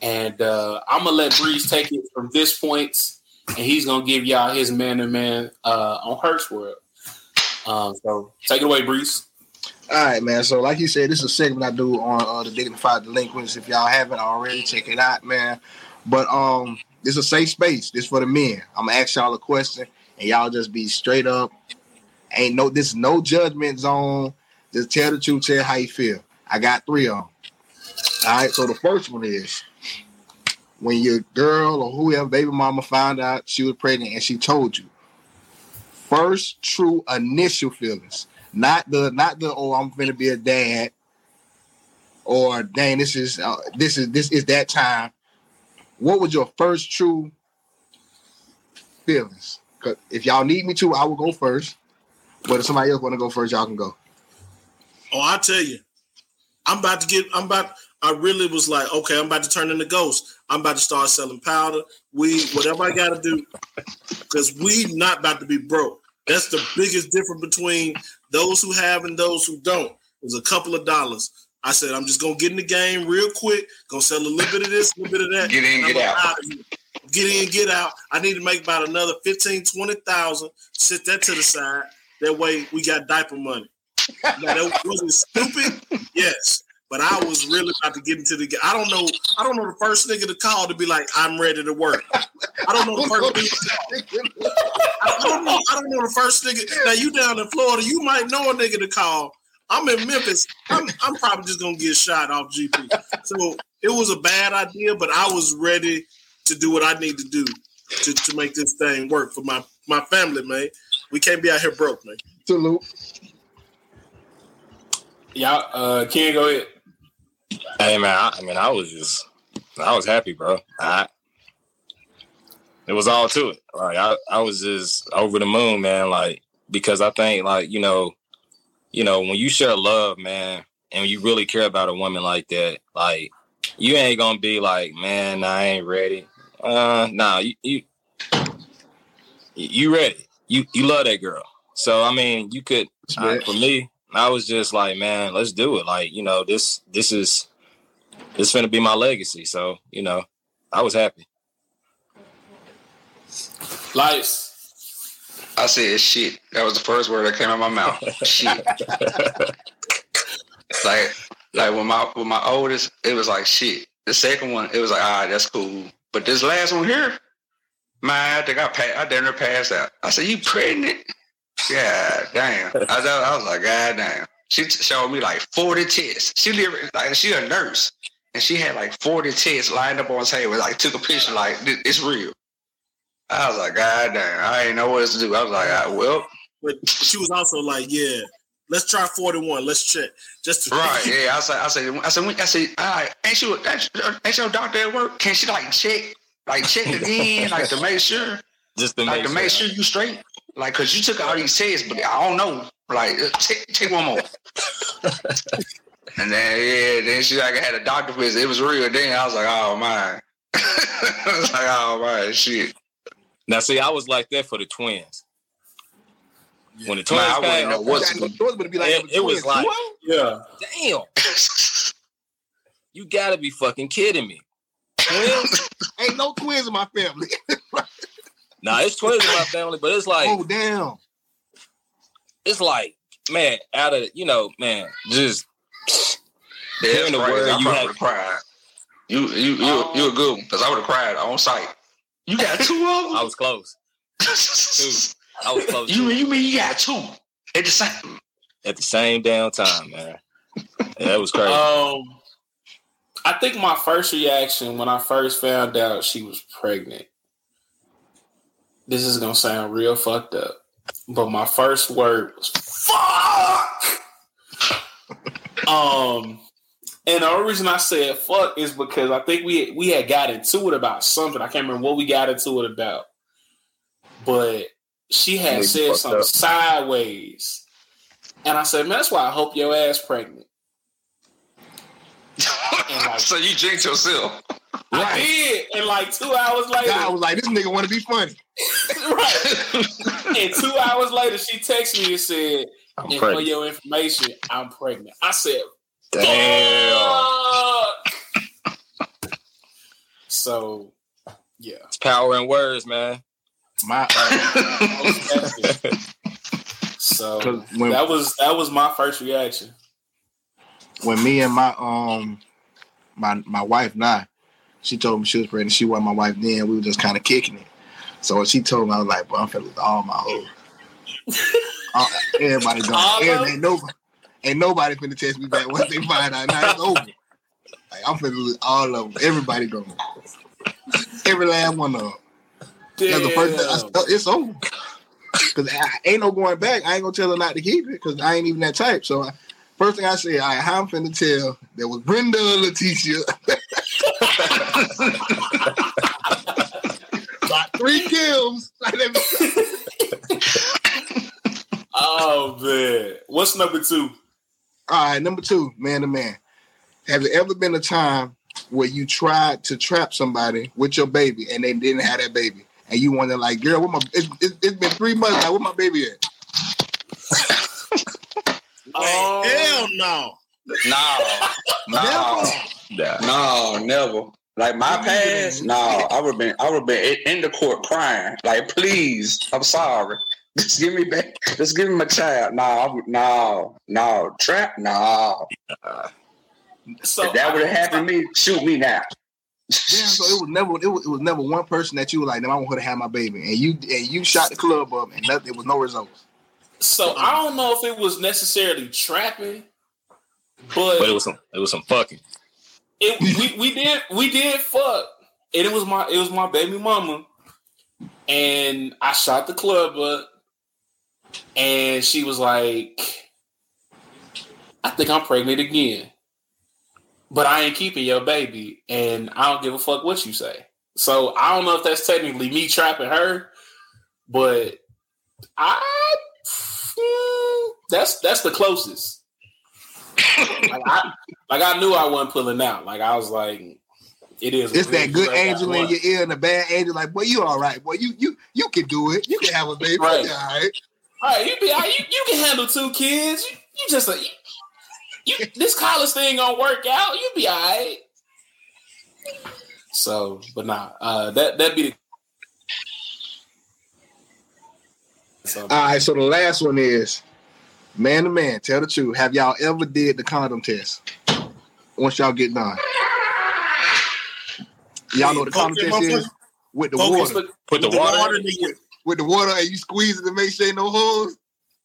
and uh, I'm gonna let Breeze take it from this point, and he's gonna give y'all his Man to Man on Herc's World. Um, so take it away, Breeze. All right, man. So, like you said, this is a segment I do on uh, the dignified delinquents. If y'all haven't already, check it out, man. But um, this is a safe space. This for the men. I'm gonna ask y'all a question, and y'all just be straight up. Ain't no this is no judgment zone. Just tell the truth. Tell how you feel. I got three of them. All right. So the first one is when your girl or whoever baby mama found out she was pregnant and she told you. First true initial feelings. Not the not the oh I'm gonna be a dad or dang this is uh, this is this is that time. What was your first true feelings? 'Cause if y'all need me to, I will go first. But if somebody else want to go first, y'all can go. Oh, I tell you, I'm about to get. I'm about. I really was like, okay, I'm about to turn into ghost. I'm about to start selling powder, weed, whatever I got to do, because we not about to be broke. That's the biggest difference between those who have and those who don't. Is a couple of dollars. I said, I'm just gonna get in the game real quick. Gonna sell a little bit of this, a little bit of that. Get in, and get I'm out. outta here. Get in, get out. I need to make about another 15, 20,000. Sit that to the side. That way we got diaper money. Now, that wasn't stupid, yes. But I was really about to get into the. I don't know. I don't know the first nigga to call to be like, "I'm ready to work." I don't know the first nigga. To call. I don't know. I don't know the first nigga. Now you down in Florida, you might know a nigga to call. I'm in Memphis. I'm, I'm probably just gonna get shot off GP. So it was a bad idea, but I was ready to do what I need to do to, to make this thing work for my my family, man. We can't be out here broke, man. Salute. Y'all, uh, Ken, go ahead. Hey man, I, I mean, I was just, I was happy, bro. I, it was all to it. Like I, I was just over the moon, man. Like because I think, like you know, you know, when you share love, man, and you really care about a woman like that, like you ain't gonna be like, man, I ain't ready. Uh, nah, you you you ready? You you love that girl. So I mean, you could uh, for me. I was just like, man, let's do it. Like you know, this this is this is gonna be my legacy. So you know, I was happy. Lights. I said shit. That was the first word that came out of my mouth. shit. like like when my with my oldest, it was like shit. The second one, it was like, all right, that's cool. But this last one here, man, I think I passed, I didn't pass out. I said, you pregnant? Yeah, damn. I, was- I was like, God damn. She t- showed me like 40 tests. She live like she a nurse. And she had like 40 tests lined up on table. Like took a picture, like it's real. I was like, God damn, I ain't know what else to do. I was like, ah, well, But she was also like, yeah, let's try 41. Let's check. Just to Right, yeah. I said, I said, I said, I said, all right, ain't you, ain't ain't your doctor at work? Can she like check, like check again, like to make sure, Just to like make to make sure you straight, like, cause you took all these tests, but I don't know, like, uh, take take one more. and then yeah, then she like had a doctor visit. It was real. Then I was like, oh my. I was like, oh my shit. Now, see, I was like that for the twins. When the Man, twins I wouldn't came, know what to it, it was like, yeah, damn. You gotta be fucking kidding me. Twins? Ain't no twins in my family. Nah, it's twins in my family, but it's like, oh damn. it's like, man, out of you know, man, just Yeah, hearing the crazy. word I you probably had. would've cried. You you you you a good one because I would have cried on site. You got two of them. I was close. Two. I was close. You you mean you got two at the same? at the same damn time, man. Yeah, that was crazy. Um, I think my first reaction when I first found out she was pregnant. This is gonna sound real fucked up, but my first word was "fuck." um, and the only reason I said "fuck" is because I think we we had got into it about something. I can't remember what we got into it about, but she had said something up. sideways, and I said, "Man, that's why I hope your ass pregnant." So you jinxed yourself. I did, and like two hours later, I was like, this nigga want to be funny. Right. and two hours later, she texted me and said, I'm and for your information, I'm pregnant. I said, Damn. "Fuck." So, yeah. It's power in words, man. My uh, So 'Cause when- that was that was my first reaction. When me and my um my my wife now, she told me she was pregnant. She wasn't my wife then. We were just kind of kicking it. So when she told me, I was like, "Bro, I'm finna lose all my hoes." Uh, everybody gone. Everybody, ain't nobody, ain't nobody finna text me back once they find out. Now it's over. Like, I'm finna lose all of them. Everybody gone. Every last one of them. That's the first thing. I, it's over. Cause I, ain't no going back. I ain't gonna tell her not to keep it because I ain't even that type. So I, first thing I said, I I'm finna tell there was Brenda Leticia. Got three kills. Oh man, what's number two? All right, number two, man to man. Have there ever been a time where you tried to trap somebody with your baby and they didn't have that baby, and you wonder like, girl, what my? It's, been three months now. Where my baby at? Oh, Hell no. No, no, no, never. Like my past, no, I would have been, I would have been in- in the court crying. Like, please, I'm sorry. Just give me back. Just give me my child. No, no, no, trap, no. So if that would have happened to me, shoot me now. Damn, so it was never it was, it was never one person that you were like, no, I want her to have my baby," and you and you shot the club up, and nothing. It was no results. So I don't know if it was necessarily trapping, but, But it was some it was some fucking. it, we, we did we did fuck, and it was my it was my baby mama, and I shot the club up, and she was like, "I think I'm pregnant again, but I ain't keeping your baby, and I don't give a fuck what you say." So I don't know if that's technically me trapping her, but I mm, that's that's the closest. like, I, like I knew I wasn't pulling out. Like I was like, it is. It's that good angel in your ear and a bad angel. Like, boy, you all right, boy. You you you can do it. You can have a baby. Right. All right. All right, you be all right, you, you can handle two kids. You, you just a you, you this college thing gonna work out. You be all right. So, but nah, uh, that that be the. So, All right. So the last one is, man to man, tell the truth. Have y'all ever did the condom test? Once y'all get done, y'all know what the condom test is with the Focus water. Put the the water water in. in with, with the water, and you squeeze it to make sure ain't no holes.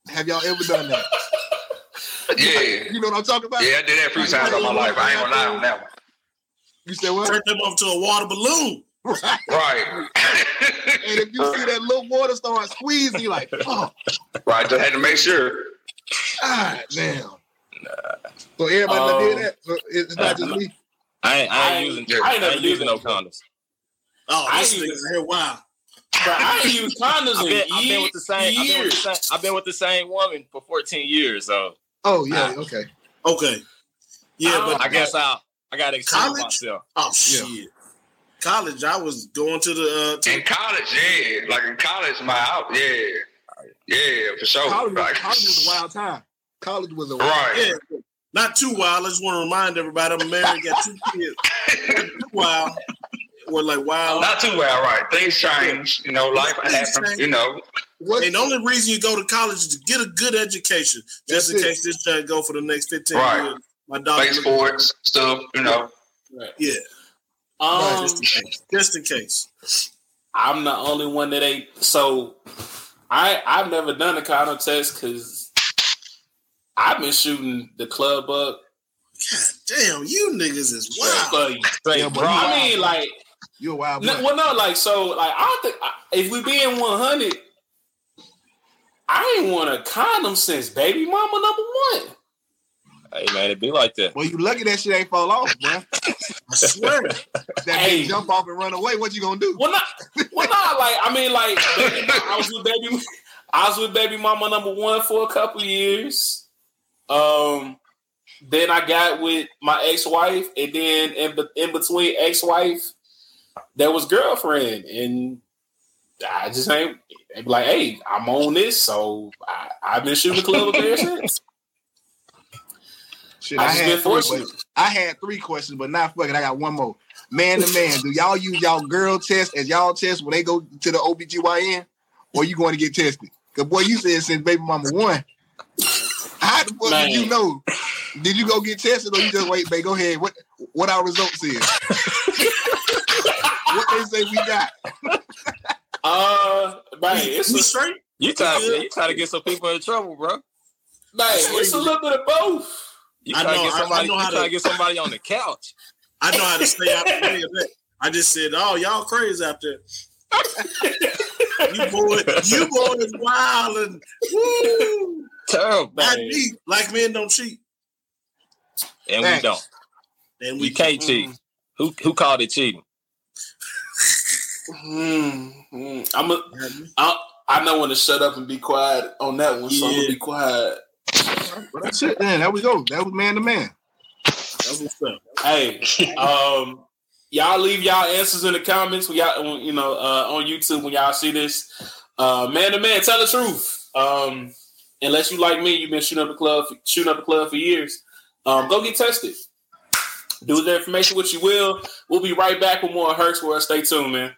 Have y'all ever done that? Yeah. You know what I'm talking about? Yeah, I did that a few times in my life. I ain't gonna lie on that one. You said what? Turn them off to a water balloon. Right. Right. And if you see that little water start squeezing, you like, oh, Right. Just had to make sure. God damn. Nah. So everybody done Um, did that. So it's not just me. I ain't, I ain't using, I ain't, using no condoms. Oh, I this use- nigga here, wow. Bro, I ain't used condoms I've in been, I've been with the same. I've been with the same. I've been with the same woman for 14 years. So Oh yeah, okay. Okay. Yeah, but I guess I I got to excuse myself. Oh shit. College, I was going to the uh to In college, yeah. Like in college, my out, yeah. Yeah, for sure. College, Like- college was a wild time. College was a wild Right. Yeah, not too wild. I just want to remind everybody I'm married, got two kids. Wild. We're like wild. Not too wild, right? Things change, you know. Life happens, you know. and the only reason you go to college is to get a good education, just in That's it. case this trying to go for the next 15 Right. years. My daughter Play sports, stuff, you know. Yeah. Um, just, in case. just in case. I'm the only one that ain't. So I I've never done a condom test because I've been shooting the club up. Damn, you niggas is wild. But, Yeah, but I mean, wild. like, You're a wild no, boy. well, no, like, so, like, I don't think if we being 100, I ain't want a condom since baby mama number one. Hey man, it be like that. Well, you lucky that shit ain't fall off, bro. I swear. that Hey. bitch jump off and run away. What you gonna do? Well, not, well, not like I mean, like baby, I was with baby, I was with baby mama number one for a couple years. Um, then I got with my ex wife, and then in, be- in between ex wife, there was girlfriend, and I just ain't like, hey, I'm on this, so I, I've been shooting the club up there since. Shit, I I, had three, fortunate. I had three questions, but not fucking. I got one more. Man to man, do y'all use y'all girl test as y'all test when they go to the OBGYN? Or you going to get tested? Cause boy, you said since baby mama one. How the fuck Man. did you know? Did you go get tested or you just wait, babe? Go ahead. What what our results is? what they say we got? Uh, man, it's You a, straight? You try, you try to get some people in trouble, bro. man, it's a little bit of both. You I try know, to get I- I somebody. know you how try to- to get somebody on the couch. I know how to stay out the way of that. I just said, "Oh, y'all crazy out there." you boy, you boys wild and woo. Terrible. Not me. Like men don't cheat. And we don't. And we You can't cheat. Who who called it cheating? Hmm, hmm. I'm a, I, I know when to shut up and be quiet on that one, so I'm gonna be quiet. Well, that's it. Man, there we go. That was man to man. That's what's up. Hey, um, y'all leave y'all answers in the comments when y'all, you know, uh, on YouTube when y'all see this. Uh, man to man, tell the truth. Um, unless you like me, you've been shooting up the club, shooting up the club for years. Um, go get tested. Do the information what you will. We'll be right back with more Herc's World. Stay tuned, man.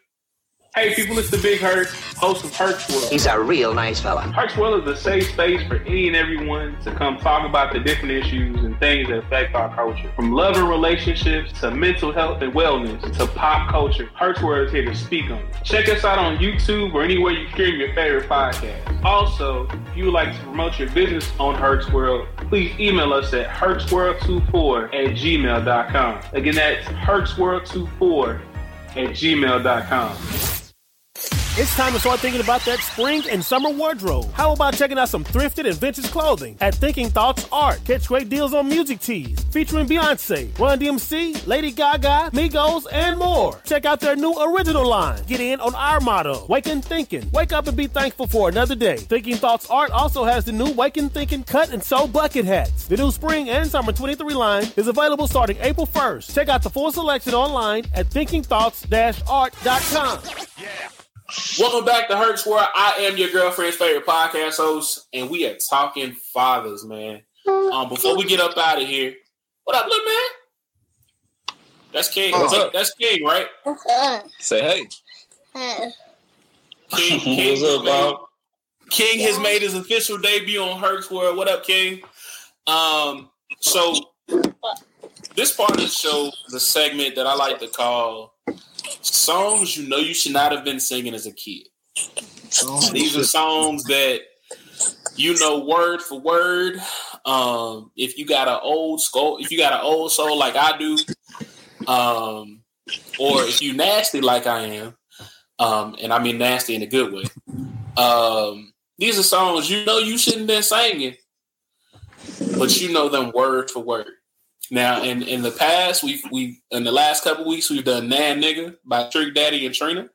Hey people, it's the Big Herc, host of Herc's World. He's a real nice fella. Herc's World is a safe space for any and everyone to come talk about the different issues and things that affect our culture. From love and relationships to mental health and wellness to pop culture, Herc's World is here to speak on it. Check us out on YouTube or anywhere you stream your favorite podcast. Also, if you would like to promote your business on Herc's World, please email us at hercsworld24 at gmail.com. Again, that's hercsworld24 at gmail.com. It's time to start thinking about that spring and summer wardrobe. How about checking out some thrifted and vintage clothing at Thinking Thoughts Art? Catch great deals on music tees featuring Beyonce, Run DMC, Lady Gaga, Migos, and more. Check out their new original line. Get in on our motto, Waken Thinking. Wake up and be thankful for another day. Thinking Thoughts Art also has the new Waken Thinking cut and sew bucket hats. The new spring and summer 23 line is available starting April 1st. Check out the full selection online at thinkingthoughts-art.com. Welcome back to Herc's, where I am your girlfriend's favorite podcast host, and we are talking fathers, man. Um, before we get up out of here, what up, little man? That's King. What's up? That's King, right? Say hey. King, King, What's up, Bob? King has made his official debut on Herc's World. What up, King? Um, so this part of the show is a segment that I like to call songs you know you should not have been singing as a kid. These are songs that you know word for word. Um, if you got an old soul, if you got an old soul like I do, um, or if you nasty like I am, um, and I mean nasty in a good way. Um, these are songs you know you shouldn't been singing, but you know them word for word. Now, in in the past, we've we in the last couple weeks we've done "Nann Nigga" by Trick Daddy and Trina,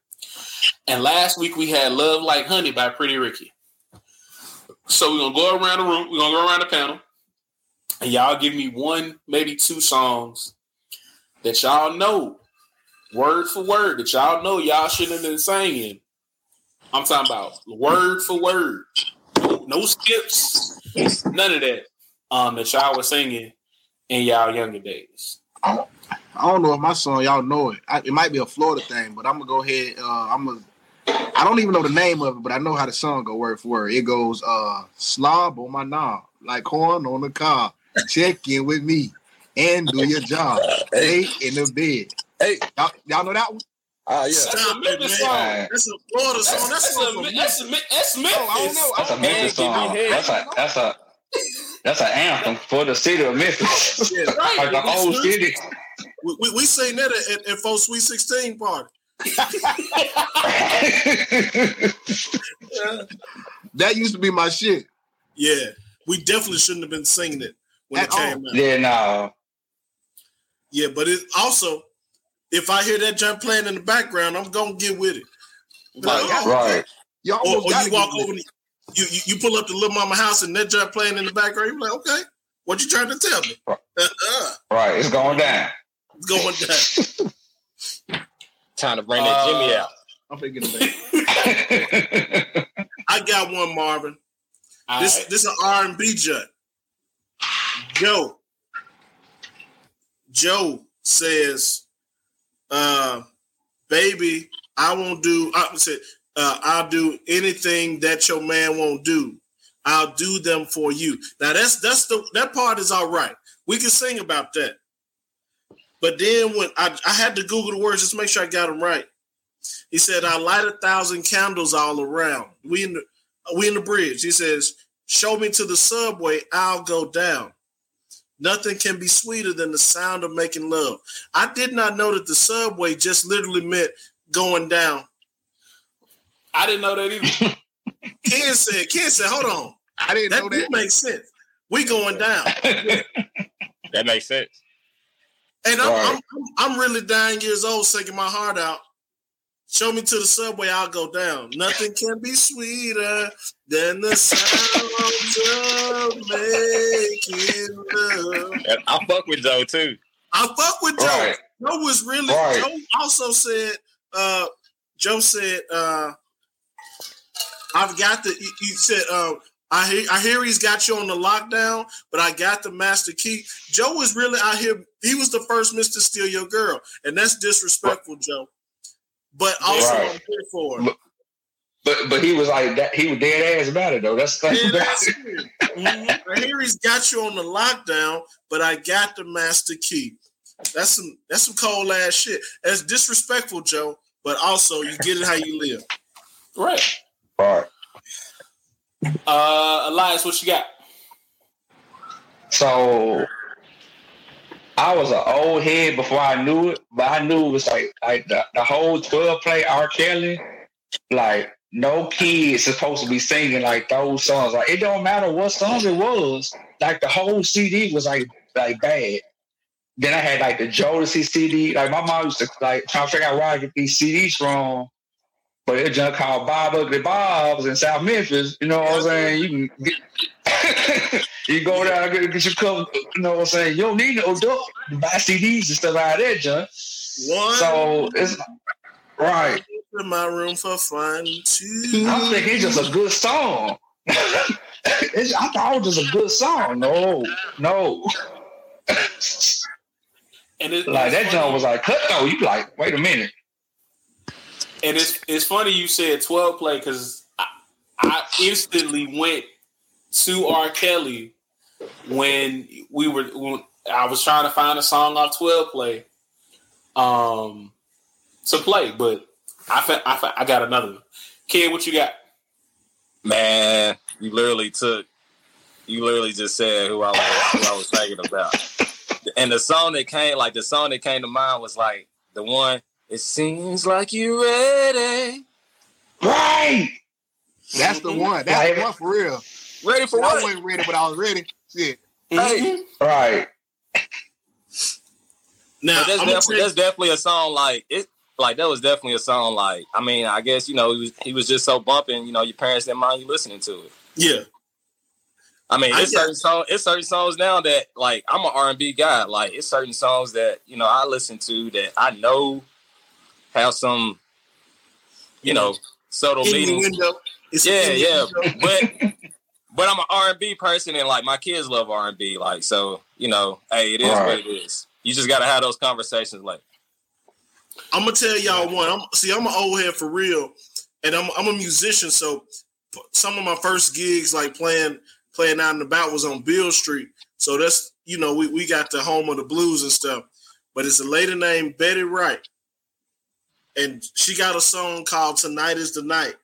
and last week we had "Love Like Honey" by Pretty Ricky. So we're gonna go around the room. We're gonna go around the panel, and y'all give me one, maybe two songs that y'all know, word for word, that y'all know y'all shouldn't have been singing. I'm talking about word for word, no, no skips, none of that. Um, that y'all were singing in y'all younger days. I don't know if my song y'all know it. I, it might be a Florida thing, but I'm gonna go ahead. Uh, I'm gonna. I don't even know the name of it, but I know how the song go word for word. It goes, uh, "Slob on my knob, like corn on the cob. Check in with me and do your job. Stay in the bed." Hey, y'all, y'all know that one? Ah, yeah. Stop it, man. That's a Florida song. That's, That's a, a that's a that's Memphis. Oh, I don't know. That's a Memphis song. That's a that's a that's an anthem for the city of Memphis. Yeah, like the whole city. We, we, we sing that at, at, at Folk Sweet 16 party. That used to be my shit. Yeah, we definitely shouldn't have been singing it when At it came out. Yeah, no. Yeah, but it also, if I hear that jump playing in the background, I'm gonna get with it. Like, Right. oh, Right. Y'all Or, almost or gotta you walk over, with and you, you you pull up to little mama house and that jump playing in the background. You're like, okay, what you trying to tell me? Uh-uh. Right. It's going down. It's going down. Time to bring that Jimmy out. I'm thinking of that. I got one, Marvin. All this right. this is an R and B jut. Joe. Joe says, uh, "Baby, I won't do." I said, uh, "I'll do anything that your man won't do. I'll do them for you." Now that's that's the that part is all right. We can sing about that. But then when I, I had to Google the words just make sure I got them right. He said, "I light a thousand candles all around. We in the we in the bridge." He says, "Show me to the subway, I'll go down." Nothing can be sweeter than the sound of making love. I did not know that the subway just literally meant going down. I didn't know that either. Ken said, Ken said, hold on. I didn't That know do that. make sense. We going down. That makes sense. And I'm, Right. I'm, I'm, I'm really dying years old, singing my heart out. Show me to the subway, I'll go down. Nothing can be sweeter than the sound of making love. And I fuck with Joe too. I fuck with Joe. Right. Joe was really Right. Joe also said uh Joe said uh I've got the he, he said uh I hear I hear he's got you on the lockdown, but I got the master key. Joe was really out here. He was the first Mr. Steal Your Girl, and that's disrespectful, Joe. But also Right. I'm here for Him. But- But but he was like that. He was dead ass about it though. That's the thing. Yeah, that's it. Mhm. I hear he's got you on the lockdown, but I got the master key. That's some that's some cold ass shit. That's disrespectful, Joe. But also you get it how you live. Right. Right. Uh, Elias, what you got? So I was an old head before I knew it, but I knew it was like like the, the whole 12 play R. Kelly like no kids supposed to be singing like those songs. Like it don't matter what songs it was. Like the whole CD was like like bad. Then I had like the Jodeci CD. Like my mom used to like trying to figure out where I get these CDs from. But it's just called Bob Ugly Bob's in South Memphis. You know what I'm saying? You can get, you go down and get, your cup. You know what I'm saying? You don't need no dope to buy CDs and stuff like that, John. One. So it's right. In my room for fun too. I think it's just a good song. it's, I thought it was just a good song. No, no. And it, Like that funny- John was like, cut though. You like, wait a minute. And it's it's funny you said 12 play because I, I instantly went to R. Kelly when we were when I was trying to find a song off 12 play um to play, but I fa- I, fa- I got another one. Kid, what you got? Man, you literally took, you literally just said who I was, who I was thinking about. And the song that came, like the song that came to mind was like the one. It seems like you're ready. Right. That's the mm-hmm. one. That's the one for real. Ready for what? I wasn't ready, but I was ready. Shit. Hey, mm-hmm. Right. Now that's, definitely, that's definitely a song like it. Like that was definitely a song. Like I mean, I guess you know he was, he was just so bumping. You know, your parents didn't mind you listening to it. Yeah. I mean, I certain song. It's certain songs now that like I'm an R and B guy. Like it's certain songs that you know I listen to that I know have some, you know, subtle In the meanings. window. It's yeah, yeah, but but I'm an R and B person, and like my kids love R and B. Like so, you know, hey, it is what it is. You just got to have those conversations. Like, I'm gonna tell y'all one. I'm see, I'm an old head for real, and I'm I'm a musician. So some of my first gigs, like playing playing out and about, was on Beale Street. So that's you know we we got the home of the blues and stuff. But it's a lady named Betty Wright, and she got a song called "Tonight Is the Night."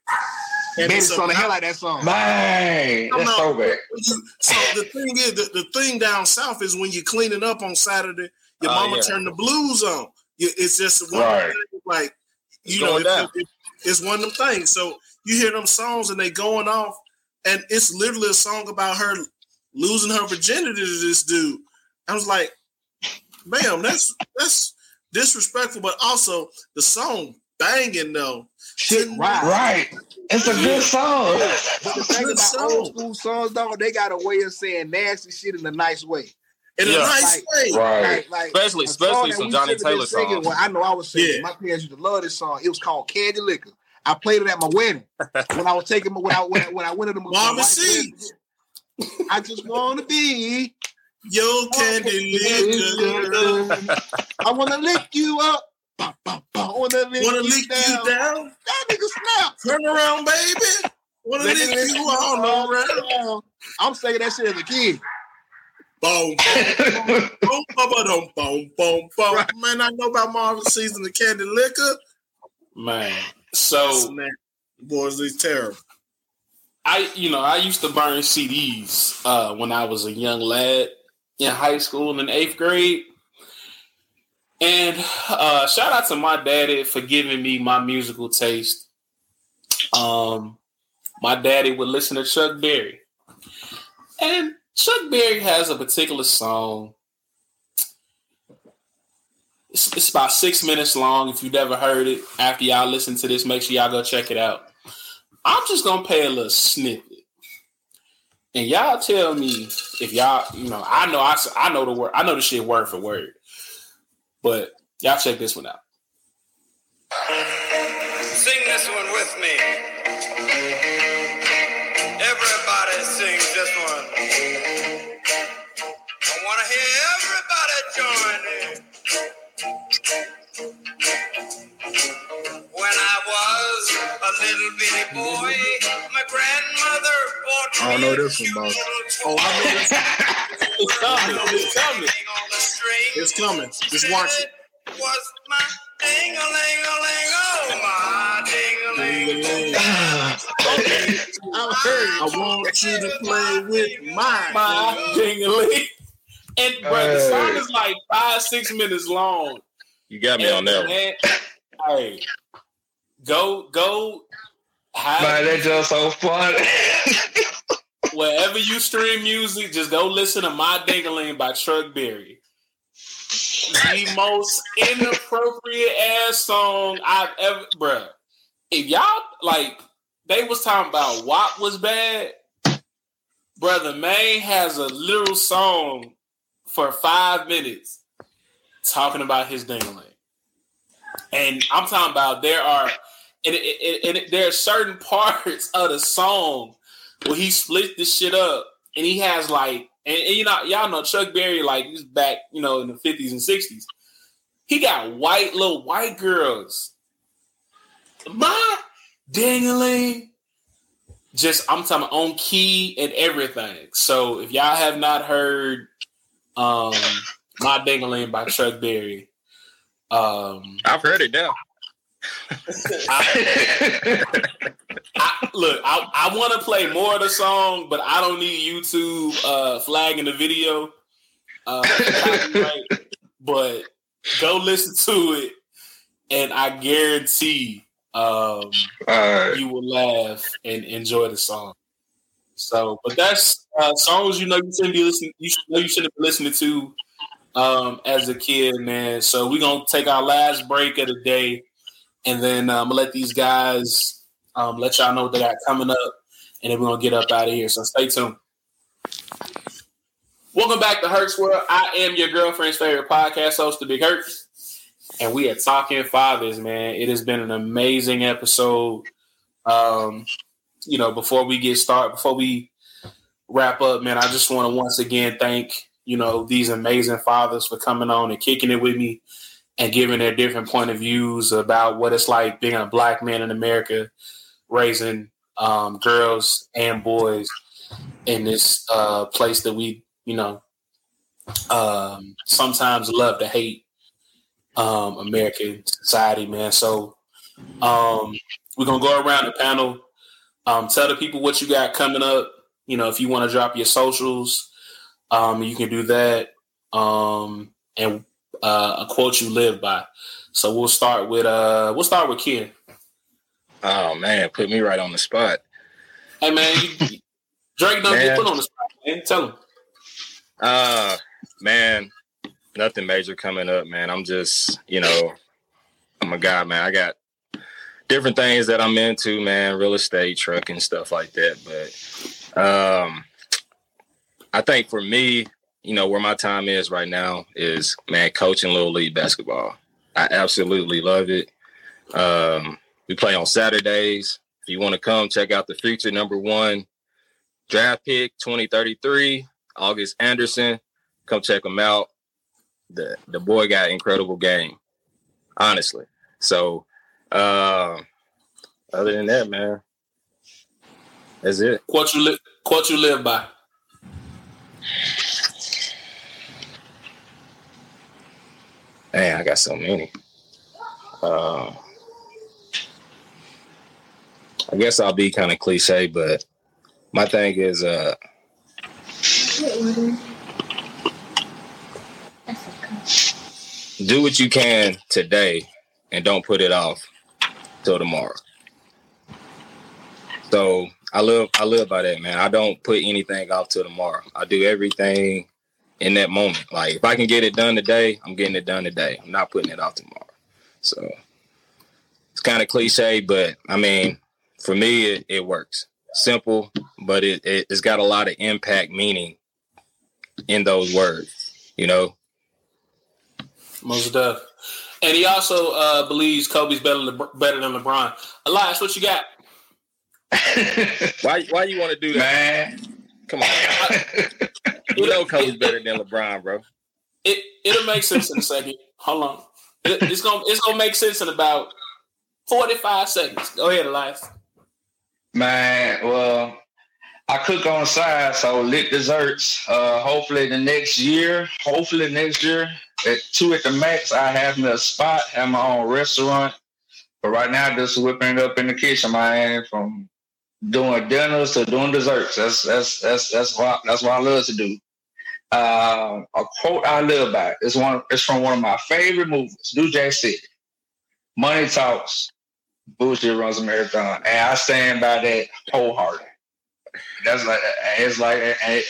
And Betty it's sung the about- hell out of that song. Man, that's no. so bad. So the thing is, the, the thing down south is when you're cleaning up on Saturday, your Oh, mama yeah. turn the blues on. It's just one Right. of them things, like It's you know, going it- it- it's one of them things. So you hear them songs and they going off, and it's literally a song about her losing her virginity to this dude. I was like, "Bam, that's that's disrespectful," but also the song banging though. Shit, right. Right. It's a good song. But the thing Good about song. old school songs, though, they got a way of saying nasty shit in a nice way. In Yeah. a nice Like- way. Right. Like, like Especially- a especially some Johnny should've Taylor singing songs. when I know I was singing. Yeah. My parents used to love this song. It was called Candy Licker. I played it at my wedding when I was taking my when I when I, when I went to the my Marvin wife's I just want to be. Yo, candy licker. I want to lick you up. Bah, bah, bah. I want to lick, Wanna you, lick down. you down? That nigga snap. Turn around, baby. Wanna lick lick you you all around? I'm saying that shit as a kid. Boom, boom, boom, boom, boom, boom, boom. Man, I know about Marvin Sease the candy liquor. Man. So man, boys, these terrible. I, you know, I used to burn CDs uh, when I was a young lad in high school in eighth grade. And uh, shout out to my daddy for giving me my musical taste. Um, my daddy would listen to Chuck Berry, and Chuck Berry has a particular song. It's, it's about six minutes long. If you've never heard it, after y'all listen to this, make sure y'all go check it out. I'm just gonna play a little snippet, and y'all tell me if y'all, you know, I know I, I know the word, I know the shit word for word, but y'all check this one out. Sing this one with me. Everybody sing this one. I want to hear everybody join little bitty boy, my grandmother bought I don't me know a this one, cute boss. little Oh, I know this. It's coming, it's coming. on the string. It's coming. Just watch it. Was my ding-a-ling-a-ling, oh my ding-a-ling. I've heard I want you to play with mine. My ding-a-ling. And bro, the song is like five, six minutes long. you got me on that one. Man, hey, Go go. Man, that's just so funny. Wherever you stream music, just go listen to My Ding-a-Ling by Chuck Berry. The most inappropriate ass song I've ever, bruh. If y'all like, they was talking about WAP was bad. Brother May has a little song for five minutes talking about his dingling. And I'm talking about there are and, it, and it, there are certain parts of the song where he split this shit up and he has like and, and you know y'all know Chuck Berry like he's back you know in the 50s and 60s. He got white little white girls. My dingling just I'm talking on key and everything. So if y'all have not heard um My Dingling by Chuck Berry, um I've heard it now. I, I, look, I, I want to play more of the song, but I don't need YouTube uh, flagging the video. Uh, but go listen to it, and I guarantee um, you will laugh and enjoy the song. So, but that's uh, songs you know you shouldn't be listening. You should know you shouldn't be listening to um, as a kid, man. So we're gonna take our last break of the day, and then um, I'm gonna let these guys um, let y'all know what they got coming up, and then we're gonna get up out of here. So stay tuned. Welcome back to Herc's World. I am your girlfriend's favorite podcast host, The Big Herc, and we are talking fathers. Man, it has been an amazing episode. Um, you know, before we get started, before we wrap up, man, I just want to once again thank you know these amazing fathers for coming on and kicking it with me and giving their different point of views about what it's like being a black man in America, raising um, girls and boys in this uh, place that we, you know, um, sometimes love to hate um, American society, man. So um, we're gonna go around the panel. Um, tell the people what you got coming up. You know, if you want to drop your socials, um, you can do that. Um, and uh, a quote you live by. So we'll start with uh, we'll start with Ken. Oh man, put me right on the spot. Hey man, you, Drake don't get put on the spot. Man, tell him. Uh man, nothing major coming up, man. I'm just, you know, I'm a guy, man. I got different things that I'm into, man, real estate, trucking, stuff like that. But um I think for me, you know, where my time is right now is man, coaching little league basketball. I absolutely love it. Um, we play on Saturdays. If you want to come, check out the future number one draft pick 2033, August Anderson. Come check him out. The the boy got incredible game, honestly. So uh, other than that, man, that's it. What you live what you live by. Man, I got so many. Uh, I guess I'll be kind of cliche, but my thing is uh, do what you can today and don't put it off till tomorrow. So I live I live by that, man. I don't put anything off till tomorrow. I do everything in that moment. Like if I can get it done today, I'm getting it done today. I'm not putting it off tomorrow. So it's kind of cliche, but I mean, for me, it, it works. Simple, but it, it it's got a lot of impact meaning in those words. You know, Most def. And he also uh, believes Kobe's better than better than LeBron. Elias, what you got? why why you want to do that, man? Come on, you know Kobe's better than LeBron, bro. It it'll make sense in a second. Hold on. It, it's gonna it's gonna make sense in about forty five seconds. Go ahead, Elias. Man, well, I cook on the side, so lit desserts. Uh, hopefully the next year, hopefully next year, at two at the max, I have me a spot, have my own restaurant. But right now, just whipping it up in the kitchen, man, from doing dinners to doing desserts. That's that's that's that's what that's what I love to do. Uh, a quote I live by is one. It's from one of my favorite movies, New Jack City. Money talks, bullshit runs a marathon, and I stand by that wholeheartedly. That's like it's like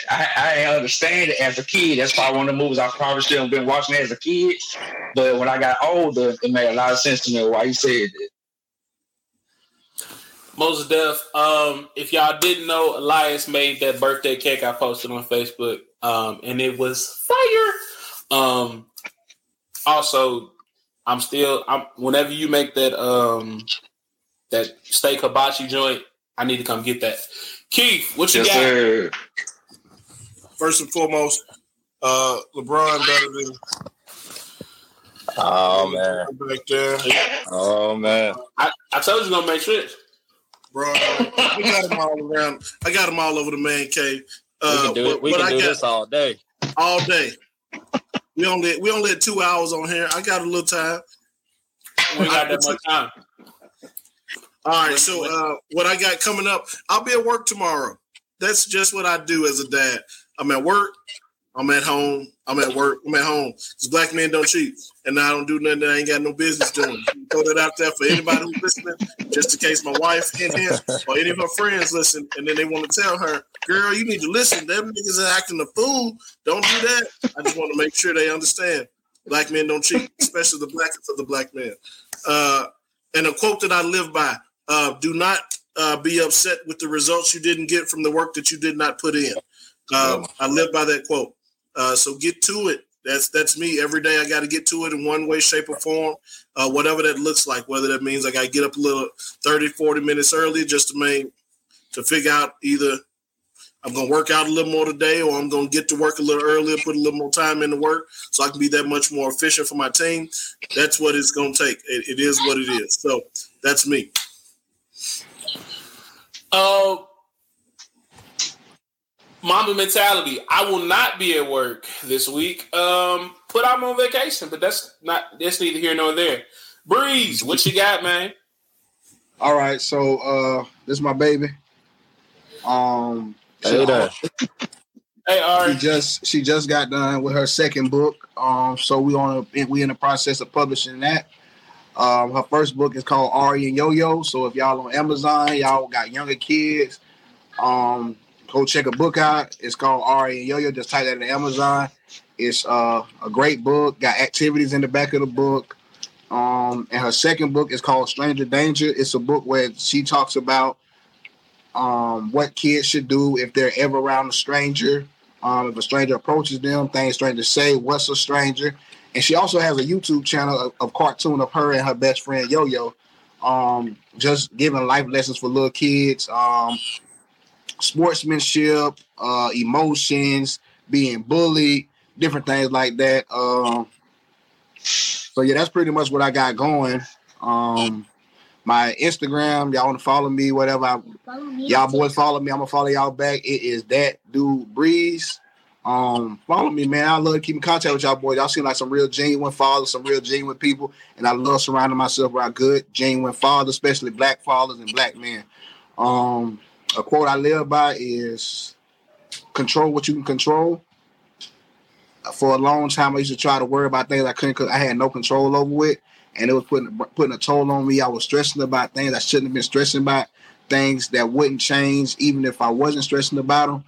I, I understand it as a kid. That's probably one of the movies I probably should have been watching as a kid. But when I got older, it made a lot of sense to me why he said it. Moses Def, um, if y'all didn't know, Elias made that birthday cake I posted on Facebook, um, and it was fire. Um, also, I'm still, I'm whenever you make that um that steak hibachi joint, I need to come get that. Keith, what you Yes, got? sir. First and foremost, uh, LeBron better than Oh man. back there. Oh man. I, I told you gonna make sure. Bro, we got them all around. I got them all over the man cave. We Uh, can do but- it. We can do got- this all day. all day. We only we only had two hours on here. I got a little time. We got that much time. All right, so uh, what I got coming up, I'll be at work tomorrow. That's just what I do as a dad. I'm at work, I'm at home, I'm at work, I'm at home. Because black men don't cheat. And I don't do nothing that I ain't got no business doing. Throw that out there for anybody who's listening, just in case my wife and him or any of her friends listen, and then they want to tell her, girl, you need to listen. Them niggas are acting a fool. Don't do that. I just want to make sure they understand. Black men don't cheat, especially the blackest of the black men. Uh, and a quote that I live by: uh, "Do not uh, be upset with the results you didn't get from the work that you did not put in." Um, I live by that quote. Uh, so get to it. That's that's me. Every day I got to get to it in one way, shape, or form. Uh, whatever that looks like. Whether that means I got to get up a little 30, 40 minutes early just to make to figure out either I'm going to work out a little more today, or I'm going to get to work a little earlier, put a little more time into work, so I can be that much more efficient for my team. That's what it's going to take. It, it is what it is. So that's me. Uh, Mamba mentality. I will not be at work this week. Um, put I'm on vacation, but that's not that's neither here nor there. Breeze, what you got, man? All right, so uh this is my baby. Um Hey there. Hey, all She just she just got done with her second book. Um, so we on a, we in the process of publishing that. Um, her first book is called Ari and Yo Yo. So if y'all on Amazon, y'all got younger kids, um, go check a book out. It's called Ari and Yo Yo. Just type that in Amazon. It's uh, a great book. Got activities in the back of the book. Um, and her second book is called Stranger Danger. It's a book where she talks about um, what kids should do if they're ever around a stranger. Um, if a stranger approaches them, things strangers say, what's a stranger? And she also has a YouTube channel of, of cartoon of her and her best friend Yo Yo, um, just giving life lessons for little kids, um, sportsmanship, uh, emotions, being bullied, different things like that. Um, so yeah, that's pretty much what I got going. Um, my Instagram, y'all want to follow me, whatever. I, y'all boys follow me. I'm gonna follow y'all back. It is that dude Breeze. Um, follow me, man. I love keeping contact with y'all boys. Y'all seem like some real genuine fathers, some real genuine people, and I love surrounding myself around good, genuine fathers, especially black fathers and black men. Um, a quote I live by is control what you can control. For a long time, I used to try to worry about things I couldn't, I had no control over it, and it was putting putting a toll on me. I was stressing about things I shouldn't have been stressing about, things that wouldn't change even if I wasn't stressing about them.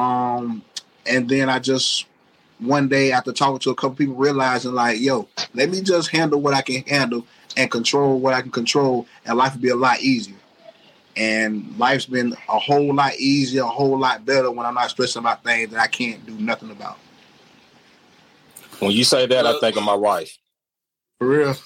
Um, and then I just one day after talking to a couple people, realizing like, yo, let me just handle what I can handle and control what I can control, and life will be a lot easier. And life's been a whole lot easier, a whole lot better when I'm not stressing about things that I can't do nothing about. When you say that, I think of my wife. For real.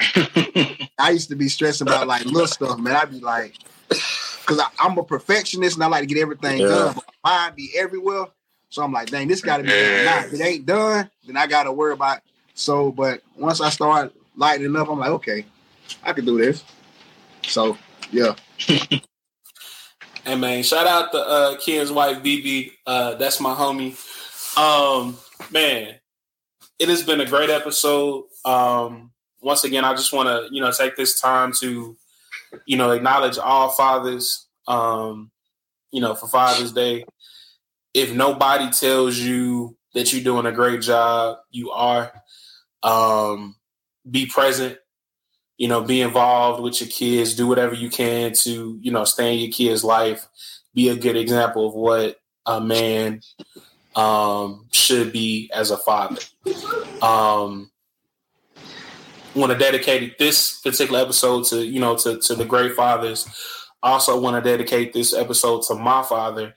I used to be stressing about like little stuff, man. I'd be like, because I'm a perfectionist and I like to get everything Yeah. done. But my mind be everywhere. So I'm like, dang, this got to be done. Now, if it ain't done, then I got to worry about. It. So, but once I start lightening up, I'm like, okay, I can do this. So, yeah. Hey man, shout out to uh Ken's wife BB. Uh that's my homie. Um man, it has been a great episode. Um once again, I just want to, you know, take this time to, you know, acknowledge all fathers um, you know, for Father's Day. If nobody tells you that you're doing a great job, you are. Um be present. You know, be involved with your kids, do whatever you can to, you know, stay in your kids' life, be a good example of what a man um, should be as a father. Um, want to dedicate this particular episode to, you know, to, to the great fathers. Also want to dedicate this episode to my father.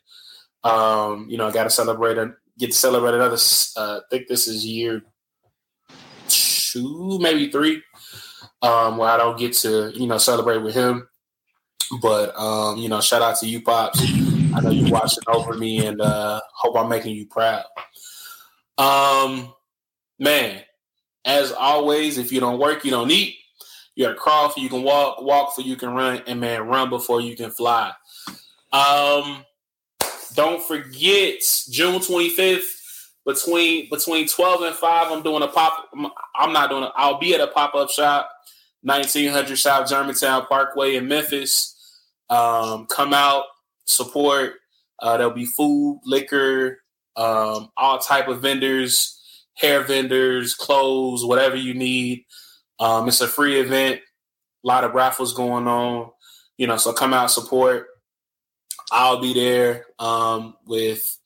Um, you know, I got to celebrate, get to celebrate another, uh, I think this is year two, maybe three um, where I don't get to, you know, celebrate with him. But um, you know, shout out to you, pops. I know you're watching over me, and uh, hope I'm making you proud. Um, man, as always, if you don't work, you don't eat. You got to crawl for you can walk, walk for you can run, and man, run before you can fly. Um, don't forget June 25th between between 12 and 5 i'm doing a pop i'm not doing it i'll be at a pop-up shop 1900 South Germantown Parkway in Memphis. Um, come out, support. Uh, there'll be food, liquor, um, all type of vendors, hair vendors, clothes, whatever you need. Um, it's a free event. A lot of raffles going on. You know, so come out, support. I'll be there um, with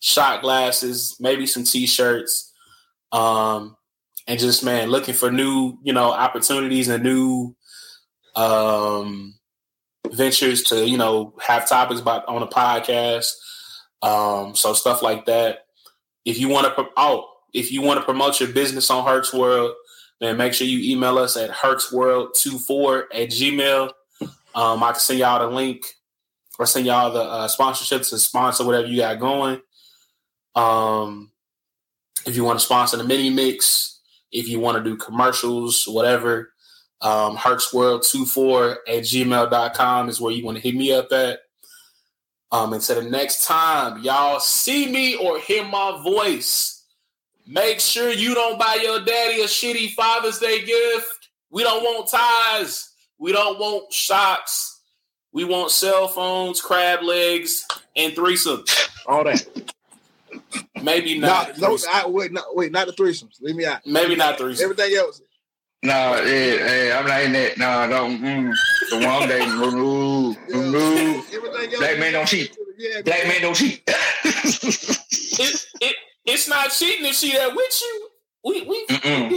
shot glasses, maybe some t-shirts. Um, and just man looking for new you know opportunities and new um ventures to you know have topics about on a podcast um so stuff like that. If you want to oh if you want to promote your business on Herc's world then make sure you email us at hercsworld24 at gmail. Um i can send y'all the link or send y'all the uh, sponsorship to sponsor whatever you got going. Um if you want to sponsor the mini mix if you want to do commercials, whatever, um, hercsworld24 at gmail.com is where you want to hit me up at. Um, until the next time y'all see me or hear my voice, make sure you don't buy your daddy a shitty Father's Day gift. We don't want ties. We don't want shocks. We want cell phones, crab legs, and threesomes. All that. Maybe not. No, no I, wait, no, wait, not the threesomes. Leave me out. Maybe not threesomes. Everything else. No, yeah, yeah, I'm not in that. No, don't. Mm, the one day, remove, remove. Black man don't cheat. Black man don't cheat. it, it, it's not cheating if she there with you. We we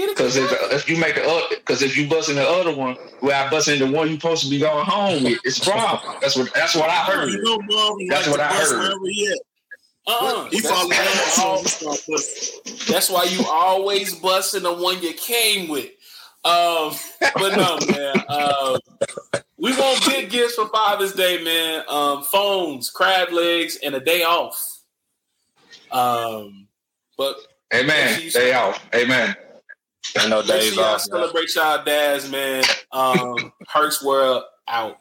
because if, if you make the other, because if you bust in the other one, where I bust in the one you supposed to be going home with, it's a problem. That's what that's what I heard. That's what I heard. Uh-uh. He that's, fall that's why you always busting the one you came with. Um, but no, man. Uh, we want big gifts for Father's Day, man. Um, phones, crab legs, and a day off. Um, but amen. Day off. Amen. I know days sure y'all off. Celebrate y'all dads, man. Um, Herc's World out.